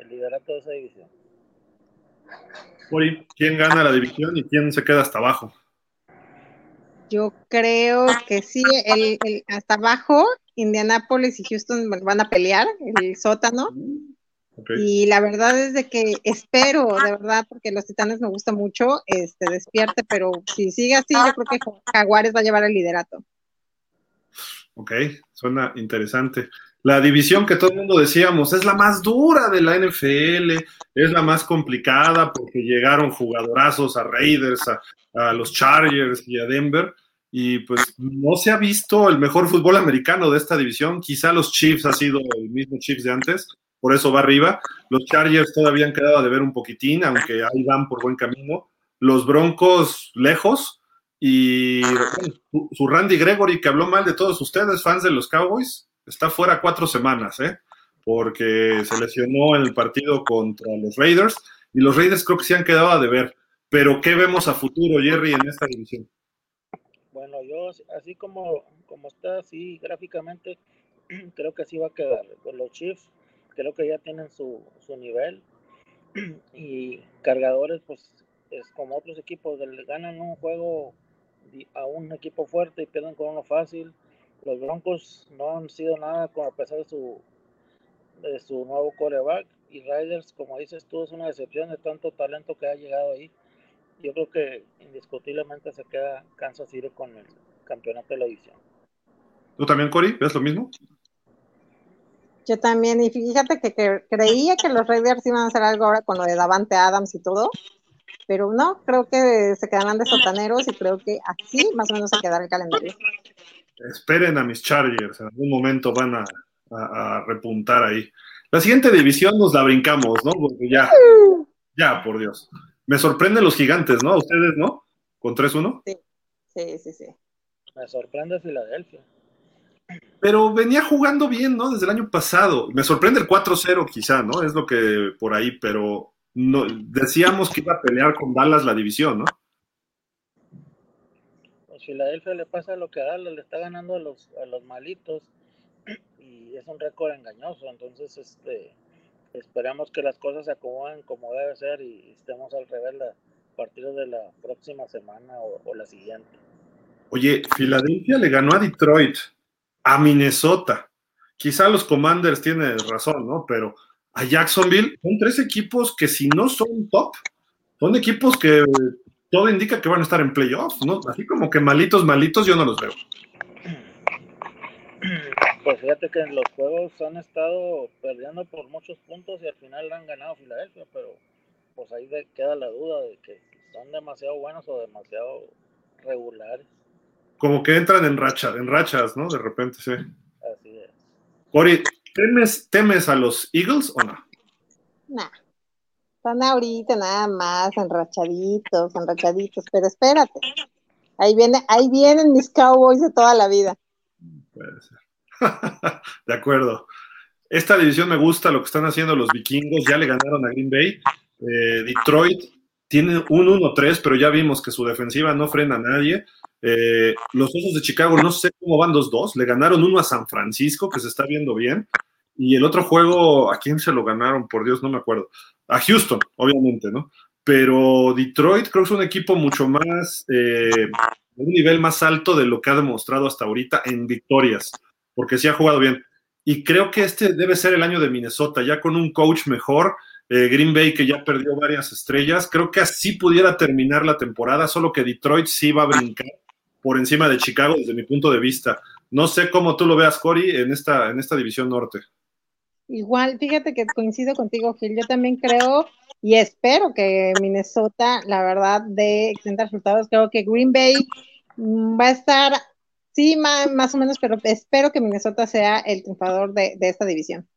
el liderato de esa división. ¿quién gana la división y quién se queda hasta abajo? Yo creo que sí, el, hasta abajo, Indianapolis y Houston van a pelear el sótano. Y la verdad es de que espero, de verdad, porque los Titanes me gustan mucho, este despierte, pero si sigue así, yo creo que Jaguares va a llevar el liderato. Ok, suena interesante. La división que todo el mundo decíamos es la más dura de la NFL, es la más complicada porque llegaron jugadorazos a Raiders, a, a los Chargers y a Denver, y pues no se ha visto el mejor fútbol americano de esta división. Quizá los Chiefs ha sido el mismo Chiefs de antes, por eso va arriba. Los Chargers todavía han quedado de ver un poquitín, aunque ahí van por buen camino. Los Broncos lejos. Y su Randy Gregory, que habló mal de todos ustedes, fans de los Cowboys, está fuera cuatro semanas, ¿eh? porque se lesionó en el partido contra los Raiders. Y los Raiders creo que se han quedado a deber. Pero, ¿qué vemos a futuro, Jerry, en esta división? Bueno, yo así como, como está así gráficamente, creo que así va a quedar. Pues los Chiefs creo que ya tienen su, su nivel. Y cargadores pues es como otros equipos ganan un juego a un equipo fuerte y pierden con uno fácil. Los Broncos no han sido nada como a pesar de su de su nuevo coreback. Y Riders como dices tú es una decepción de tanto talento que ha llegado ahí. Yo creo que indiscutiblemente se queda Kansas City con el campeonato de la división. ¿Tú también, Cory? ¿Ves lo mismo? Yo también, y fíjate que, creía que los Raiders iban a hacer algo ahora con lo de Davante Adams y todo, pero no, creo que se quedarán de sotaneros y creo que así más o menos se quedará el calendario. Esperen a mis Chargers, en algún momento van a, repuntar ahí. La siguiente división nos la brincamos, ¿no? Porque ya, ya, por Dios. Me sorprenden los gigantes, ¿no? ¿Ustedes, no? ¿Con 3-1? Sí, sí, sí, sí. Me sorprende Filadelfia pero venía jugando bien, ¿no? Desde el año pasado. Me sorprende el 4-0 quizá, ¿no? Es lo que por ahí, pero no, decíamos que iba a pelear con Dallas la división, ¿no? Pues Filadelfia le pasa lo que a Dallas le está ganando a los, a los malitos y es un récord engañoso, entonces este esperamos que las cosas se acomoden como debe ser y estemos al revés a partir de la próxima semana o, o la siguiente. Oye, Filadelfia le ganó a Detroit a Minnesota. Quizá los Commanders tienen razón, ¿no? Pero a Jacksonville son tres equipos que si no son top, son equipos que todo indica que van a estar en playoffs, ¿no? Así como que malitos, malitos, yo no los veo. Pues fíjate que en los juegos han estado perdiendo por muchos puntos y al final han ganado Filadelfia, pero pues ahí queda la duda de que son demasiado buenos o demasiado regulares como que entran en rachas, en rachas, ¿no? De repente, sí. Así es. Cori, ¿temes, a los Eagles o no? No. Están ahorita nada más enrachaditos, enrachaditos, pero espérate. Ahí viene, ahí vienen mis Cowboys de toda la vida. Puede ser. de acuerdo. Esta división me gusta lo que están haciendo los vikingos, ya le ganaron a Green Bay, Eh, Detroit tiene un 1-3, pero ya vimos que su defensiva no frena a nadie. Eh, los Osos de Chicago no sé cómo van 2-2. Le ganaron uno a San Francisco, que se está viendo bien. Y el otro juego, ¿a quién se lo ganaron? Por Dios, no me acuerdo. A Houston, obviamente, ¿no? Pero Detroit creo que es un equipo mucho más, eh, un nivel más alto de lo que ha demostrado hasta ahorita en victorias, porque sí ha jugado bien. Y creo que este debe ser el año de Minnesota, ya con un coach mejor, eh, Green Bay que ya perdió varias estrellas, creo que así pudiera terminar la temporada, solo que Detroit sí va a brincar por encima de Chicago desde mi punto de vista. No sé cómo tú lo veas, Cory, en esta, en esta división norte. Igual, fíjate que coincido contigo, Gil. Yo también creo y espero que Minnesota, la verdad, dé excelentes resultados. Creo que Green Bay mm, va a estar, sí, más, o menos, pero espero que Minnesota sea el triunfador de, esta división.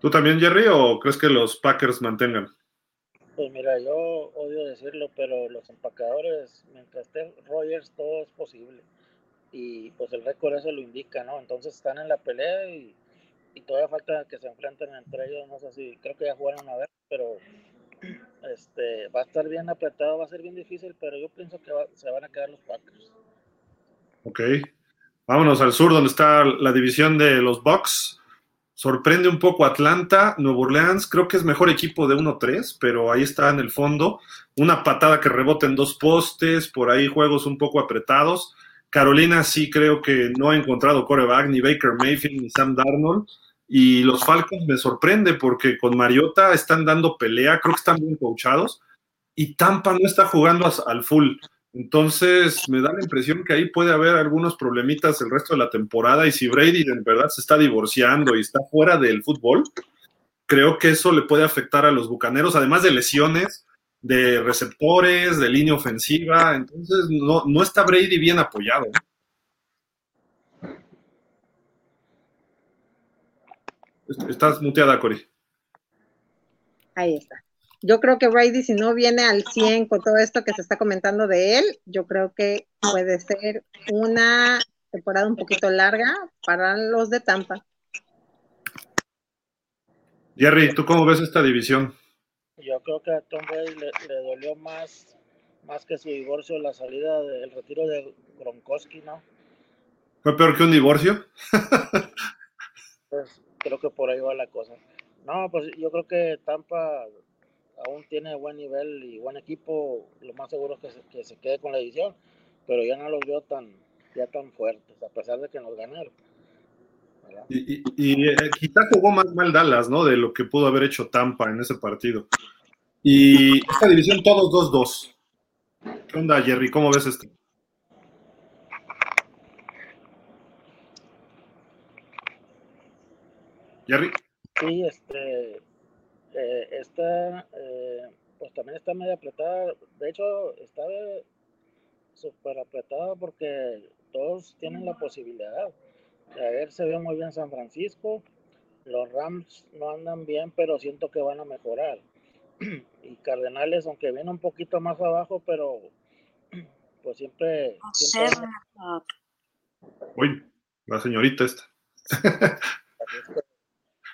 ¿Tú también, Jerry, o crees que los Packers mantengan? Pues mira, yo odio decirlo, pero los empacadores, mientras estén Rogers, todo es posible. Y pues el récord eso lo indica, ¿no? Entonces están en la pelea y todavía falta que se enfrenten entre ellos, no sé si, creo que ya jugaron a ver, pero este, va a estar bien apretado, va a ser bien difícil, pero yo pienso que se van a quedar los Packers. Ok, vámonos al sur donde está la división de los Bucks. Sorprende un poco Atlanta, Nuevo Orleans, creo que es mejor equipo de 1-3, pero ahí está en el fondo. Una patada que rebota en dos postes, por ahí juegos un poco apretados. Carolina sí creo que no ha encontrado coreback, ni Baker Mayfield, ni Sam Darnold. Y los Falcons me sorprende porque con Mariota están dando pelea, creo que están bien coachados. Y Tampa no está jugando al full. Entonces me da la impresión que ahí puede haber algunos problemitas el resto de la temporada. Y si Brady en verdad se está divorciando y está fuera del fútbol, creo que eso le puede afectar a los bucaneros, además de lesiones, de receptores, de línea ofensiva. Entonces no, no está Brady bien apoyado. Estás muteada, Cori. Ahí está. Yo creo que Brady, si no viene al 100 con todo esto que se está comentando de él, yo creo que puede ser una temporada un poquito larga para los de Tampa. Jerry, ¿tú cómo ves esta división? Yo creo que a Tom Brady le, dolió más, más que su divorcio la salida del retiro de Gronkowski, ¿no? ¿Fue peor que un divorcio? pues creo que por ahí va la cosa. No, pues yo creo que Tampa aún tiene buen nivel y buen equipo. Lo más seguro es que se, quede con la edición, pero ya no los veo tan, ya tan fuertes, a pesar de que nos ganaron. Y, y, eh, quizá jugó más mal Dallas, ¿no? De lo que pudo haber hecho Tampa en ese partido. Y esta división todos 2-2. ¿Qué onda, Jerry? ¿Cómo ves esto? Jerry. Sí, este, eh, esta, eh, pues también está medio apretada. De hecho, está súper apretada porque todos tienen la posibilidad. ver, se ve muy bien San Francisco. Los Rams no andan bien, pero siento que van a mejorar. Y Cardenales, aunque viene un poquito más abajo, pero pues siempre. siempre... Uy, la señorita esta.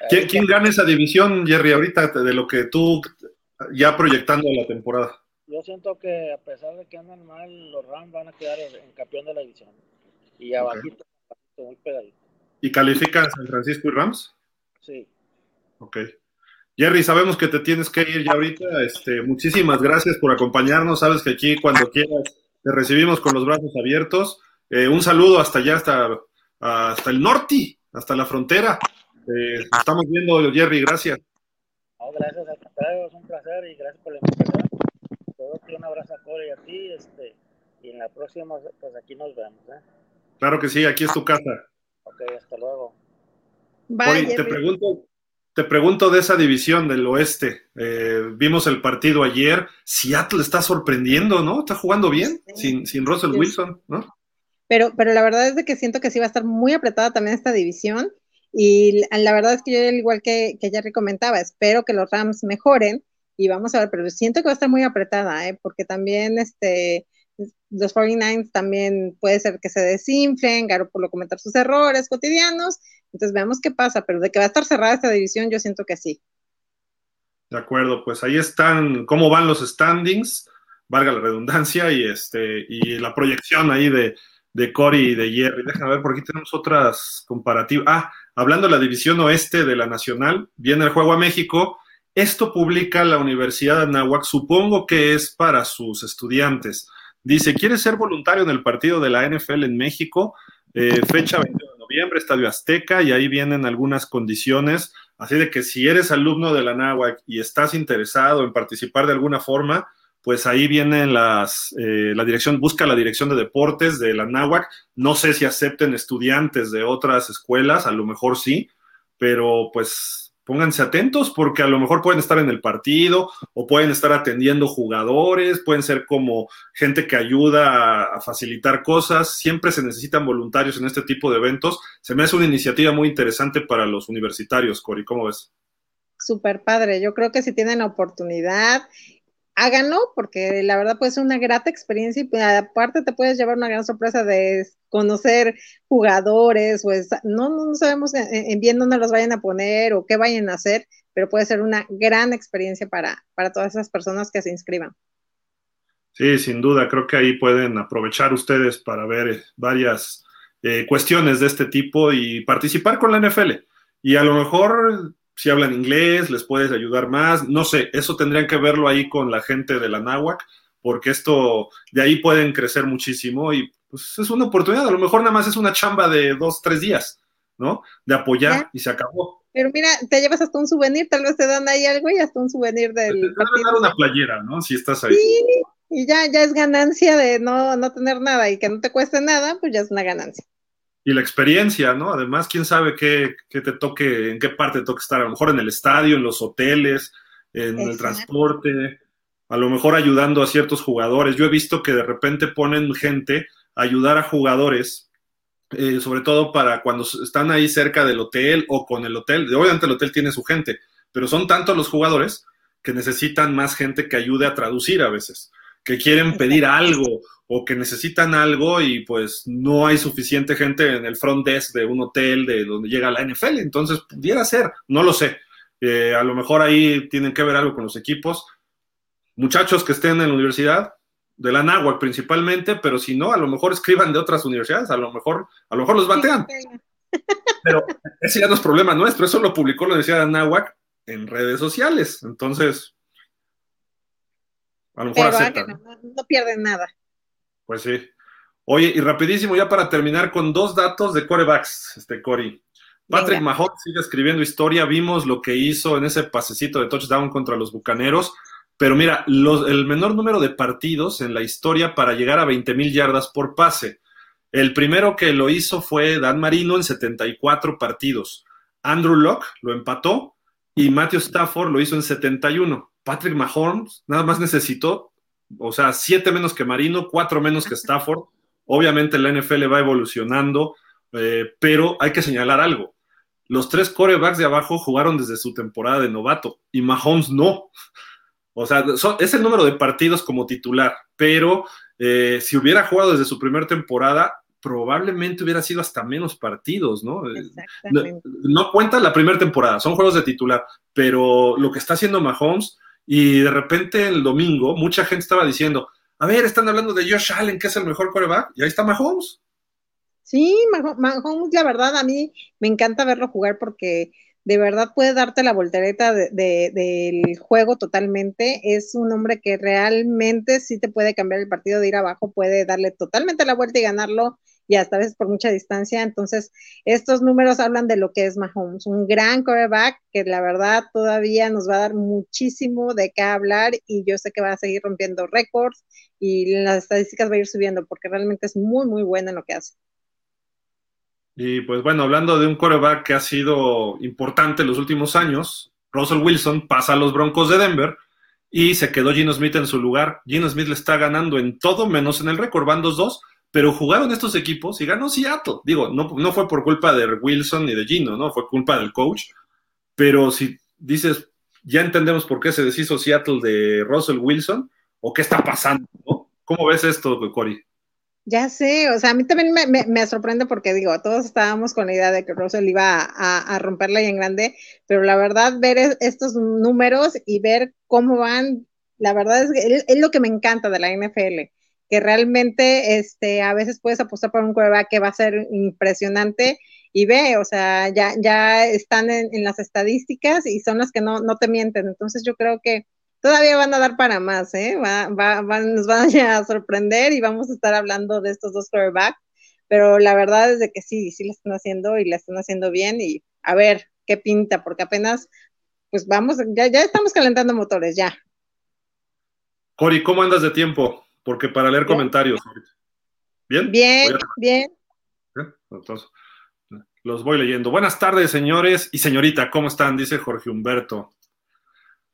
¿Quién, gana esa división, Jerry, ahorita de lo que tú ya proyectando la temporada? Yo siento que a pesar de que andan mal, los Rams van a quedar en campeón de la división. Y abajito, muy pegadito. ¿Y califican San Francisco y Rams? Sí. Ok. Jerry, sabemos que te tienes que ir ya ahorita. Este, muchísimas gracias por acompañarnos. Sabes que aquí cuando quieras te recibimos con los brazos abiertos. Eh, un saludo hasta allá, hasta, hasta el norte, hasta la frontera. Eh, estamos viendo, Jerry, gracias. gracias, al contrario, es un placer y gracias por la invitación. Todo un abrazo a Corey y a ti, este, y en la próxima, pues aquí nos vemos. ¿eh? Claro que sí, aquí es tu casa. Ok, hasta luego. Bye, te pregunto, te pregunto de esa división del oeste. Eh, vimos el partido ayer. Seattle está sorprendiendo, ¿no? Está jugando bien sin, sin Russell Wilson, ¿no? Pero, pero la verdad es de que siento que sí va a estar muy apretada también esta división. Y la verdad es que yo, igual que, que comentaba, espero que los Rams mejoren y vamos a ver, pero siento que va a estar muy apretada, ¿eh? porque también este, los 49 también puede ser que se desinflen, lo comentar sus errores cotidianos, entonces veamos qué pasa, pero de que va a estar cerrada esta división, yo siento que sí. De acuerdo, pues ahí están cómo van los standings, valga la redundancia, y este, y la proyección ahí de, de Cory y de Jerry. Déjame ver, por aquí tenemos otras comparativas. Ah, hablando de la división oeste de la Nacional, viene el juego a México. Esto publica la Universidad de Anáhuac, supongo que es para sus estudiantes. Dice, ¿quieres ser voluntario en el partido de la NFL en México? Eh, fecha 20 de noviembre, Estadio Azteca, y ahí vienen algunas condiciones. Así de que si eres alumno de la Anáhuac y estás interesado en participar de alguna forma, pues ahí vienen las, eh, la dirección, busca la dirección de deportes de la NAWAC. No sé si acepten estudiantes de otras escuelas, a lo mejor sí, pero pues pónganse atentos porque a lo mejor pueden estar en el partido o pueden estar atendiendo jugadores, pueden ser como gente que ayuda a, a facilitar cosas. Siempre se necesitan voluntarios en este tipo de eventos. Se me hace una iniciativa muy interesante para los universitarios, Cori. ¿Cómo ves? Súper padre. Yo creo que si tienen oportunidad háganlo porque la verdad puede ser una grata experiencia y pues, aparte te puedes llevar una gran sorpresa de conocer jugadores, pues no, no sabemos en, bien dónde los vayan a poner o qué vayan a hacer, pero puede ser una gran experiencia para, para todas esas personas que se inscriban. Sí, sin duda, creo que ahí pueden aprovechar ustedes para ver eh, varias eh, cuestiones de este tipo y participar con la NFL. Y a lo mejor si hablan inglés, les puedes ayudar más, no sé, eso tendrían que verlo ahí con la gente de la náhuac, porque esto, de ahí pueden crecer muchísimo y pues es una oportunidad, a lo mejor nada más es una chamba de dos, tres días, ¿no? De apoyar y se acabó. Pero mira, te llevas hasta un souvenir, tal vez te dan ahí algo y hasta un souvenir del. Te, te dar una playera, ¿no? Si estás ahí. Sí, y ya, ya es ganancia de no, no tener nada y que no te cueste nada, pues ya es una ganancia y la experiencia, ¿no? Además, quién sabe qué, qué, te toque, en qué parte te toque estar, a lo mejor en el estadio, en los hoteles, en el transporte, a lo mejor ayudando a ciertos jugadores. Yo he visto que de repente ponen gente a ayudar a jugadores, eh, sobre todo para cuando están ahí cerca del hotel o con el hotel. Obviamente el hotel tiene su gente, pero son tantos los jugadores que necesitan más gente que ayude a traducir a veces que quieren pedir algo o que necesitan algo y pues no hay suficiente gente en el front desk de un hotel de donde llega la NFL, entonces pudiera ser, no lo sé. Eh, a lo mejor ahí tienen que ver algo con los equipos. Muchachos que estén en la universidad, de la NAWAC principalmente, pero si no, a lo mejor escriban de otras universidades, a lo mejor, a lo mejor los batean. Pero ese ya no es problema nuestro, eso lo publicó la Universidad de NAWAC en redes sociales. Entonces, a lo mejor No, pierden nada. Pues sí. Oye, y rapidísimo, ya para terminar con dos datos de corebacks, este Cory. Patrick Mahomes sigue escribiendo historia. Vimos lo que hizo en ese pasecito de touchdown contra los bucaneros. Pero mira, el menor número de partidos en la historia para llegar a 20 mil yardas por pase. El primero que lo hizo fue Dan Marino en 74 partidos. Andrew Locke lo empató y Matthew Stafford lo hizo en 71. Patrick Mahomes nada más necesitó, o sea, siete menos que Marino, cuatro menos que Stafford. Obviamente la NFL va evolucionando, eh, pero hay que señalar algo. Los tres corebacks de abajo jugaron desde su temporada de novato y Mahomes no. O sea, es el número de partidos como titular, pero eh, si hubiera jugado desde su primera temporada, probablemente hubiera sido hasta menos partidos, ¿no? No, no, cuenta la primera temporada, son juegos de titular, pero lo que está haciendo Mahomes y de repente el domingo mucha gente estaba diciendo, a ver, están hablando de Josh Allen, que es el mejor coreback, y ahí está Mahomes. Sí, Mahomes, la verdad, a mí me encanta verlo jugar porque de verdad puede darte la voltereta del juego totalmente. Es un hombre que realmente sí te puede cambiar el partido de ir abajo, puede darle totalmente la vuelta y ganarlo y hasta veces por mucha distancia. Entonces, estos números hablan de lo que es Mahomes, un gran quarterback que la verdad todavía nos va a dar muchísimo de qué hablar y yo sé que va a seguir rompiendo récords y las estadísticas va a ir subiendo porque realmente es muy, muy bueno en lo que hace. Y pues bueno, hablando de un quarterback que ha sido importante en los últimos años, Russell Wilson pasa a los Broncos de Denver y se quedó Gino Smith en su lugar. Gino Smith le está ganando en todo menos en el récord, van 2-2 pero jugaron estos equipos y ganó Seattle. Digo, no, fue por culpa de Wilson ni de Gino, ¿no? Fue culpa del coach. Pero si dices, ya entendemos por qué se deshizo Seattle de Russell Wilson, o qué está pasando. ¿Cómo ves esto, Cory? Ya sé, o sea, a mí también me, sorprende porque digo, todos estábamos con la idea de que Russell iba a, romperla y en grande, pero la verdad, ver estos números y ver cómo van, la verdad es que es, lo que me encanta de la NFL, que realmente este, a veces puedes apostar por un quarterback que va a ser impresionante y ve, o sea, ya, ya están en, las estadísticas y son las que no, no te mienten. Entonces yo creo que todavía van a dar para más, ¿eh? Va, nos van a sorprender y vamos a estar hablando de estos dos quarterbacks, pero la verdad es de que sí, sí lo están haciendo y la están haciendo bien y a ver qué pinta, porque apenas, pues vamos, ya, ya estamos calentando motores, ya. Cori, ¿cómo andas de tiempo? Porque para leer comentarios. ¿Bien? Bien, bien. Entonces, los voy leyendo. Buenas tardes, señores y señorita, ¿cómo están? Dice Jorge Humberto.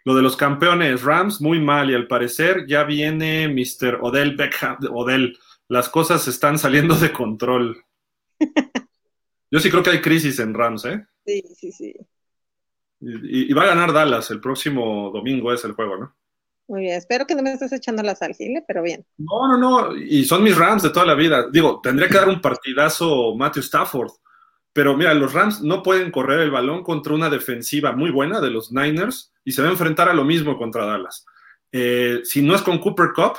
Lo de los campeones Rams, muy mal, y al parecer ya viene Mr. Odell Beckham. Odell, las cosas están saliendo de control. Yo sí creo que hay crisis en Rams, ¿eh? Sí, sí, sí. Y, va a ganar Dallas el próximo domingo, es el juego, ¿no? Muy bien, espero que no me estés echando la sal, pero bien. No, no, no, y son mis Rams de toda la vida. Digo, tendría que dar un partidazo Matthew Stafford, pero mira, los Rams no pueden correr el balón contra una defensiva muy buena de los Niners y se va a enfrentar a lo mismo contra Dallas. Eh, si no es con Cooper Cup,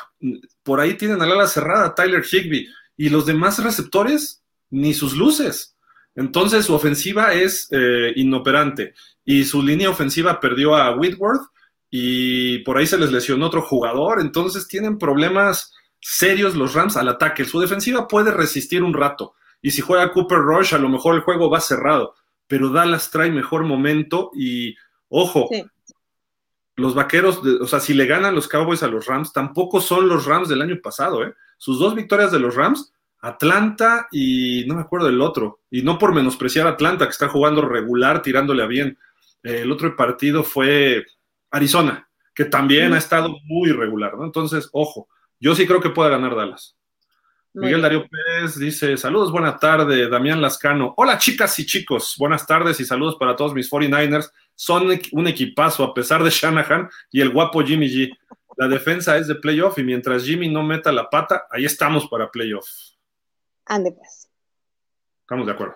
por ahí tienen al ala cerrada Tyler Higby y los demás receptores ni sus luces. Entonces su ofensiva es eh, inoperante y su línea ofensiva perdió a Whitworth y por ahí se les lesionó otro jugador. Entonces tienen problemas serios los Rams al ataque. Su defensiva puede resistir un rato y si juega Cooper Rush, a lo mejor el juego va cerrado. Pero Dallas trae mejor momento y, ojo, los vaqueros, o sea, si le ganan los Cowboys a los Rams, tampoco son los Rams del año pasado, ¿eh? Sus dos victorias de los Rams, Atlanta y no me acuerdo del otro. Y no por menospreciar a Atlanta, que está jugando regular, tirándole a bien. el otro partido fue Arizona, que también ha estado muy regular, ¿no? Entonces, ojo, yo sí creo que puede ganar Dallas. Miguel Darío Pérez dice, saludos, buena tarde, Damián Lascano. Hola chicas y chicos, buenas tardes y saludos para todos mis 49ers. Son un equipazo a pesar de Shanahan y el guapo Jimmy G. La defensa es de playoff y mientras Jimmy no meta la pata, ahí estamos para playoff. Ande pues. Estamos de acuerdo.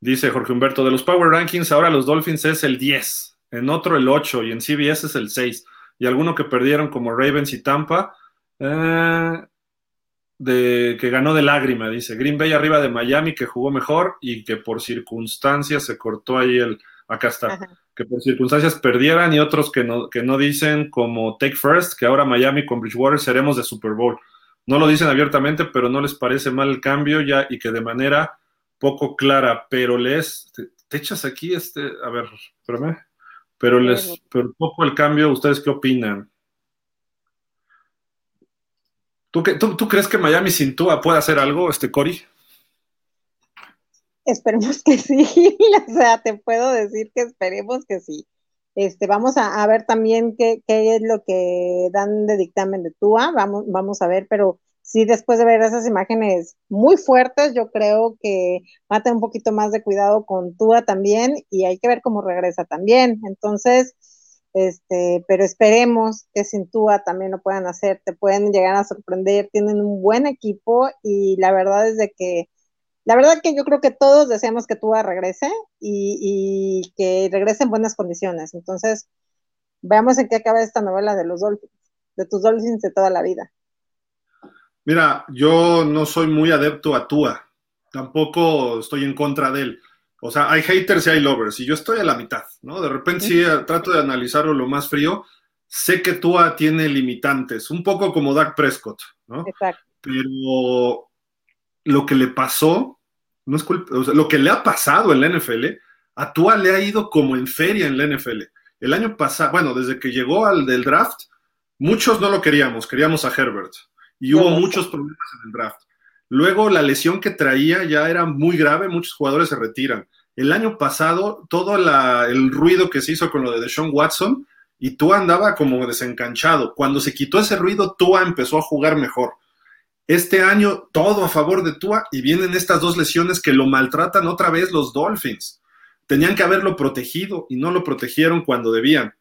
Dice Jorge Humberto, de los Power Rankings, ahora los Dolphins es el 10, en otro el 8 y en CBS es el 6. Y alguno que perdieron como Ravens y Tampa. Eh, de que ganó de lágrima, dice Green Bay arriba de Miami que jugó mejor y que por circunstancias se cortó ahí el, acá está, que por circunstancias perdieran y otros que no, que no dicen como Take First, que ahora Miami con Bridgewater seremos de Super Bowl. No lo dicen abiertamente, pero no les parece mal el cambio ya y que de manera poco clara, pero les, te, echas aquí este, a ver, espérame, pero les, pero poco el cambio, ¿ustedes qué opinan? ¿Tú, crees que Miami sin Tua puede hacer algo, este Cory? Esperemos que sí, o sea, te puedo decir que esperemos que sí. Este, vamos a, ver también qué, es lo que dan de dictamen de Tua, vamos, vamos a ver, pero sí, después de ver esas imágenes muy fuertes, yo creo que va a tener un poquito más de cuidado con Tua también y hay que ver cómo regresa también. Entonces, este, pero esperemos que sin Tua también lo puedan hacer, te pueden llegar a sorprender, tienen un buen equipo y la verdad es de que, la verdad que yo creo que todos deseamos que Tua regrese y, que regrese en buenas condiciones. Entonces, veamos en qué acaba esta novela de los Dolphins, de tus Dolphins de toda la vida. Mira, yo no soy muy adepto a Tua, tampoco estoy en contra de él o sea, hay haters y hay lovers, y yo estoy a la mitad, ¿no? De repente sí trato de analizarlo lo más frío. Sé que Tua tiene limitantes, un poco como Dak Prescott, ¿no? Exacto. Pero lo que le pasó, no es culpa, o sea, lo que le ha pasado en la NFL, a Tua le ha ido como en feria en la NFL. El año pasado, bueno, desde que llegó al del draft, muchos no lo queríamos, queríamos a Herbert, y hubo muchos problemas en el draft. Luego la lesión que traía ya era muy grave, muchos jugadores se retiran. El año pasado, todo el ruido que se hizo con lo de Deshaun Watson, y Tua andaba como desencanchado. Cuando se quitó ese ruido, Tua empezó a jugar mejor. Este año, todo a favor de Tua, y vienen estas dos lesiones que lo maltratan otra vez los Dolphins. Tenían que haberlo protegido y no lo protegieron cuando debían.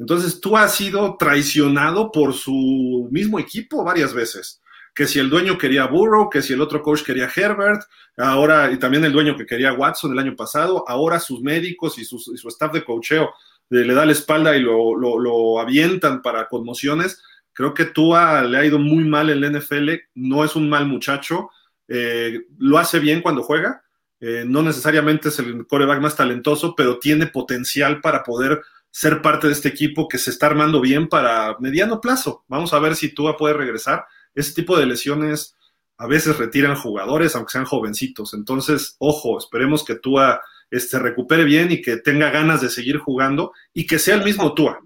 Entonces, Tua ha sido traicionado por su mismo equipo varias veces. que si el dueño quería Burrow, que si el otro coach quería Herbert, ahora, y también el dueño que quería Watson el año pasado, ahora sus médicos y, su staff de coacheo le da la espalda y lo, avientan para conmociones. Creo que Tua le ha ido muy mal en la NFL, no es un mal muchacho, eh, lo hace bien cuando juega, eh, no necesariamente es el coreback más talentoso, pero tiene potencial para poder ser parte de este equipo que se está armando bien para mediano plazo. Vamos a ver si Tua puede regresar. Ese tipo de lesiones a veces retiran jugadores, aunque sean jovencitos. Entonces, ojo, esperemos que Tua este, recupere bien y que tenga ganas de seguir jugando y que sea el mismo Tua.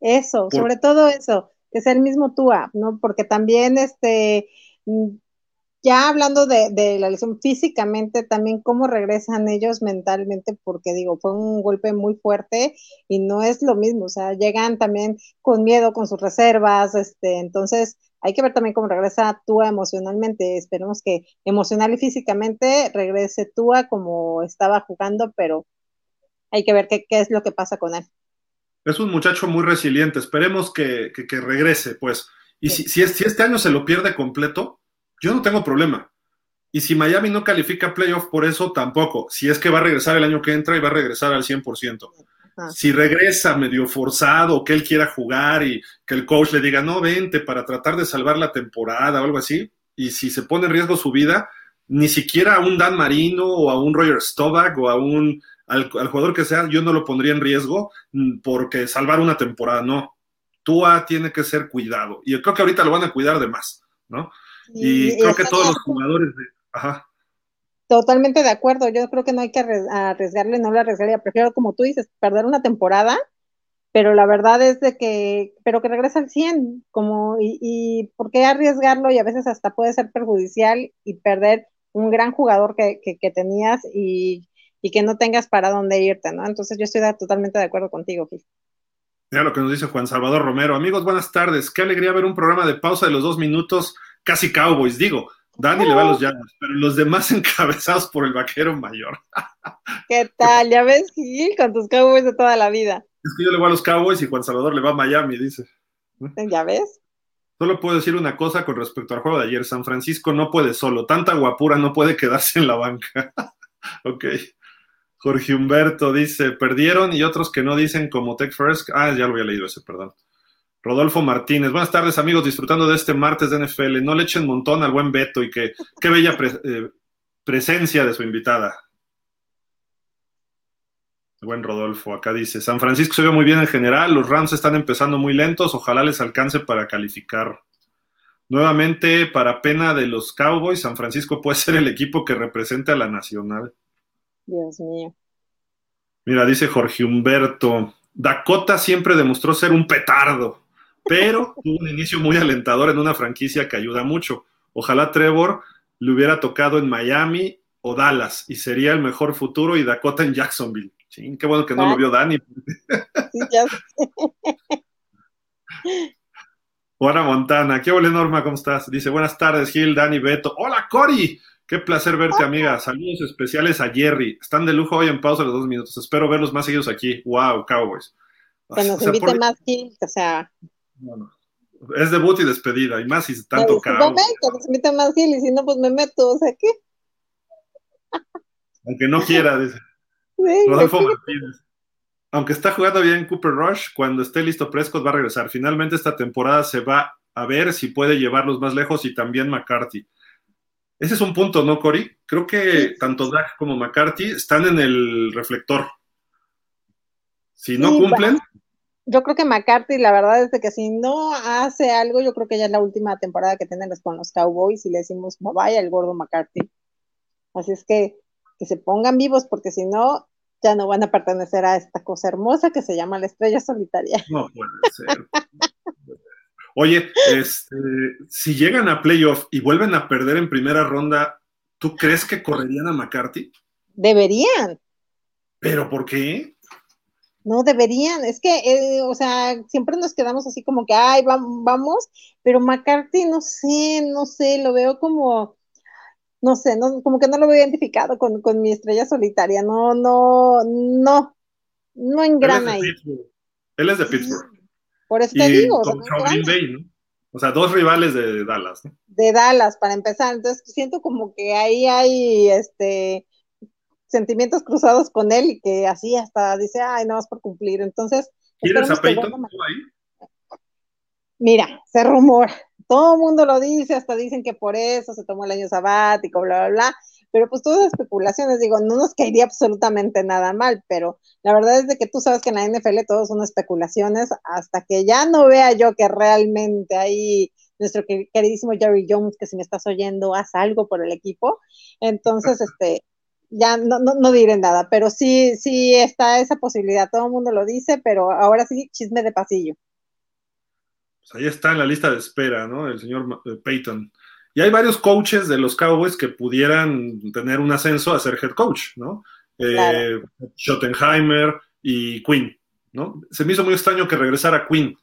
Eso, sobre todo eso, que sea el mismo Tua, ¿no? Porque también este ya hablando de, la lesión físicamente, también cómo regresan ellos mentalmente, porque digo, fue un golpe muy fuerte y no es lo mismo, o sea, llegan también con miedo, con sus reservas, este, entonces hay que ver también cómo regresa Tua emocionalmente, esperemos que emocional y físicamente regrese Tua como estaba jugando, pero hay que ver qué, es lo que pasa con él. Es un muchacho muy resiliente, esperemos que, regrese, pues. Y si, si este año se lo pierde completo, yo no tengo problema. Y si Miami no califica playoff por eso, tampoco. Si es que va a regresar el año que entra y va a regresar al 100%. Si regresa medio forzado, que él quiera jugar y que el coach le diga, no, vente para tratar de salvar la temporada o algo así, y si se pone en riesgo su vida, ni siquiera a un Dan Marino o a un Roger Stovak o a un, al, al jugador que sea, yo no lo pondría en riesgo mm, porque salvar una temporada, no. Tua tiene que ser cuidado. Y yo creo que ahorita lo van a cuidar de más, ¿no? Y, creo que todos los jugadores de... Ajá. Totalmente de acuerdo. Yo creo que no hay que arriesgarle, no lo arriesgaría. Prefiero, como tú dices, perder una temporada, pero la verdad es de que, pero que regrese al 100, como, y, y ¿por qué arriesgarlo? Y a veces hasta puede ser perjudicial y perder un gran jugador que, que, tenías y, y, que no tengas para dónde irte, ¿no? Entonces yo estoy totalmente de acuerdo contigo, Gil. Mira lo que nos dice Juan Salvador Romero. Amigos, buenas tardes. Qué alegría ver un programa de pausa de los dos minutos casi Cowboys, digo. Dani le va a los Llanos, pero los demás encabezados por el vaquero mayor. ¿Qué tal? Ya ves, Gil, con tus Cowboys de toda la vida. Es que yo le voy a los Cowboys y Juan Salvador le va a Miami, dice. ¿Ya ves? Solo puedo decir una cosa con respecto al juego de ayer. San Francisco no puede solo. Tanta guapura no puede quedarse en la banca. ok. Jorge Humberto dice, perdieron y otros que no dicen como Tech First. Ah, ya lo había leído ese, perdón. Rodolfo Martínez, buenas tardes amigos, disfrutando de este martes de NFL. No le echen montón al buen Beto y que qué bella eh, presencia de su invitada. buen Rodolfo, acá dice, San Francisco se ve muy bien en general, los Rams están empezando muy lentos, ojalá les alcance para calificar. Nuevamente, para pena de los Cowboys, San Francisco puede ser el equipo que represente a la nacional. Dios mío. Mira, dice Jorge Humberto, Dakota siempre demostró ser un petardo pero tuvo un inicio muy alentador en una franquicia que ayuda mucho. Ojalá Trevor le hubiera tocado en Miami o Dallas y sería el mejor futuro y Dakota en Jacksonville. Sí, qué bueno que no lo vio Dani. Juana Montana, qué hola Norma, ¿cómo estás? Dice, buenas tardes, Gil, Dani, Beto. Hola, Cori. Qué placer verte, amiga. Saludos especiales a Jerry. Están de lujo hoy en pausa los dos minutos. Espero verlos más seguidos aquí. Wow, Cowboys. Que nos invite más, Gil, o sea, es debut y despedida, y más si tanto caos. se más y si no, pues me meto, o sea, ¿qué? Aunque no quiera, dice. Rodolfo Martínez. Aunque está jugando bien Cooper Rush, cuando esté listo Prescott va a regresar. Finalmente esta temporada se va a ver si puede llevarlos más lejos y también McCarthy. Ese es un punto, ¿no, Cory? Creo que tanto Dak como McCarthy están en el reflector. Si no cumplen, yo creo que McCarthy, la verdad es que si no hace algo, yo creo que ya es la última temporada que tenemos con los Cowboys y le decimos, vaya el gordo McCarthy. Así es que que se pongan vivos porque si no, ya no van a pertenecer a esta cosa hermosa que se llama la estrella solitaria. No puede ser. Oye, este, si llegan a playoff y vuelven a perder en primera ronda, ¿tú crees que correrían a McCarthy? Deberían. ¿Pero por qué? No deberían, es que, eh, o sea, siempre nos quedamos así como que, ay, vamos, pero McCarthy, no sé, no sé, lo veo como, no sé, no, como que no lo veo identificado con, mi estrella solitaria, no, no, no, no engrana ahí. Él es de Pittsburgh. Por eso te digo. Con Green Bay, ¿no? O sea, dos rivales de Dallas, ¿no? De Dallas, para empezar. Entonces siento como que ahí hay este sentimientos cruzados con él y que así hasta dice, ay, no, es por cumplir. Entonces. ¿Quieres a Peyton ahí? Mira, se rumora. Todo el mundo lo dice, hasta dicen que por eso se tomó el año sabático, bla, bla, bla. Pero pues todas las especulaciones, digo, no nos caería absolutamente nada mal, pero la verdad es de que tú sabes que en la NFL todo son especulaciones hasta que ya no vea yo que realmente hay nuestro queridísimo Jerry Jones, que si me estás oyendo, haz algo por el equipo. Entonces, este, ya no, no, no, diré nada, pero sí, sí está esa posibilidad, todo el mundo lo dice, pero ahora sí, chisme de pasillo. Pues ahí está en la lista de espera, ¿no? El señor eh, Peyton. Y hay varios coaches de los Cowboys que pudieran tener un ascenso a ser head coach, ¿no? Eh, Schottenheimer y Quinn, ¿no? Se me hizo muy extraño que regresara Quinn.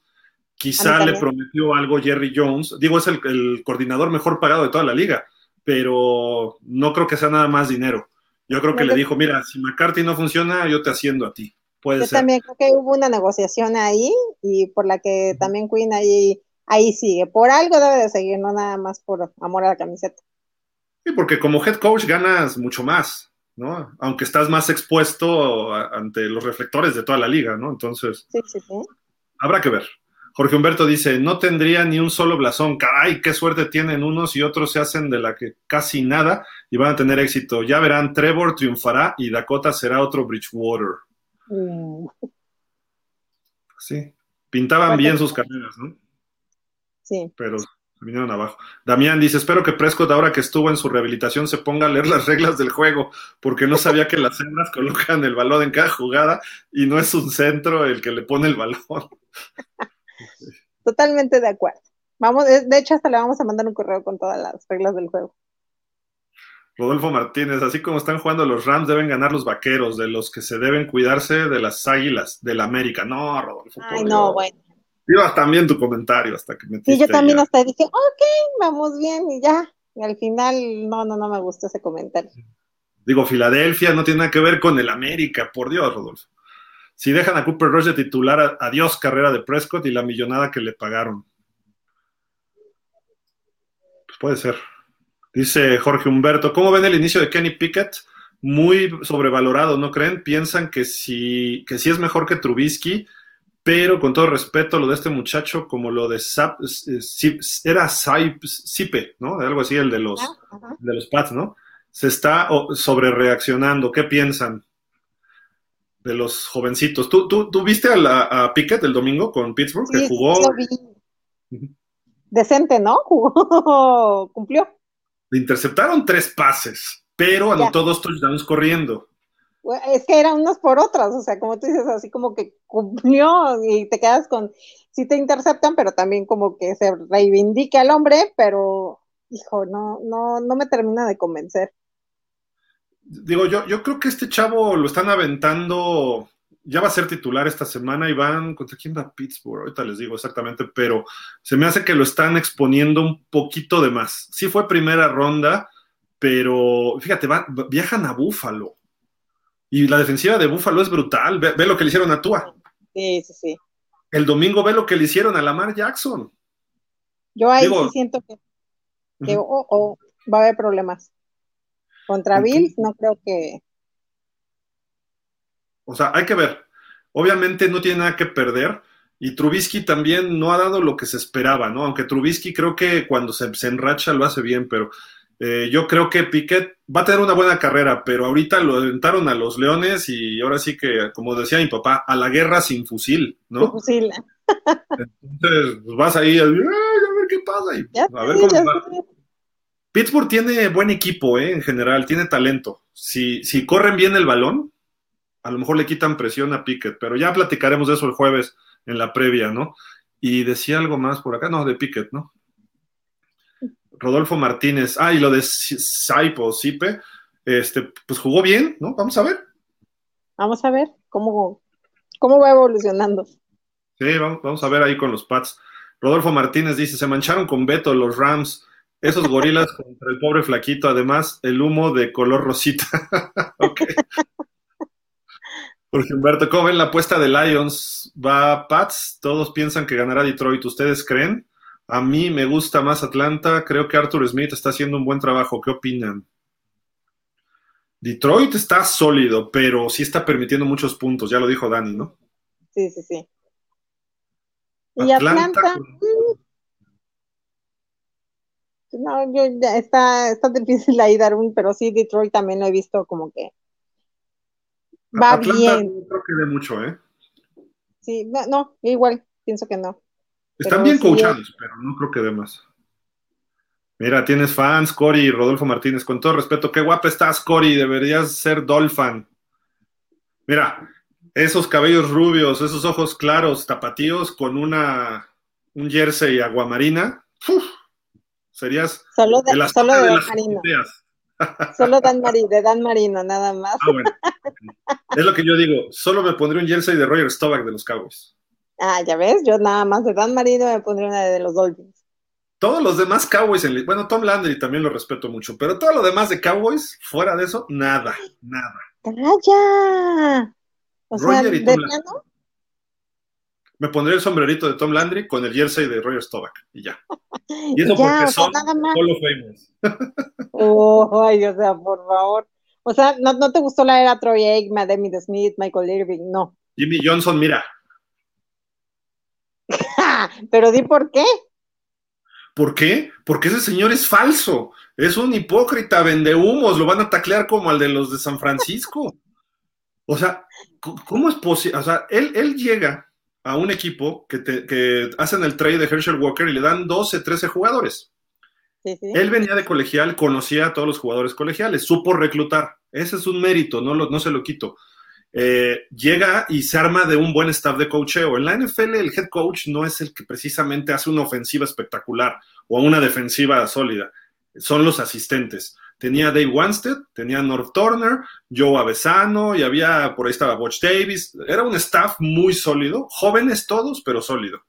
Quizá le prometió algo Jerry Jones. Digo, es el, coordinador mejor pagado de toda la liga, pero no creo que sea nada más dinero. Yo creo que le dijo, mira, si McCarthy no funciona, yo te haciendo a ti. Puede yo también creo que hubo una negociación ahí y por la que también Quinn ahí ahí sigue. Por algo debe de seguir, no nada más por amor a la camiseta. Sí, porque como head coach ganas mucho más, ¿no? Aunque estás más expuesto ante los reflectores de toda la liga, ¿no? Entonces, sí, sí, sí. habrá que ver. Jorge Humberto dice, no tendría ni un solo blasón. Caray, qué suerte tienen unos y otros se hacen de la que casi nada y van a tener éxito. Ya verán, Trevor triunfará y Dakota será otro Bridgewater. Mm. Sí, pintaban bien sus carreras, ¿no? Sí. Pero vinieron abajo. Damián dice, espero que Prescott, ahora que estuvo en su rehabilitación, se ponga a leer las reglas del juego, porque no sabía que las hembras colocan el balón en cada jugada y no es un centro el que le pone el balón. Totalmente de acuerdo. Vamos, de hecho, hasta le vamos a mandar un correo con todas las reglas del juego. Rodolfo Martínez, así como están jugando los Rams, deben ganar los vaqueros, de los que se deben cuidarse de las águilas, del América. No, Rodolfo. Ay, no, bueno. Ibas también tu comentario hasta que me Sí, yo también hasta dije, ok, vamos bien y ya. Y al final, no, no, no me gustó ese comentario. Digo, Filadelfia no tiene nada que ver con el América, por Dios, Rodolfo. Si dejan a Cooper Rush de titular, adiós carrera de Prescott y la millonada que le pagaron. Pues puede ser. Dice Jorge Humberto, ¿cómo ven el inicio de Kenny Pickett? Muy sobrevalorado, ¿no creen? Piensan que si, que si es mejor que Trubisky, pero con todo respeto, lo de este muchacho, como lo de Zap, eh, era Sipe, ¿no? Algo así, el de los, de los Pats, ¿no? Se está sobre reaccionando. ¿Qué piensan de los jovencitos? ¿Tú, tú, tú viste a, Pickett el domingo con Pittsburgh, que jugó? Decente, ¿no? Jugó, cumplió. Le interceptaron tres pases, pero anotó dos touchdowns corriendo es que eran unos por otras, o sea, como tú dices, así como que cumplió y te quedas con, sí te interceptan, pero también como que se reivindica al hombre, pero, hijo, no, no, no me termina de convencer. Digo, yo, yo creo que este chavo lo están aventando, ya va a ser titular esta semana y van, ¿contra quién va Pittsburgh? Ahorita les digo exactamente, pero se me hace que lo están exponiendo un poquito de más. Sí fue primera ronda, pero fíjate, viajan a Búfalo y la defensiva de Búfalo es brutal. Ve, lo que le hicieron a Tua. Sí, sí, sí. El domingo ve lo que le hicieron a Lamar Jackson. Yo ahí sí siento que, va a haber problemas. Contra Bills no creo que... O sea, hay que ver. Obviamente no tiene nada que perder. Y Trubisky también no ha dado lo que se esperaba, ¿no? Aunque Trubisky creo que cuando se, se enracha lo hace bien, pero eh, yo creo que Piquet va a tener una buena carrera, pero ahorita lo aventaron a los Leones y ahora sí que, como decía mi papá, a la guerra sin fusil, ¿no? Sin fusil. Entonces, pues vas ahí a, ver qué pasa y a ver cómo va. Pittsburgh tiene buen equipo, ¿eh? En general, tiene talento. Si, si corren bien el balón, a lo mejor le quitan presión a Piquet, pero ya platicaremos de eso el jueves en la previa, ¿no? Y decía algo más por acá, no, de Piquet, ¿no? Rodolfo Martínez. Ah, y lo de Saipo, Sipe, este, pues jugó bien, ¿no? Vamos a ver. Vamos a ver cómo, cómo va evolucionando. Sí, vamos, vamos a ver ahí con los Pats. Rodolfo Martínez dice, se mancharon con Beto los Rams, esos gorilas contra el pobre flaquito, además el humo de color rosita. ok. Jorge Humberto, ¿cómo ven la apuesta de Lions? ¿Va Pats? Todos piensan que ganará Detroit. ¿Ustedes creen? A mí me gusta más Atlanta. Creo que Arthur Smith está haciendo un buen trabajo. ¿Qué opinan? Detroit está sólido, pero sí está permitiendo muchos puntos. Ya lo dijo Dani, ¿no? Sí, sí, sí. Y Atlanta. No, yo, está, está difícil ahí dar un, pero sí, Detroit también lo he visto como que va bien. No creo que dé mucho, ¿eh? Sí, no, igual, pienso que no. Están bien coachados, pero no creo que dé más. Mira, tienes fans, Cory y Rodolfo Martínez. Con todo respeto, qué guapa estás, Cory. Deberías ser Dolphin. Mira, esos cabellos rubios, esos ojos claros, tapatíos, con una un jersey aguamarina. Serías solo de, solo de, Dan Marino. Solo Dan Marino, de Dan Marino, nada más. Ah, bueno. es lo que yo digo. Solo me pondré un jersey de Roger Staubach de los Cowboys. Ah, ya ves, yo nada más de Dan Marino me pondría una de los Dolphins. Todos los demás Cowboys, bueno, Tom Landry también lo respeto mucho, pero todo lo demás de Cowboys, fuera de eso, nada, nada. ¡Calla! O sea, ¿de plano? Me pondría el sombrerito de Tom Landry con el jersey de Roger Staubach y ya. Y eso porque son solo famous. oh, ay, o sea, por favor. O sea, ¿no, no te gustó la era Troy Aikman, Demi Smith, Michael Irving? No. Jimmy Johnson, mira, Pero di por qué. ¿Por qué? Porque ese señor es falso, es un hipócrita, vende humos, lo van a taclear como al de los de San Francisco. O sea, ¿cómo es posible? O sea, él, él llega a un equipo que, que, hacen el trade de Herschel Walker y le dan 12, 13 jugadores. Él venía de colegial, conocía a todos los jugadores colegiales, supo reclutar. Ese es un mérito, no, lo, no se lo quito. Eh, llega y se arma de un buen staff de coacheo. En la NFL el head coach no es el que precisamente hace una ofensiva espectacular o una defensiva sólida, son los asistentes. Tenía Dave Wanstead, tenía North Turner, Joe Avesano y había, por ahí estaba Watch Davis. Era un staff muy sólido, jóvenes todos, pero sólido.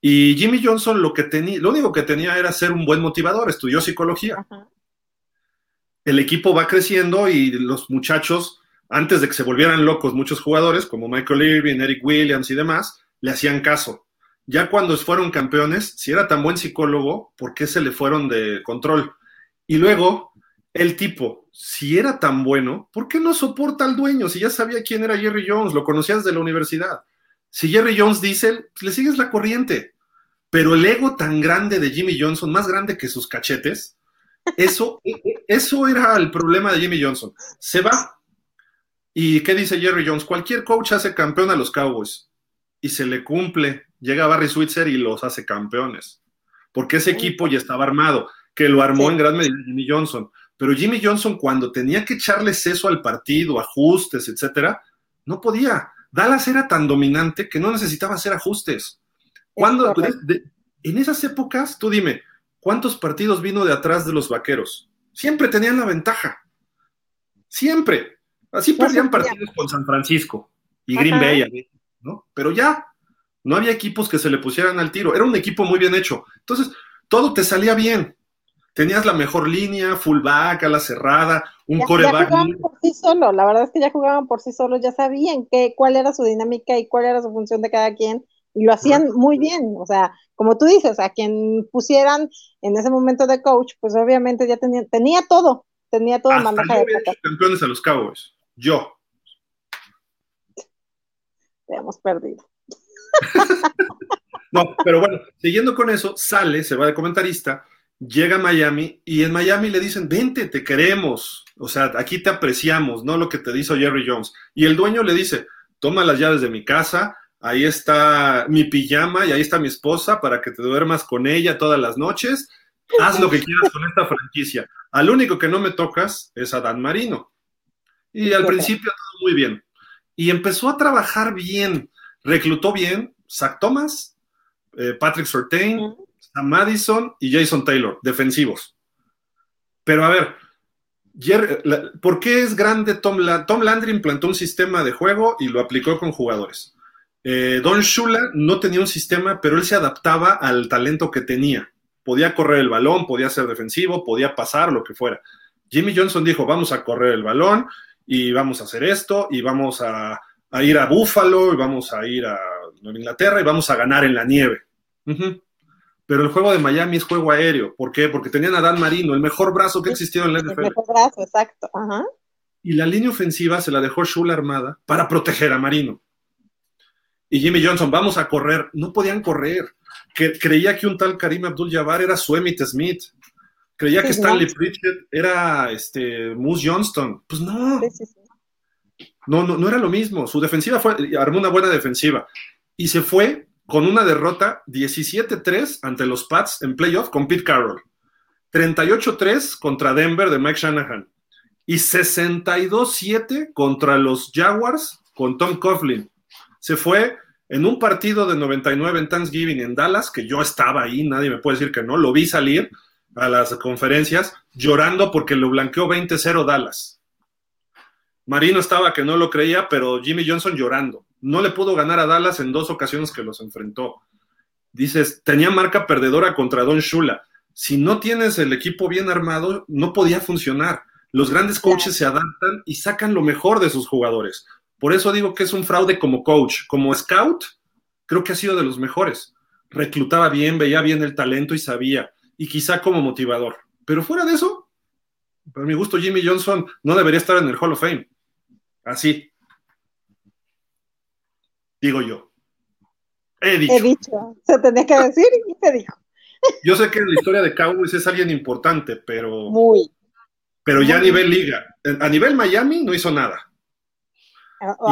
Y Jimmy Johnson lo que tenía, lo único que tenía era ser un buen motivador, estudió psicología. El equipo va creciendo y los muchachos antes de que se volvieran locos muchos jugadores, como Michael Irving, Eric Williams y demás, le hacían caso. Ya cuando fueron campeones, si era tan buen psicólogo, ¿por qué se le fueron de control? Y luego, el tipo, si era tan bueno, ¿por qué no soporta al dueño? Si ya sabía quién era Jerry Jones, lo conocías de la universidad. Si Jerry Jones dice, le sigues la corriente. Pero el ego tan grande de Jimmy Johnson, más grande que sus cachetes, eso, e, e, eso era el problema de Jimmy Johnson. Se va, ¿Y qué dice Jerry Jones? Cualquier coach hace campeón a los Cowboys y se le cumple. Llega Barry Switzer y los hace campeones. Porque ese equipo ya estaba armado, que lo armó en gran medida Jimmy Johnson. Pero Jimmy Johnson, cuando tenía que echarle seso al partido, ajustes, etcétera, no podía. Dallas era tan dominante que no necesitaba hacer ajustes. Cuando, en esas épocas, tú dime, ¿cuántos partidos vino de atrás de los vaqueros? Siempre tenían la ventaja. Siempre. Así perdían partidos con San Francisco y Green Bay, ¿no? Pero ya, no había equipos que se le pusieran al tiro. Era un equipo muy bien hecho. Entonces, todo te salía bien. Tenías la mejor línea, fullback, a la cerrada, un coreback. Ya jugaban por sí solo, la verdad es que ya jugaban por sí solos, ya sabían que, cuál era su dinámica y cuál era su función de cada quien, y lo hacían muy bien. O sea, como tú dices, a quien pusieran en ese momento de coach, pues obviamente ya tenía, tenía todo, tenía todo Hasta de campeones a los Cowboys. Yo. Te hemos perdido. no, pero bueno, siguiendo con eso, sale, se va de comentarista, llega a Miami y en Miami le dicen, vente, te queremos. O sea, aquí te apreciamos, no lo que te hizo Jerry Jones. Y el dueño le dice, toma las llaves de mi casa, ahí está mi pijama y ahí está mi esposa para que te duermas con ella todas las noches. Haz lo que quieras con esta franquicia. Al único que no me tocas es a Dan Marino. Y al principio todo muy bien. Y empezó a trabajar bien, reclutó bien Zach Thomas, eh, Patrick Sortain, Sam Madison y Jason Taylor, defensivos. Pero a ver, ¿por qué es grande Tom Landry? Tom Landry implantó un sistema de juego y lo aplicó con jugadores. Eh, Don Shula no tenía un sistema, pero él se adaptaba al talento que tenía. Podía correr el balón, podía ser defensivo, podía pasar, lo que fuera. Jimmy Johnson dijo, vamos a correr el balón, y vamos a hacer esto, y vamos a, ir a Búfalo, y vamos a ir a Inglaterra, y vamos a ganar en la nieve. Pero el juego de Miami es juego aéreo. ¿Por qué? Porque tenían a Dan Marino, el mejor brazo que existió en la NFL. El mejor brazo, exacto. Ajá. Y la línea ofensiva se la dejó Shula armada para proteger a Marino. Y Jimmy Johnson, vamos a correr. No podían correr. Que, creía que un tal Karim Abdul-Jabbar era su Smith. Creía que Stanley Pritchett era este, Moose Johnston. Pues no. no. No, no, era lo mismo. Su defensiva fue, armó una buena defensiva. Y se fue con una derrota 17-3 ante los Pats en playoff con Pete Carroll. 38-3 contra Denver de Mike Shanahan. Y 62-7 contra los Jaguars con Tom Coughlin. Se fue en un partido de 99 en Thanksgiving en Dallas, que yo estaba ahí, nadie me puede decir que no, lo vi salir a las conferencias llorando porque lo blanqueó 20-0 Dallas. Marino estaba que no lo creía, pero Jimmy Johnson llorando. No le pudo ganar a Dallas en dos ocasiones que los enfrentó. Dices, tenía marca perdedora contra Don Shula. Si no tienes el equipo bien armado, no podía funcionar. Los grandes coaches se adaptan y sacan lo mejor de sus jugadores. Por eso digo que es un fraude como coach. Como scout, creo que ha sido de los mejores. Reclutaba bien, veía bien el talento y sabía y quizá como motivador. Pero fuera de eso, para mi gusto, Jimmy Johnson no debería estar en el Hall of Fame. Así. Digo yo. He dicho. He dicho. Se tenía que decir y te dijo. Yo sé que en la historia de Cowboys es alguien importante, pero. Muy. Pero ya a nivel liga. A nivel Miami no hizo nada.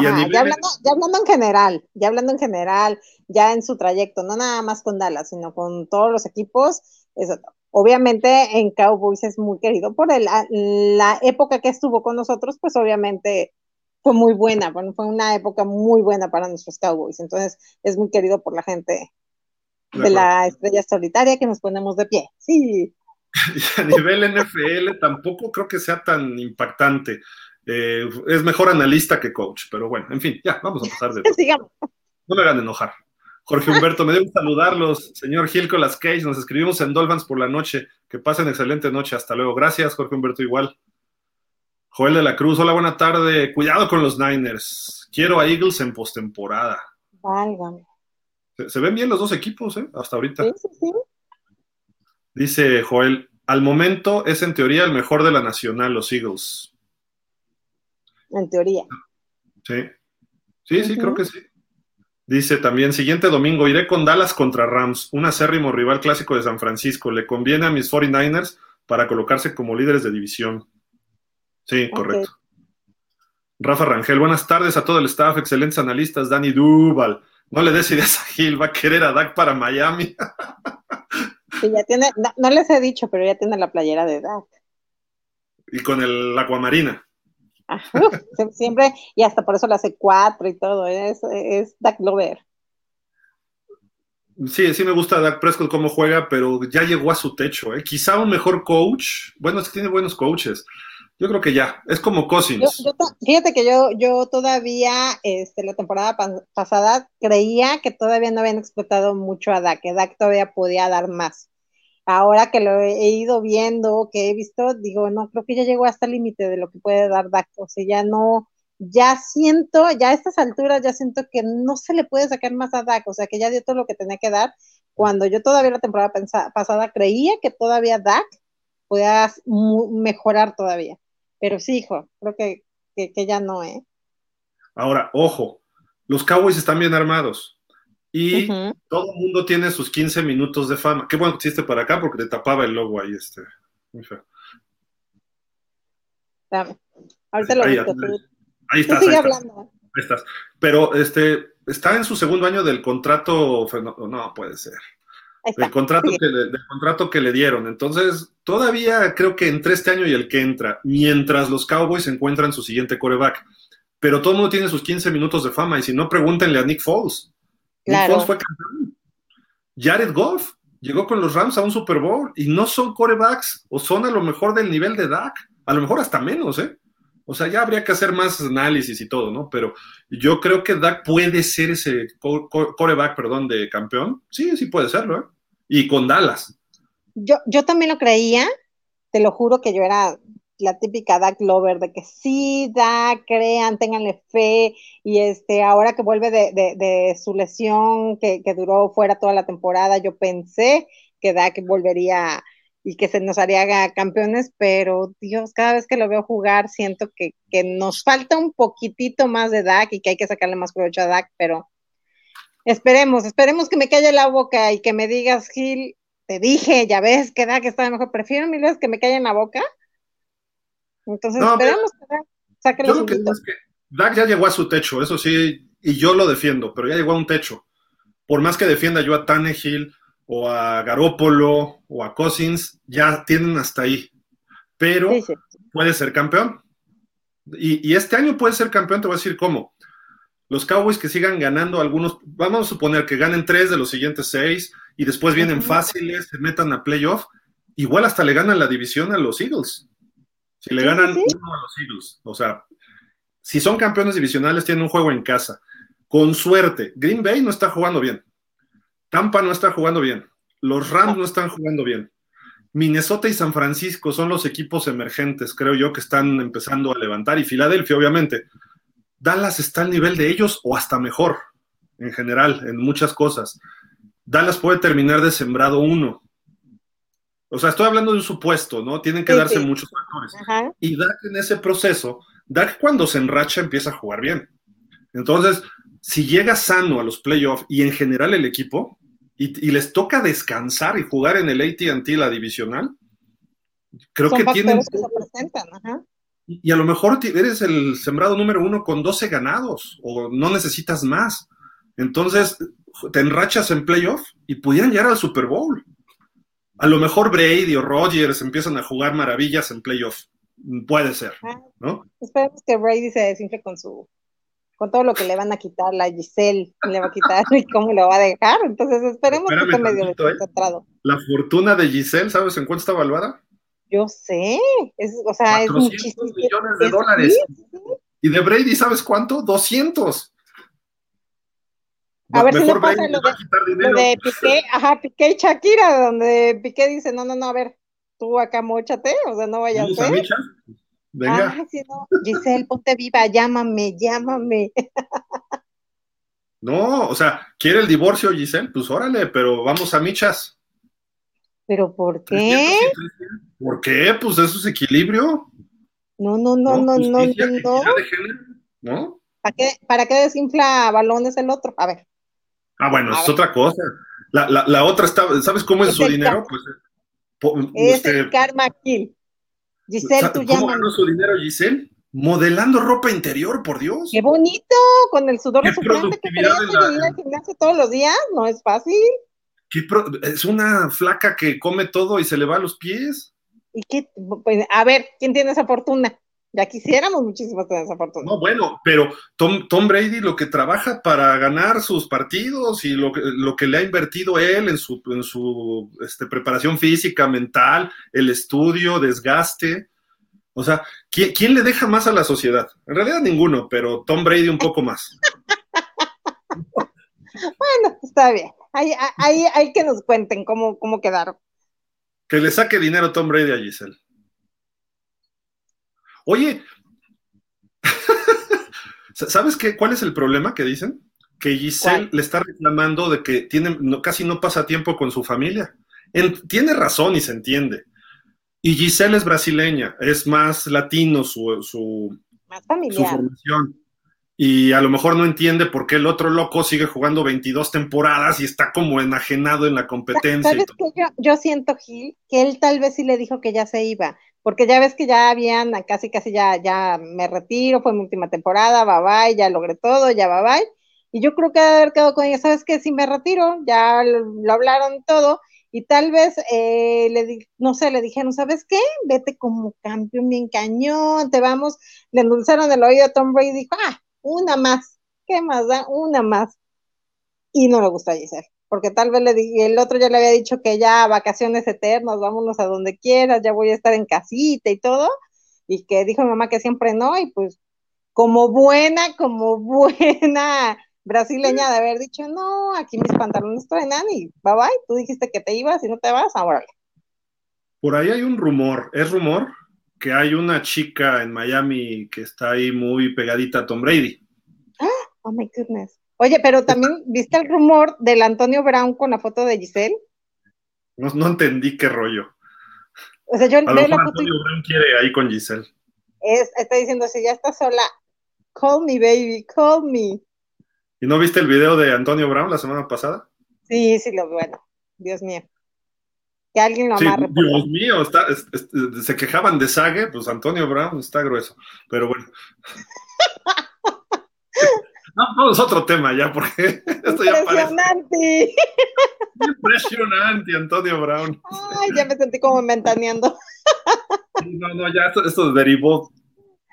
ya, hablando, ya hablando en general, ya hablando en general, ya en su trayecto, no nada más con Dallas, sino con todos los equipos, obviamente en Cowboys es muy querido por la época que estuvo con nosotros, pues obviamente fue muy buena, fue una época muy buena para nuestros Cowboys, entonces es muy querido por la gente de la estrella solitaria que nos ponemos de pie, sí. Y a nivel NFL tampoco creo que sea tan impactante. Eh, es mejor analista que coach, pero bueno, en fin, ya, vamos a pasar de No me hagan enojar. Jorge Humberto, me debo saludarlos. Señor Gil las Cage, nos escribimos en Dolphins por la noche. Que pasen excelente noche. Hasta luego. Gracias, Jorge Humberto, igual. Joel de la Cruz, hola, buena tarde. Cuidado con los Niners. Quiero a Eagles en postemporada. Válgame. Se, ven bien los dos equipos, ¿eh? Hasta ahorita. Sí, sí, sí. Dice Joel, al momento es en teoría el mejor de la nacional, los Eagles. En teoría. Sí. Sí, sí, creo que sí. Dice también, siguiente domingo, iré con Dallas contra Rams, un acérrimo rival clásico de San Francisco. Le conviene a mis 49ers para colocarse como líderes de división. Sí, correcto. Rafa Rangel, buenas tardes a todo el staff, excelentes analistas. Dani Duval, no le des ideas a Gil, va a querer a Dak para Miami. Sí, ya tiene, no, les he dicho, pero ya tiene la playera de Dak. Y con el Aquamarina siempre, y hasta por eso le hace cuatro y todo, es, es Dak Lover. Sí, sí me gusta Dak Prescott cómo juega, pero ya llegó a su techo. ¿eh? Quizá un mejor coach. Bueno, es que tiene buenos coaches. Yo creo que ya, es como Cousins. fíjate que yo, yo todavía, este, la temporada pasada, creía que todavía no habían explotado mucho a Dak, que Dak todavía podía dar más. Ahora que lo he ido viendo, que he visto, digo, no, creo que ya llegó hasta el límite de lo que puede dar Dak, o sea, ya no, ya siento, ya a estas alturas ya siento que no se le puede sacar más a Dak, o sea, que ya dio todo lo que tenía que dar, cuando yo todavía la temporada pasada creía que todavía Dak podía mejorar todavía, pero sí, hijo, creo que, que ya no, ¿eh? Ahora, ojo, los Cowboys están bien armados. Y todo el mundo tiene sus 15 minutos de fama. Qué bueno que hiciste para acá porque te tapaba el logo ahí, este. Muy feo. Ahorita lo ahí, ahí, estás, ahí, estás. Pero este está en su segundo año del contrato. No, puede ser. El contrato, que le, del contrato que le dieron. Entonces, todavía creo que entre este año y el que entra, mientras los Cowboys encuentran su siguiente coreback. Pero todo el mundo tiene sus 15 minutos de fama. Y si no, pregúntenle a Nick Foles. Claro. fue campeón. Jared Goff llegó con los Rams a un Super Bowl y no son corebacks o son a lo mejor del nivel de Dak, a lo mejor hasta menos, ¿eh? O sea, ya habría que hacer más análisis y todo, ¿no? Pero yo creo que Dak puede ser ese coreback, perdón, de campeón. Sí, sí puede serlo, ¿eh? Y con Dallas. Yo, yo también lo creía, te lo juro que yo era la típica Dak Lover de que sí, da, crean, tenganle fe, y este, ahora que vuelve de, su lesión, que, duró fuera toda la temporada, yo pensé que Dak volvería y que se nos haría campeones, pero Dios, cada vez que lo veo jugar siento que, que nos falta un poquitito más de Dak y que hay que sacarle más provecho a Dak, pero esperemos, esperemos que me calle la boca y que me digas, Gil, te dije, ya ves que Dak está mejor, prefiero mil veces que me calle en la boca. Entonces esperemos que Dak saque Yo lo que es que Dak ya llegó a su techo, eso sí, y yo lo defiendo, pero ya llegó a un techo. Por más que defienda yo a Tannehill, o a Garópolo o a Cousins, ya tienen hasta ahí. Pero puede ser campeón. Y, este año puede ser campeón, te voy a decir cómo. Los Cowboys que sigan ganando algunos, vamos a suponer que ganen tres de los siguientes seis y después vienen fáciles, se metan a playoff, igual hasta le ganan la división a los Eagles. Si le ganan uno a los Eagles. O sea, si son campeones divisionales, tienen un juego en casa. Con suerte, Green Bay no está jugando bien. Tampa no está jugando bien. Los Rams no están jugando bien. Minnesota y San Francisco son los equipos emergentes, creo yo, que están empezando a levantar. Y Filadelfia, obviamente. Dallas está al nivel de ellos o hasta mejor, en general, en muchas cosas. Dallas puede terminar de sembrado uno. O sea, estoy hablando de un supuesto, ¿no? Tienen que darse muchos factores. Y Dak en ese proceso, Dak cuando se enracha empieza a jugar bien. Entonces, si llega sano a los playoffs y en general el equipo, y, les toca descansar y jugar en el ATT, la divisional, creo que tienen... Y, a lo mejor eres el sembrado número uno con 12 ganados o no necesitas más. Entonces te enrachas en playoff y pudieran llegar al Super Bowl. A lo mejor Brady o Rogers empiezan a jugar maravillas en playoff. Puede ser, ah, ¿no? Esperemos que Brady se desinfle con su con todo lo que le van a quitar, la Giselle le va a quitar y cómo lo va a dejar. Entonces esperemos que esté medio ¿eh? desconcentrado. La fortuna de Giselle, ¿sabes en cuánto está valuada? Yo sé, es, o sea, es muchísimo. millones de dólares. Y de Brady, ¿sabes cuánto? 200. A ver si le pasa lo de, lo de, Piqué, ajá, Piqué y Shakira, donde Piqué dice, no, no, no, a ver, tú acá mochate, o sea, no vayas a ser. Venga. Giselle, ponte viva, llámame, llámame. No, o sea, ¿quiere el divorcio, Giselle? Pues órale, pero vamos a michas. ¿Pero por qué? ¿Por qué? Pues eso es equilibrio. No, no, no, no, no, no. ¿No? ¿Para qué, ¿Para qué desinfla balones el otro? A ver. Ah, bueno, es otra cosa. La, la, la, otra está, ¿sabes cómo es, su dinero? Pues, es este, el karma kill. Giselle, tú ¿Cómo ganó su dinero Giselle? Modelando ropa interior, por Dios. Qué bonito, con el sudor de su frente que quería la... al gimnasio todos los días, no es fácil. Es una flaca que come todo y se le va a los pies. ¿Y qué? Pues, a ver, ¿quién tiene esa fortuna? Ya quisiéramos muchísimo tener esa fortuna. No, bueno, pero Tom, Tom, Brady lo que trabaja para ganar sus partidos y lo, lo que le ha invertido él en su, en su este, preparación física, mental, el estudio, desgaste. O sea, ¿quién, ¿quién, le deja más a la sociedad? En realidad ninguno, pero Tom Brady un poco más. bueno, está bien. Hay, hay, hay, que nos cuenten cómo, cómo quedaron. Que le saque dinero Tom Brady a Giselle. Oye, ¿sabes qué? ¿Cuál es el problema que dicen? Que Giselle le está reclamando de que tiene, casi no pasa tiempo con su familia. tiene razón y se entiende. Y Giselle es brasileña, es más latino su, su, su formación. Y a lo mejor no entiende por qué el otro loco sigue jugando 22 temporadas y está como enajenado en la competencia. ¿Sabes qué? Yo, yo siento, Gil, que él tal vez sí le dijo que ya se iba, porque ya ves que ya habían, casi casi ya, ya me retiro, fue mi última temporada, bye bye, ya logré todo, ya bye bye. Y yo creo que haber quedado con ella, ¿sabes qué? Si me retiro, ya lo, hablaron todo, y tal vez, eh, le no sé, le dijeron, ¿sabes qué? Vete como campeón bien cañón, te vamos, le endulzaron el oído a Tom Brady dijo, ah, una más, ¿qué más da? Una más. Y no le gusta a Giselle porque tal vez le el otro ya le había dicho que ya vacaciones eternas, vámonos a donde quieras, ya voy a estar en casita y todo, y que dijo mi mamá que siempre no, y pues como buena, como buena brasileña de haber dicho, no, aquí mis pantalones truenan y bye bye, tú dijiste que te ibas y no te vas, ahora. Por ahí hay un rumor, es rumor que hay una chica en Miami que está ahí muy pegadita a Tom Brady. Oh my goodness. Oye, pero también, ¿viste el rumor del Antonio Brown con la foto de Giselle? No, entendí qué rollo. O sea, yo a lo mejor Antonio Brown quiere ahí con Giselle. está diciendo, si ya está sola, call me, baby, call me. ¿Y no viste el video de Antonio Brown la semana pasada? Sí, sí, lo bueno. Dios mío. Que alguien lo amarre. Dios mío, se quejaban de Sage, pues Antonio Brown está grueso. Pero bueno. No, vamos a otro tema ya, porque esto ya Impresionante. Impresionante, Antonio Brown. Ay, ya me sentí como mentaneando. No, no, ya esto, derivó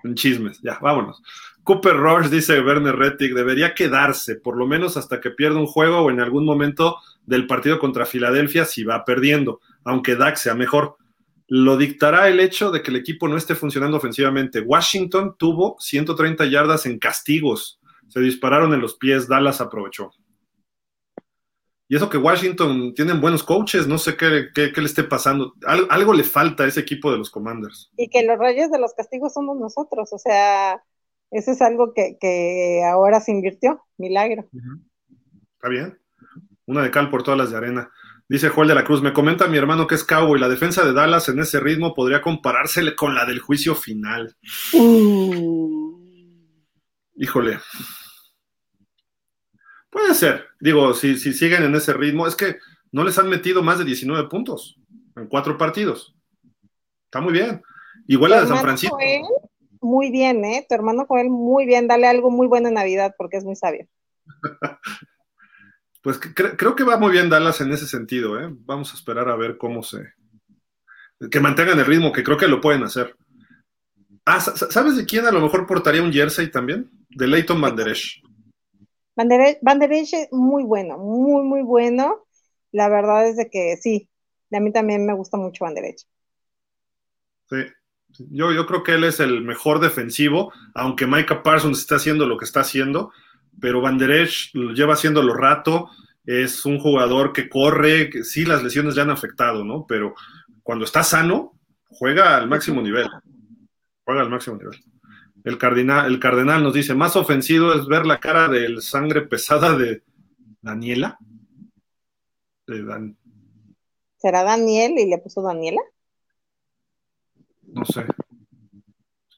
en chismes. Ya, vámonos. Cooper Rush, dice Werner Rettig, debería quedarse, por lo menos hasta que pierda un juego o en algún momento del partido contra Filadelfia si va perdiendo, aunque Dax sea mejor. Lo dictará el hecho de que el equipo no esté funcionando ofensivamente. Washington tuvo 130 yardas en castigos se dispararon en los pies, Dallas aprovechó. Y eso que Washington tienen buenos coaches, no sé qué, le esté pasando. algo le falta a ese equipo de los Commanders. Y que los reyes de los castigos somos nosotros, o sea, eso es algo que, ahora se invirtió, milagro. Está bien. Una de cal por todas las de arena. Dice Joel de la Cruz, me comenta mi hermano que es y la defensa de Dallas en ese ritmo podría comparársele con la del juicio final. Uh. Híjole, Puede ser. Digo, si, si siguen en ese ritmo, es que no les han metido más de 19 puntos en cuatro partidos. Está muy bien. Igual de San Francisco. muy bien, ¿eh? Tu hermano Joel, muy bien. Dale algo muy bueno en Navidad porque es muy sabio. pues creo que va muy bien Dallas en ese sentido, ¿eh? Vamos a esperar a ver cómo se. Que mantengan el ritmo, que creo que lo pueden hacer. Ah, ¿sabes de quién a lo mejor portaría un jersey también? De Leighton Banderesh. Banderech es muy bueno, muy, muy bueno. La verdad es de que sí, a mí también me gusta mucho Banderech. Sí, yo, yo creo que él es el mejor defensivo, aunque Micah Parsons está haciendo lo que está haciendo, pero Banderech lo lleva haciéndolo rato, es un jugador que corre, que sí, las lesiones ya han afectado, ¿no? Pero cuando está sano, juega al máximo nivel. Juega al máximo nivel. El cardenal, el cardenal nos dice, más ofensivo es ver la cara del sangre pesada de Daniela. ¿Será Daniel y le puso Daniela? No sé.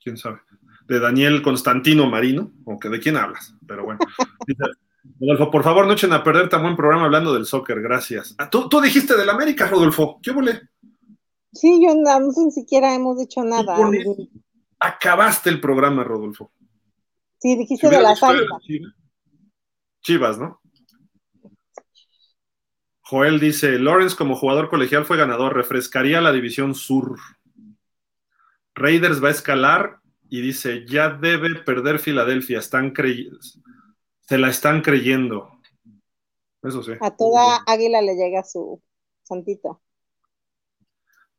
¿Quién sabe? De Daniel Constantino Marino, aunque de quién hablas, pero bueno. Rodolfo, por favor, no echen a perder tan buen programa hablando del soccer, gracias. Ah, ¿Tú, tú dijiste del América, Rodolfo. ¿Qué volé? Sí, yo no, siquiera hemos dicho nada acabaste el programa, Rodolfo. Sí, dijiste de las águilas. Chivas, ¿no? Joel dice, Lawrence como jugador colegial fue ganador, refrescaría la división sur. Raiders va a escalar y dice, ya debe perder Filadelfia, están se la están creyendo. Eso sí. A toda águila le llega su santito.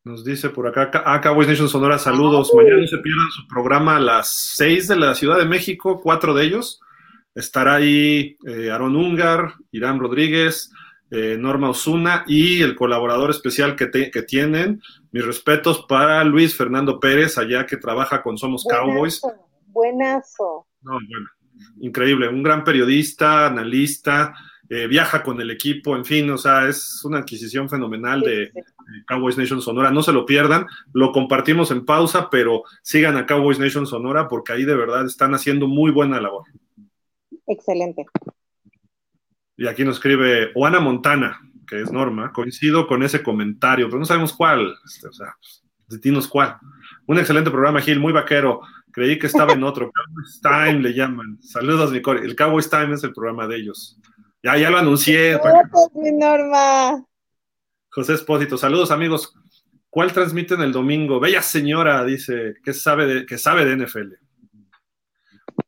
Nos dice por acá, a Cowboys Nation Sonora, saludos. Mañana no se pierdan su programa a las 6 de la Ciudad de México, cuatro de ellos. Estará ahí eh, Aaron Ungar, Irán Rodríguez, eh, Norma Osuna y el colaborador especial que, tienen. Mis respetos para Luis Fernando Pérez, allá que trabaja con Somos Cowboys. Buenazo. No, bueno, increíble, un gran periodista, analista, eh, viaja con el equipo, en fin, o sea, es una adquisición fenomenal de, Cowboys Nation Sonora. No se lo pierdan, lo compartimos en pausa, pero sigan a Cowboys Nation Sonora porque ahí de verdad están haciendo muy buena labor. Excelente. Y aquí nos escribe Juana Montana, que es Norma, coincido con ese comentario, pero no sabemos cuál, este, o sea, dinos cuál. Un excelente programa, Gil, muy vaquero. Creí que estaba en otro. Cowboys Time le llaman. Saludos, mi El Cowboys Time es el programa de ellos. Ya, ya lo anuncié. Norma. José Espósito, saludos amigos. ¿Cuál transmiten el domingo? Bella señora, dice, que sabe de, que sabe de NFL.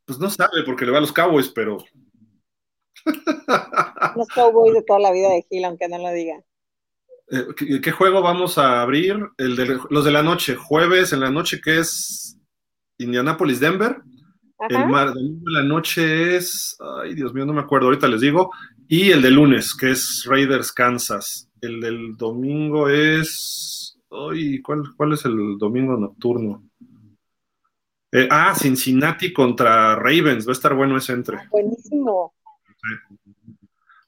Pues no sabe porque le va a los Cowboys, pero. Los Cowboys de toda la vida de Gil, aunque no lo diga. Eh, ¿qué, juego vamos a abrir? El de, los de la noche, jueves en la noche, que es Indianapolis, El mar, domingo de la noche es, ay Dios mío, no me acuerdo, ahorita les digo. Y el de lunes, que es Raiders, Kansas. El del domingo es, ay, ¿cuál, cuál es el domingo nocturno? Eh, ah, Cincinnati contra Ravens, va a estar bueno ese entre. buenísimo.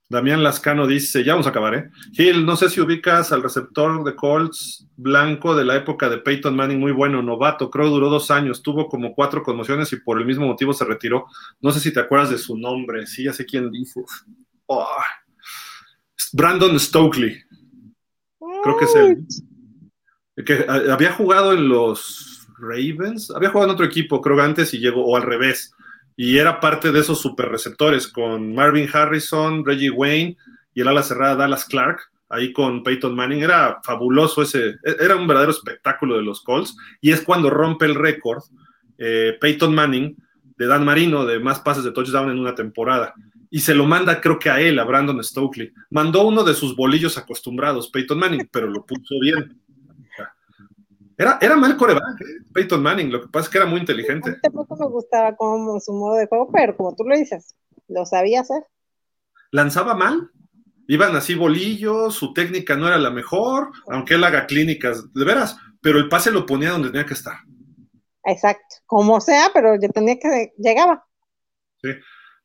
Damián Lascano dice, ya vamos a acabar, ¿eh? Gil, no sé si ubicas al receptor de Colts blanco de la época de Peyton Manning, muy bueno, novato, creo duró dos años, tuvo como cuatro conmociones y por el mismo motivo se retiró. No sé si te acuerdas de su nombre, sí, ya sé quién dice. Oh. Brandon Stokely, creo que es él. Que había jugado en los Ravens, había jugado en otro equipo, creo que antes y llegó, o al revés y era parte de esos super receptores con Marvin Harrison, Reggie Wayne y el ala cerrada Dallas Clark, ahí con Peyton Manning. Era fabuloso ese, e-, era un verdadero espectáculo de los Colts y es cuando rompe el récord eh, Peyton Manning de Dan Marino de más pases de touchdown en una temporada. Y se lo manda, creo que a él, a Brandon Stokely. Mandó uno de sus bolillos acostumbrados, Peyton Manning, pero lo puso bien. Era, era mal coreback, ¿eh? Peyton Manning, lo que pasa es que era muy inteligente. tampoco me gustaba como su modo de juego, pero como tú lo dices, lo sabía hacer. Lanzaba mal, iban así bolillos, su técnica no era la mejor, aunque él haga clínicas, de veras, pero el pase lo ponía donde tenía que estar. Exacto, como sea, pero yo tenía que, llegaba. Sí,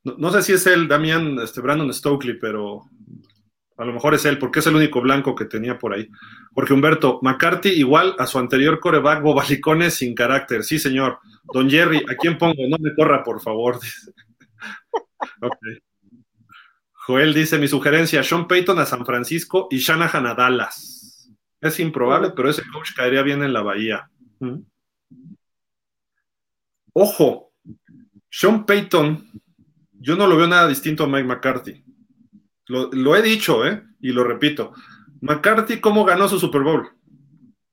no, sé si es él, Damián, este, Brandon Stokely, pero a lo mejor es él, porque es el único blanco que tenía por ahí. Porque Humberto, McCarthy igual a su anterior coreback, bobalicones sin carácter. Sí, señor. Don Jerry, ¿a quién pongo? No me corra, por favor. Joel dice, mi sugerencia, Sean Payton a San Francisco y Shanahan a Dallas. Es improbable, pero ese coach caería bien en la bahía. Ojo, Sean Payton, yo no lo veo nada distinto a Mike McCarthy. Lo, he dicho, ¿eh? Y lo repito. McCarthy, ¿cómo ganó su Super Bowl?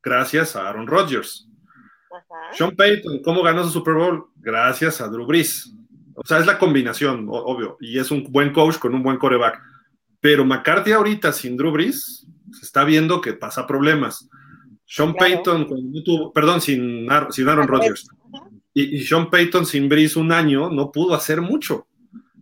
Gracias a Aaron Rodgers. Sean Payton, ¿cómo ganó su Super Bowl? Gracias a Drew Brees. O sea, es la combinación, obvio. Y es un buen coach con un buen coreback. Pero McCarthy ahorita sin Drew Brees se está viendo que pasa problemas. Sean Payton, perdón, sin, sin Aaron Rodgers. Y, y, Sean Payton sin Brees un año no pudo hacer mucho.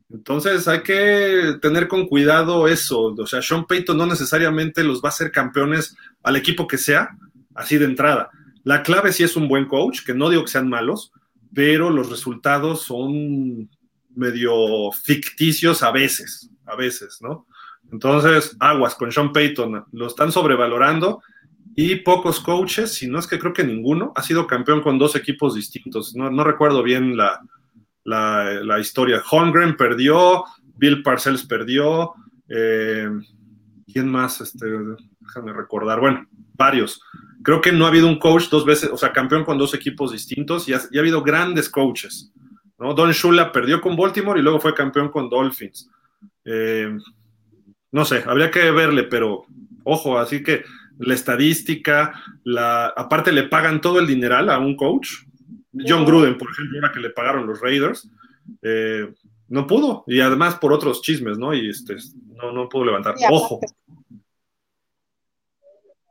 Entonces hay que tener con cuidado eso. O sea, Sean Payton no necesariamente los va a hacer campeones al equipo que sea, así de entrada. La clave sí es un buen coach, que no digo que sean malos, pero los resultados son medio ficticios a veces, a veces, ¿no? Entonces, aguas con Sean Payton, lo están sobrevalorando y pocos coaches, si no es que creo que ninguno, ha sido campeón con dos equipos distintos. No, no recuerdo bien la, la, historia. Holmgren perdió, Bill Parcells perdió, eh, ¿quién más? Este, déjame recordar, bueno, varios. Creo que no ha habido un coach dos veces, o sea, campeón con dos equipos distintos y ha, habido grandes coaches. ¿no? Don Shula perdió con Baltimore y luego fue campeón con Dolphins. Eh, no sé, habría que verle, pero ojo, así que la estadística, la, aparte le pagan todo el dineral a un coach, John Gruden, por ejemplo, ahora que le pagaron los Raiders, eh, no pudo. Y además por otros chismes, ¿no? Y este, no, no pudo levantar. Ojo.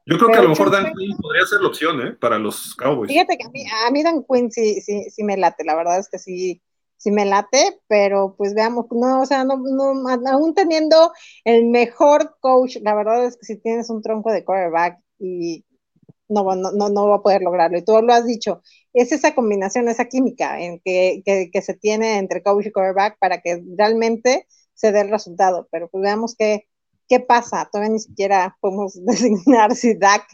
Yo creo que a lo mejor Dan Quinn podría ser la opción, ¿eh? Para los Cowboys. Fíjate que a mí, Dan Quinn sí, sí, sí me late, la verdad es que sí, sí me late, pero pues veamos, no, o sea, no, no, aún teniendo el mejor coach, la verdad es que si tienes un tronco de quarterback y no, no, no, no va a poder lograrlo. Y tú lo has dicho, es esa combinación, esa química en que, que, se tiene entre coach y quarterback para que realmente se dé el resultado. Pero pues veamos qué, qué pasa. Todavía ni siquiera podemos designar si Dak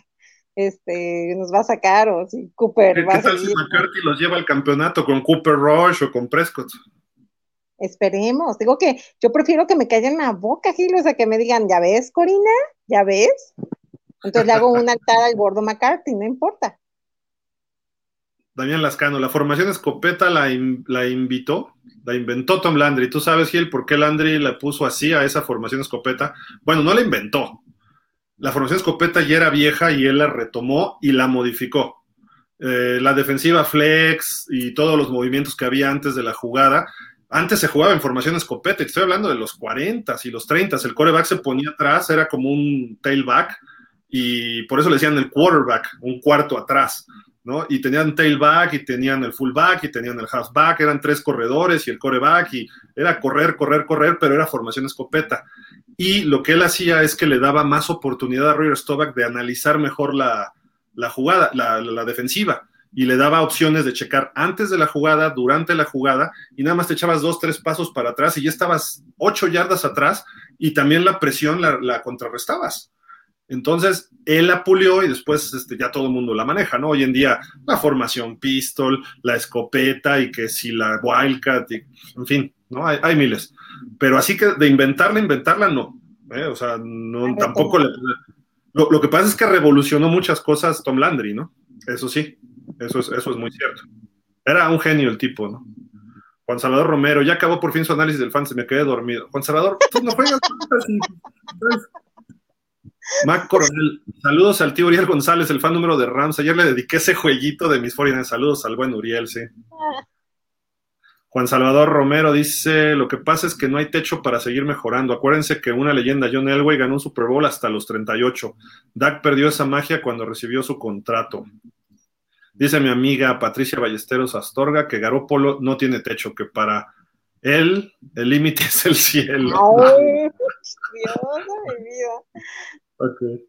este, nos va a sacar o si Cooper va a tal si McCarthy los lleva al campeonato con Cooper Rush o con Prescott? Esperemos. Digo que yo prefiero que me callen la boca, Gil, o sea, que me digan, ¿ya ves, Corina? ¿Ya ves? Entonces le hago un altar al gordo McCarthy, no importa. Damián Lascano, la formación escopeta la, la, invitó, la inventó Tom Landry. ¿Tú sabes, Gil, por qué Landry la puso así a esa formación escopeta? Bueno, no la inventó. La formación escopeta ya era vieja y él la retomó y la modificó. Eh, la defensiva flex y todos los movimientos que había antes de la jugada. Antes se jugaba en formación escopeta, estoy hablando de los 40 y los 30. El coreback se ponía atrás, era como un tailback y por eso le decían el quarterback, un cuarto atrás, Y tenían tailback y tenían el fullback y tenían el halfback, eran tres corredores y el coreback y era correr, correr, correr, pero era formación escopeta. Y lo que él hacía es que le daba más oportunidad a Roger Stovak de analizar mejor la, jugada, la, defensiva. y le daba opciones de checar antes de la jugada, durante la jugada, y nada más te echabas dos, tres pasos para atrás y ya estabas ocho yardas atrás y también la presión la, contrarrestabas. Entonces, él la pulió y después este, ya todo el mundo la maneja, ¿no? Hoy en día, la formación pistol, la escopeta y que si la wildcat, en fin, ¿no? Hay, miles. Pero así que de inventarla, inventarla, no. ¿eh? O sea, no, tampoco le... Lo, lo que pasa es que revolucionó muchas cosas Tom Landry, ¿no? Eso sí. Eso es, eso es muy cierto. Era un genio el tipo, ¿no? Juan Salvador Romero, ya acabó por fin su análisis del fan, se me quedé dormido. Juan Salvador, tú no juegas Mac Coronel, saludos al tío Uriel González, el fan número de Rams. Ayer le dediqué ese jueguito de mis 49. Saludos al buen Uriel, sí. Juan Salvador Romero dice: Lo que pasa es que no hay techo para seguir mejorando. Acuérdense que una leyenda, John Elway, ganó un Super Bowl hasta los 38. Dak perdió esa magia cuando recibió su contrato. Dice mi amiga Patricia Ballesteros Astorga que Garópolo no tiene techo, que para él el límite es el cielo. Ay, Dios mi vida. Okay.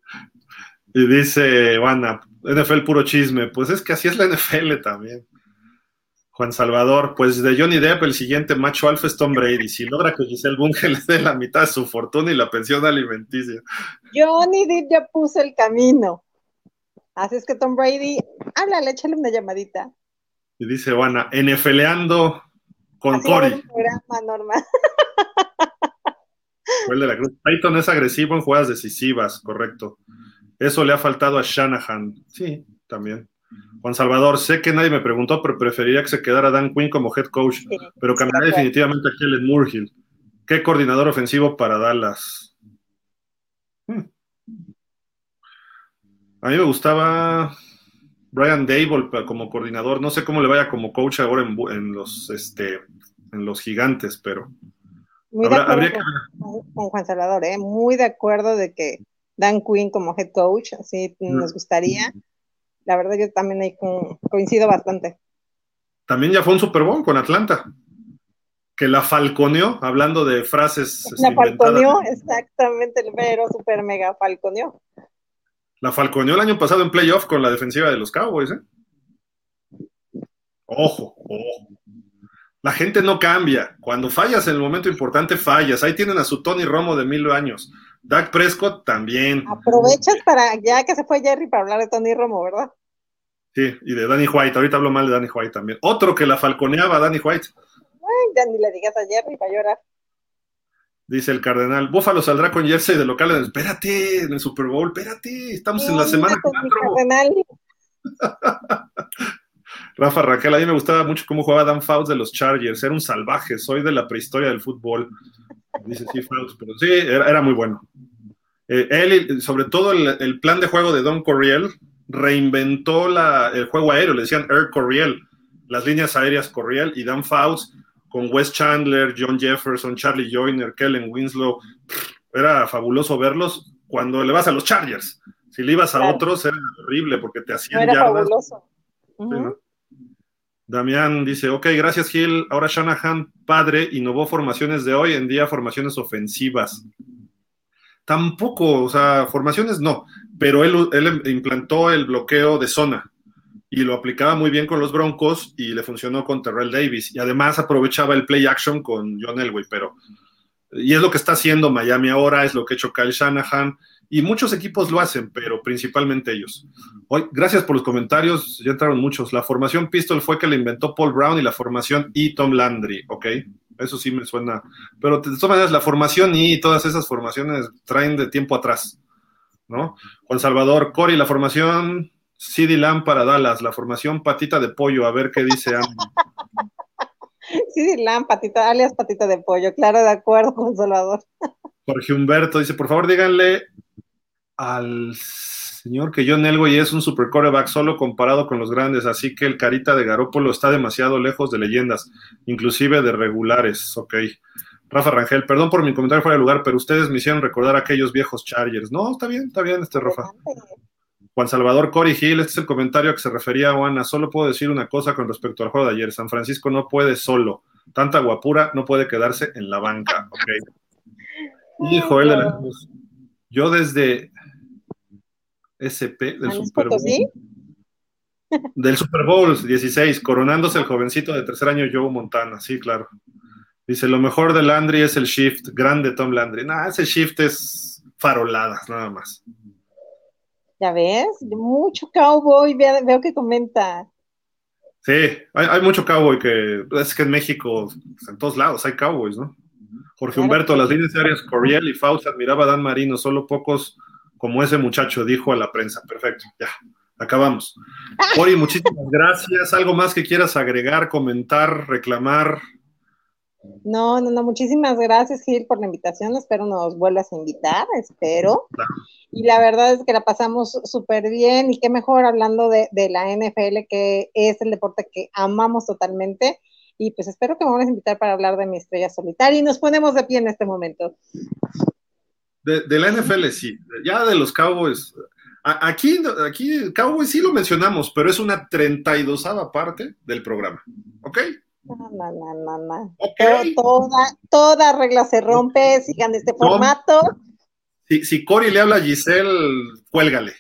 Y dice Juana, NFL puro chisme. Pues es que así es la NFL también. Juan Salvador, pues de Johnny Depp, el siguiente macho alfa es Tom Brady. Si logra que Giselle Bunge le dé la mitad de su fortuna y la pensión alimenticia. Johnny Depp ya puso el camino. Así es que Tom Brady, háblale, échale una llamadita. Y dice Juana, NFLeando con Así Cory. Fue el de la Cruz. Es agresivo en jugadas decisivas, correcto. Eso le ha faltado a Shanahan. Sí, también. Juan Salvador, sé que nadie me preguntó, pero preferiría que se quedara Dan Quinn como head coach, pero cambiaré definitivamente a Kellen Murhill. ¿Qué coordinador ofensivo para Dallas? Hmm. A mí me gustaba Brian Dable como coordinador. No sé cómo le vaya como coach ahora en, los, este, en los gigantes, pero muy de acuerdo con, Juan Salvador, ¿eh? muy de acuerdo de que Dan Quinn como head coach, así nos mm. gustaría. La verdad yo también ahí coincido bastante. También ya fue un Super Bowl con Atlanta, que la falconeó, hablando de frases. La falconeó, exactamente, el vero super mega falconeó. La falconeó el año pasado en playoff con la defensiva de los Cowboys, ¿eh? Ojo, ojo. La gente no cambia. Cuando fallas en el momento importante, fallas. Ahí tienen a su Tony Romo de mil años. Dak Prescott también. Aprovechas para, ya que se fue Jerry, para hablar de Tony Romo, ¿verdad? Sí, y de Danny White. Ahorita hablo mal de Danny White también. Otro que la falconeaba, Danny White. Ay, ya ni le digas a Jerry para llorar. Dice el cardenal, Búfalo saldrá con jersey de local. Espérate, en el Super Bowl, espérate, estamos en la semana 4. Rafa Raquel, a mí me gustaba mucho cómo jugaba Dan Fouts de los Chargers, era un salvaje, soy de la prehistoria del fútbol. Dice sí, Fouts, pero sí, era, muy bueno. Eh, él, sobre todo el, plan de juego de Don Corriel, reinventó el juego aéreo, le decían Air Corriel, las líneas aéreas Corriel, y Dan Fouts con Wes Chandler, John Jefferson, Charlie Joyner, Kellen Winslow. Era fabuloso verlos cuando le vas a los Chargers. Si le ibas a otros era horrible porque te hacían era yardas. Fabuloso. Damián dice, ok, gracias Gil. Ahora Shanahan, padre, innovó formaciones de hoy en día, formaciones ofensivas. Tampoco, o sea, formaciones no, pero él, él implantó el bloqueo de zona y lo aplicaba muy bien con los Broncos y le funcionó con Terrell Davis. Y además aprovechaba el play action con John Elway, pero. Y es lo que está haciendo Miami ahora, es lo que ha hecho Kyle Shanahan. Y muchos equipos lo hacen, pero principalmente ellos. Hoy, gracias por los comentarios, ya entraron muchos. La formación Pistol fue que la inventó Paul Brown y la formación E. Tom Landry, ¿ok? Eso sí me suena. Pero de todas maneras, la formación y todas esas formaciones traen de tiempo atrás, ¿no? Juan Salvador, Cory, la formación CD Lamb para Dallas, la formación patita de pollo, a ver qué dice CD Lamb, patita, alias patita de pollo, claro, de acuerdo con Salvador. Jorge Humberto dice, por favor díganle al señor que John Elway es un super coreback solo comparado con los grandes, así que el carita de Garópolo está demasiado lejos de leyendas, inclusive de regulares, ok. Rafa Rangel, perdón por mi comentario fuera de lugar, pero ustedes me hicieron recordar aquellos viejos Chargers. No, está bien, está bien este Rafa. Juan Salvador Cory Gil, este es el comentario a que se refería a Juana. Solo puedo decir una cosa con respecto al juego de ayer. San Francisco no puede solo. Tanta guapura no puede quedarse en la banca. Hijo, él Yo desde SP del Super Bowl. Del Super Bowl 16, coronándose el jovencito de tercer año Joe Montana, sí, claro. Dice, lo mejor de Landry es el shift, grande Tom Landry. Nah, ese shift es faroladas, nada más. Ya ves, mucho cowboy, veo, que comenta. Sí, hay, mucho cowboy que es que en México, pues, en todos lados hay cowboys, ¿no? Jorge Humberto, las líneas aéreas Coriel y Faust admiraba a Dan Marino, solo pocos como ese muchacho dijo a la prensa. Perfecto, ya, acabamos. Cori, muchísimas gracias. ¿Algo más que quieras agregar, comentar, reclamar? No, no, no, muchísimas gracias Gil por la invitación, espero nos vuelvas a invitar, espero. Y la verdad es que la pasamos súper bien y qué mejor hablando de, la NFL, que es el deporte que amamos totalmente. Y pues espero que me van a invitar para hablar de mi estrella solitaria y nos ponemos de pie en este momento. De, la NFL sí, ya de los Cowboys. aquí, aquí Cowboys sí lo mencionamos, pero es una 32 parte del programa, ¿ok? No, no, no, no, Toda, toda regla se rompe, sigan este formato. Si, si Cory le habla a Giselle, cuélgale.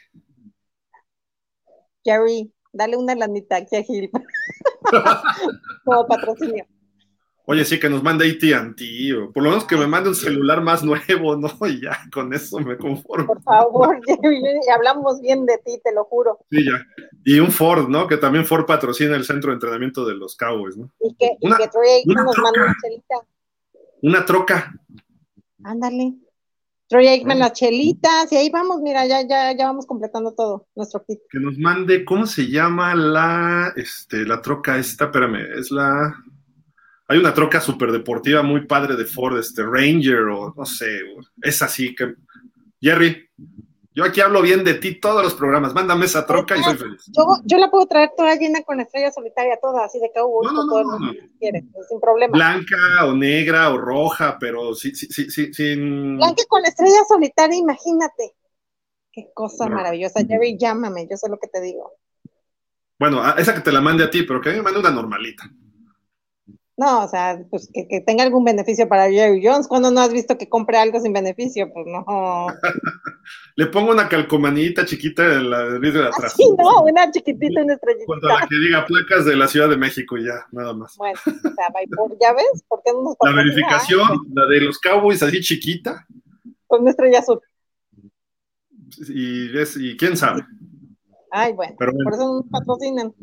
Jerry, dale una lanita aquí a Gil. Como patrocinio. Oye, sí, que nos mande AT&T, o por lo menos que me mande un celular más nuevo, ¿no? Y ya, con eso me conformo. Por favor, hablamos bien de ti, te lo juro. Sí, ya. Y un Ford, ¿no? Que también Ford patrocina el centro de entrenamiento de los Cowboys, ¿no? Y que, una, y que Troy Aikman nos manda una chelita. Una troca. Ándale. Troy Aikman, las chelitas, y ahí vamos, mira, ya, ya, ya vamos completando todo, nuestro kit. Que nos mande, ¿cómo se llama la, este, la troca esta? Espérame, es la... Hay una troca súper deportiva muy padre de Ford, este Ranger o no sé, es así que... Jerry, yo aquí hablo bien de ti todos los programas. Mándame esa troca y soy feliz. Yo, la puedo traer toda llena con estrella solitaria, toda así de cowboy. No, no, no, sin problema. Blanca o negra o roja, pero sí, sí, sí, sí, sin. Blanca con estrella solitaria, imagínate. Qué cosa maravillosa. Jerry, llámame, yo sé lo que te digo. Bueno, esa que te la mande a ti, pero que a mí me mande una normalita. No, o sea, pues que, tenga algún beneficio para Jerry Jones. Cuando no has visto que compre algo sin beneficio? Pues no. Le pongo una calcomanita chiquita en la vidrio de atrás. Sí, no, una chiquitita, una estrellita. Cuando la que diga placas de la Ciudad de México y ya, nada más. Bueno, o sea, ¿ya ves? ¿Por qué no nos La verificación, la de los Cowboys así chiquita. Con una estrella azul. Y, y quién sabe. Ay, bueno, por eso nos patrocinan.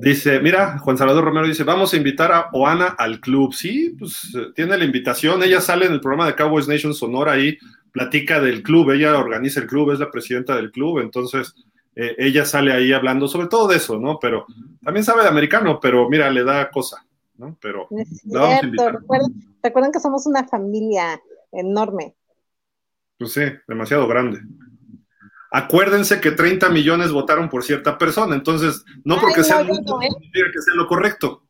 Dice, mira, Juan Salvador Romero dice, vamos a invitar a Oana al club. Sí, pues eh, tiene la invitación. Ella sale en el programa de Cowboys Nation Sonora ahí, platica del club, ella organiza el club, es la presidenta del club, entonces eh, ella sale ahí hablando sobre todo de eso, ¿no? Pero también sabe de americano, pero mira, le da cosa, ¿no? Pero vamos a invitar. recuerden que somos una familia enorme. Pues sí, demasiado grande acuérdense que 30 millones votaron por cierta persona, entonces no porque sea mucho, ¿eh? significa que sea lo correcto.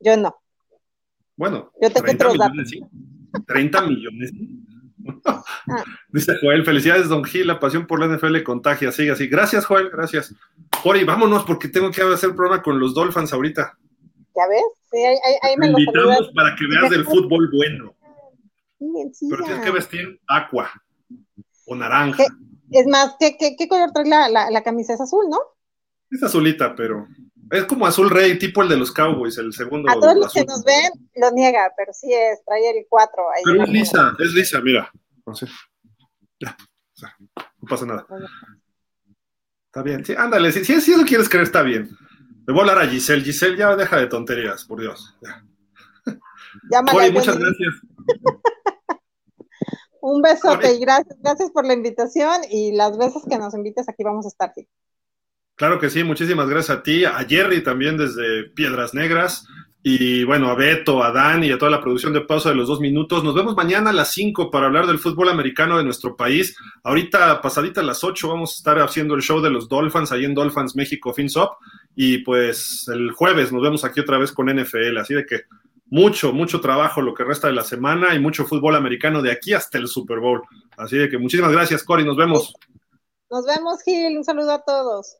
Yo no. Bueno, yo tengo 30 millones, sí. 30 millones. Ah. Dice Joel, felicidades, don Gil, la pasión por la NFL contagia, sigue así. Gracias, Joel, gracias. Jori, vámonos porque tengo que hacer programa con los Dolphins ahorita. ¿Ya ves? Sí, ahí, ahí me lo invitamos para que veas del fútbol bueno. Pero tienes que vestir aqua o naranja. Es más, ¿qué, qué, color trae la, la, camisa? Es azul, ¿no? Es azulita, pero es como azul rey, tipo el de los Cowboys, el segundo. A todos los que nos ven lo niega, pero sí es, trae el 4. pero es lisa, es lisa, mira. No, ya, no pasa nada. Está bien, sí, ándale, si, si, si quieres creer, está bien. Le voy a hablar a Giselle. Giselle, ya deja de tonterías, por Dios. Ya. muchas gracias. Un besote y gracias, gracias por la invitación y las veces que nos invites aquí vamos a estar. Claro que sí, muchísimas gracias a ti, a Jerry también desde Piedras Negras y bueno, a Beto, a Dan y a toda la producción de pausa de los dos minutos. Nos vemos mañana a las cinco para hablar del fútbol americano de nuestro país. Ahorita, pasadita a las ocho, vamos a estar haciendo el show de los Dolphins ahí en Dolphins México FinSop y pues el jueves nos vemos aquí otra vez con NFL. Así de que mucho, mucho trabajo lo que resta de la semana y mucho fútbol americano de aquí hasta el Super Bowl. Así de que muchísimas gracias, Cory, nos vemos. Nos vemos, Gil, un saludo a todos.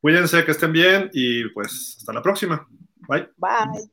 Cuídense, que estén bien y pues hasta la próxima. Bye. Bye.